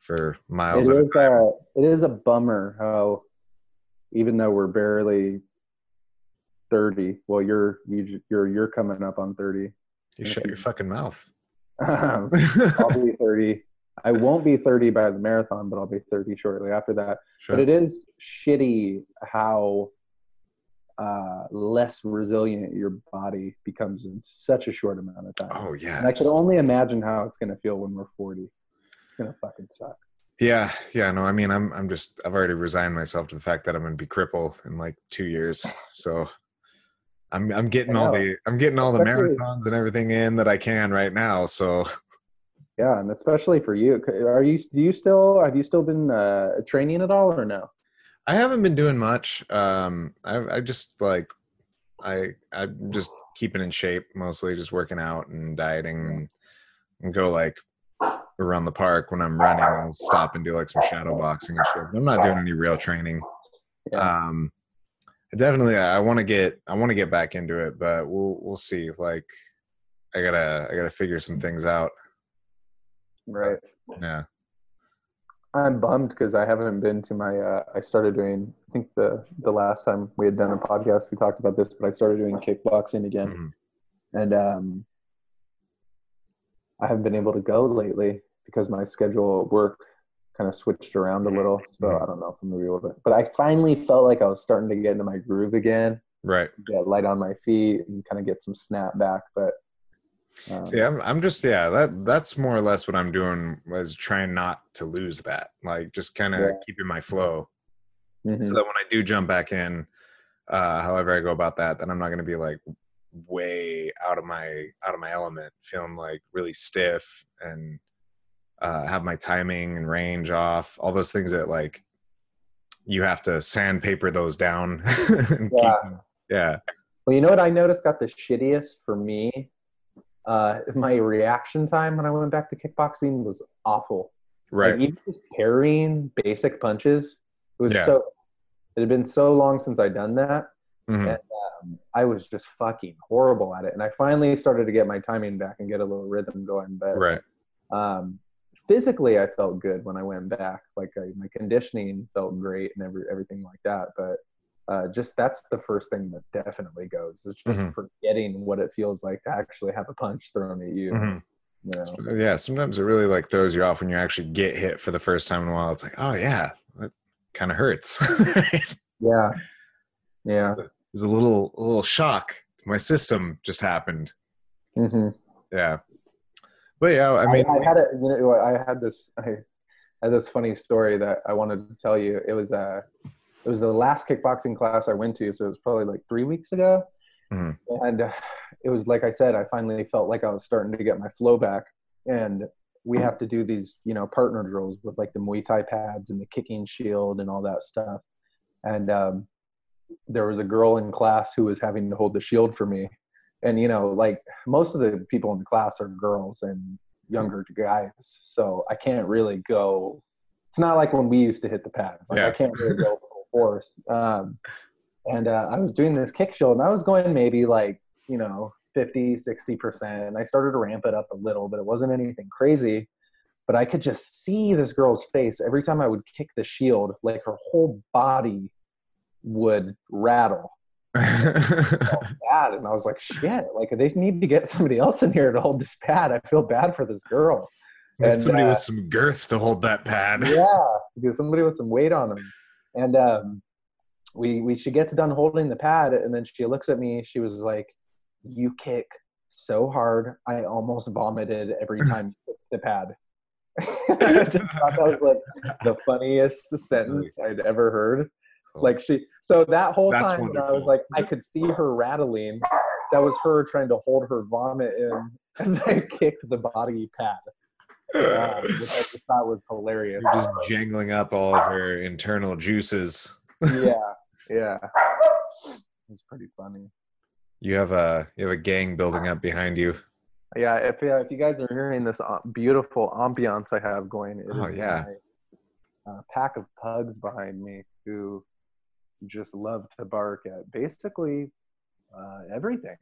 for miles It a is. time. Uh, it is a bummer how, even though we're barely thirty, well, you're you, you're you're coming up on thirty. You shut your fucking mouth. I'll be 30. I won't be 30 by the marathon, but I'll be 30 shortly after that. Sure. But it is shitty how uh, less resilient your body becomes in such a short amount of time. oh yeah. and I can just- only imagine how it's going to feel when we're 40. It's going to fucking suck. Yeah, yeah, no, I mean, I'm, I'm just, I've already resigned myself to the fact that I'm going to be crippled in like two years. So, I'm, I'm getting all the, I'm getting all the marathons and everything in that I can right now. So, Yeah, and especially for you. Are you? Do you still? Have you still been uh, training at all, or no? I haven't been doing much. Um, I, I just like, I, I'm just keeping in shape, mostly just working out and dieting, and, go like around the park when I'm running. I'll stop and do like some shadow boxing and shit. But I'm not doing any real training. Yeah. Um, definitely, I want to get, I want to get back into it, but we'll, we'll see. Like, I gotta, I gotta figure some things out. right. Yeah. I'm bummed because I haven't been to my. Uh, I started doing. I think the the last time we had done a podcast, we talked about this, but I started doing kickboxing again, Mhm. and um, I haven't been able to go lately because my schedule at work kind of switched around a little. So Mhm. I don't know if I'm gonna be able to. But I finally felt like I was starting to get into my groove again, Right. get light on my feet, and kind of get some snap back. But um, See, I'm, I'm just yeah. That that's more or less what I'm doing. Was trying not to lose that, like just kind of Yeah. keeping my flow, mhm. so that when I do jump back in, uh, however I go about that, then I'm not going to be like way out of my out of my element, feeling like really stiff and uh, have my timing and range off. All those things that like you have to sandpaper those down. keep Yeah. them- yeah. Well, you know what I noticed got the shittiest for me? Uh, my reaction time when I went back to kickboxing was awful. Right. Like even just parrying basic punches, it was Yeah. so. It had been so long since I'd done that, Mhm. and um, I was just fucking horrible at it. And I finally started to get my timing back and get a little rhythm going. But Right. um, physically I felt good when I went back. Like I, my conditioning felt great and every, everything like that. But uh, just that's the first thing that definitely goes. It's just Mhm. forgetting what it feels like to actually have a punch thrown at you. Mhm. you know? Yeah, sometimes it really like throws you off when you actually get hit for the first time in a while. It's like, oh yeah, that kind of hurts. Yeah, yeah. There's a little a little shock. My system just happened. hmm Yeah, but yeah, I mean, I, had a, you know, I had this, I had this funny story that I wanted to tell you. It was uh it was the last kickboxing class I went to, so it was probably like three weeks ago. Mhm. And uh, it was like I said, I finally felt like I was starting to get my flow back. And we have to do these, you know, partner drills with like the Muay Thai pads and the kicking shield and all that stuff. And um, there was a girl in class who was having to hold the shield for me. And you know, like most of the people in the class are girls and younger guys, so I can't really go. It's not like when we used to hit the pads. Like Yeah. I can't really go force. Um, and uh, I was doing this kick shield, and I was going maybe like you know 50, 60 percent. And I started to ramp it up a little, but it wasn't anything crazy. But I could just see this girl's face every time I would kick the shield, like her whole body would rattle bad and i was like shit like they need to get somebody else in here to hold this pad i feel bad for this girl And, somebody uh, with some girth to hold that pad. yeah somebody with some weight on them and um we we she gets done holding the pad and then she looks at me she was like you kick so hard i almost vomited every time you kick the pad. I just thought that was like the funniest sentence i'd ever heard. Like she so that whole That's time i was like i could see her rattling. That was her trying to hold her vomit in as i kicked the body pad uh, which i just thought was hilarious You're just jangling up all of her internal juices. yeah yeah it's pretty funny You have a you have a gang building up behind you. yeah if, yeah, if you guys are hearing this uh, beautiful ambiance i have going it Oh, yeah. my, uh, pack of pugs behind me who just love to bark at basically uh, everything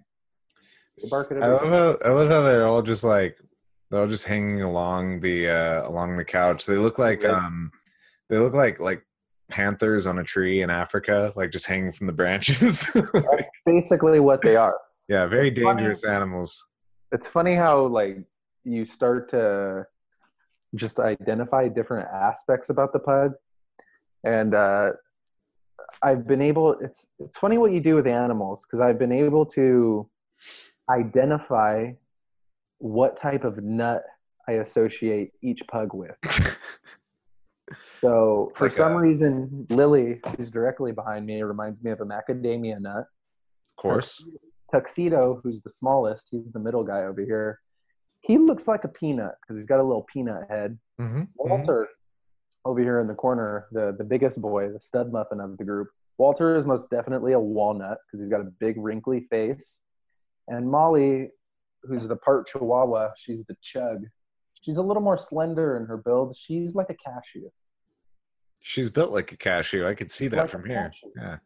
They bark at I love everything. how I love how they're all just like they're all just hanging along the uh along the couch. They look like um they look like like panthers on a tree in Africa, like just hanging from the branches. That's basically what they are yeah, very It's funny. dangerous animals. it's funny how like you start to just identify different aspects about the pug and uh i've been able it's it's funny what you do with animals because i've been able to identify what type of nut i associate each pug with so for some reason lily who's directly behind me reminds me of a macadamia nut Of course. Tuxedo, who's the smallest, he's the middle guy over here. He looks like a peanut because he's got a little peanut head. Mm-hmm. Walter, over here in the corner, the the biggest boy, the stud muffin of the group. Walter is most definitely a walnut because he's got a big wrinkly face. And Molly, who's the part Chihuahua, she's the chug. She's a little more slender in her build. She's like a cashew. She's built like a cashew. I could see that Like from here. cashew. Yeah.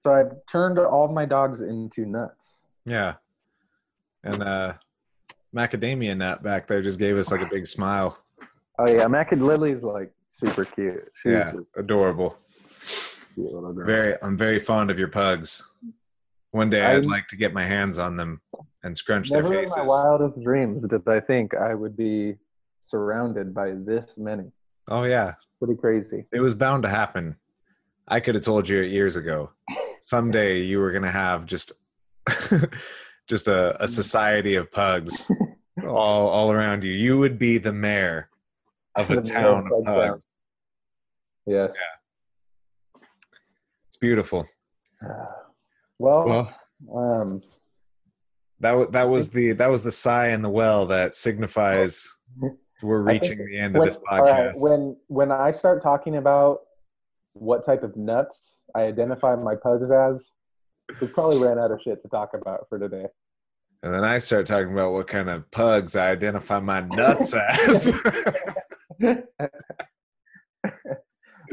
So I've turned all of my dogs into nuts. Yeah. And uh macadamia nut back there just gave us like a big smile. Oh yeah, Macad Lily's like super cute. She's yeah, adorable. a cute little girl. Very I'm very fond of your pugs. One day I'd I'm- like to get my hands on them and scrunch Never their in my wildest dreams did I think I would be surrounded by this many. Oh yeah. Pretty crazy. It was bound to happen. I could have told you years ago. Someday you were gonna have just just a, a society of pugs all all around you. You would be the mayor of a The town of of Pug pugs. Yes. It's beautiful. Well, Well, um, that was that was the that was the sigh in the well that signifies we're reaching the end of when, this all right, podcast. when when I start talking about what type of nuts I identify my pugs as, we probably ran out of shit to talk about for today. and then I start talking about what kind of pugs I identify my nuts as.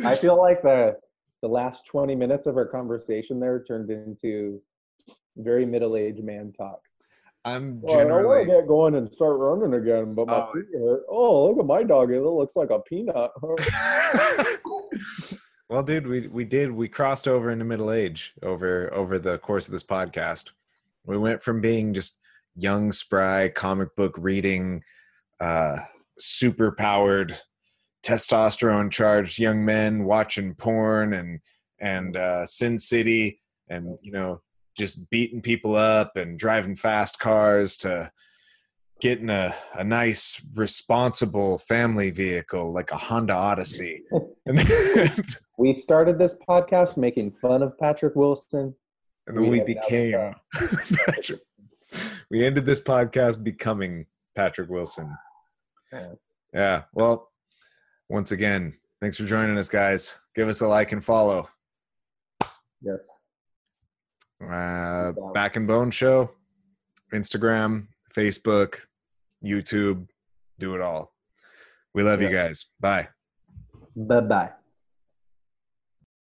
I feel like the the last 20 minutes of our conversation there turned into very middle-aged man talk. I'm Well, I want to generally. get going and start running again, but my Oh. feet hurt. Oh, look at my dog. It looks like a peanut. well, dude, we we did we crossed over into middle age over over the course of this podcast. We went from being just young, spry, comic book reading, uh, super powered, testosterone charged young men watching porn and and uh, Sin City and you know just beating people up and driving fast cars to getting a, a nice responsible family vehicle like a honda odyssey we started this podcast making fun of Patrick Wilson. and then we now became Patrick. we ended this podcast becoming patrick wilson Yeah. yeah well once again thanks for joining us guys give us a like and follow Yes. Uh, back and bone show instagram facebook youtube do it all. We love you guys. Bye. Bye bye.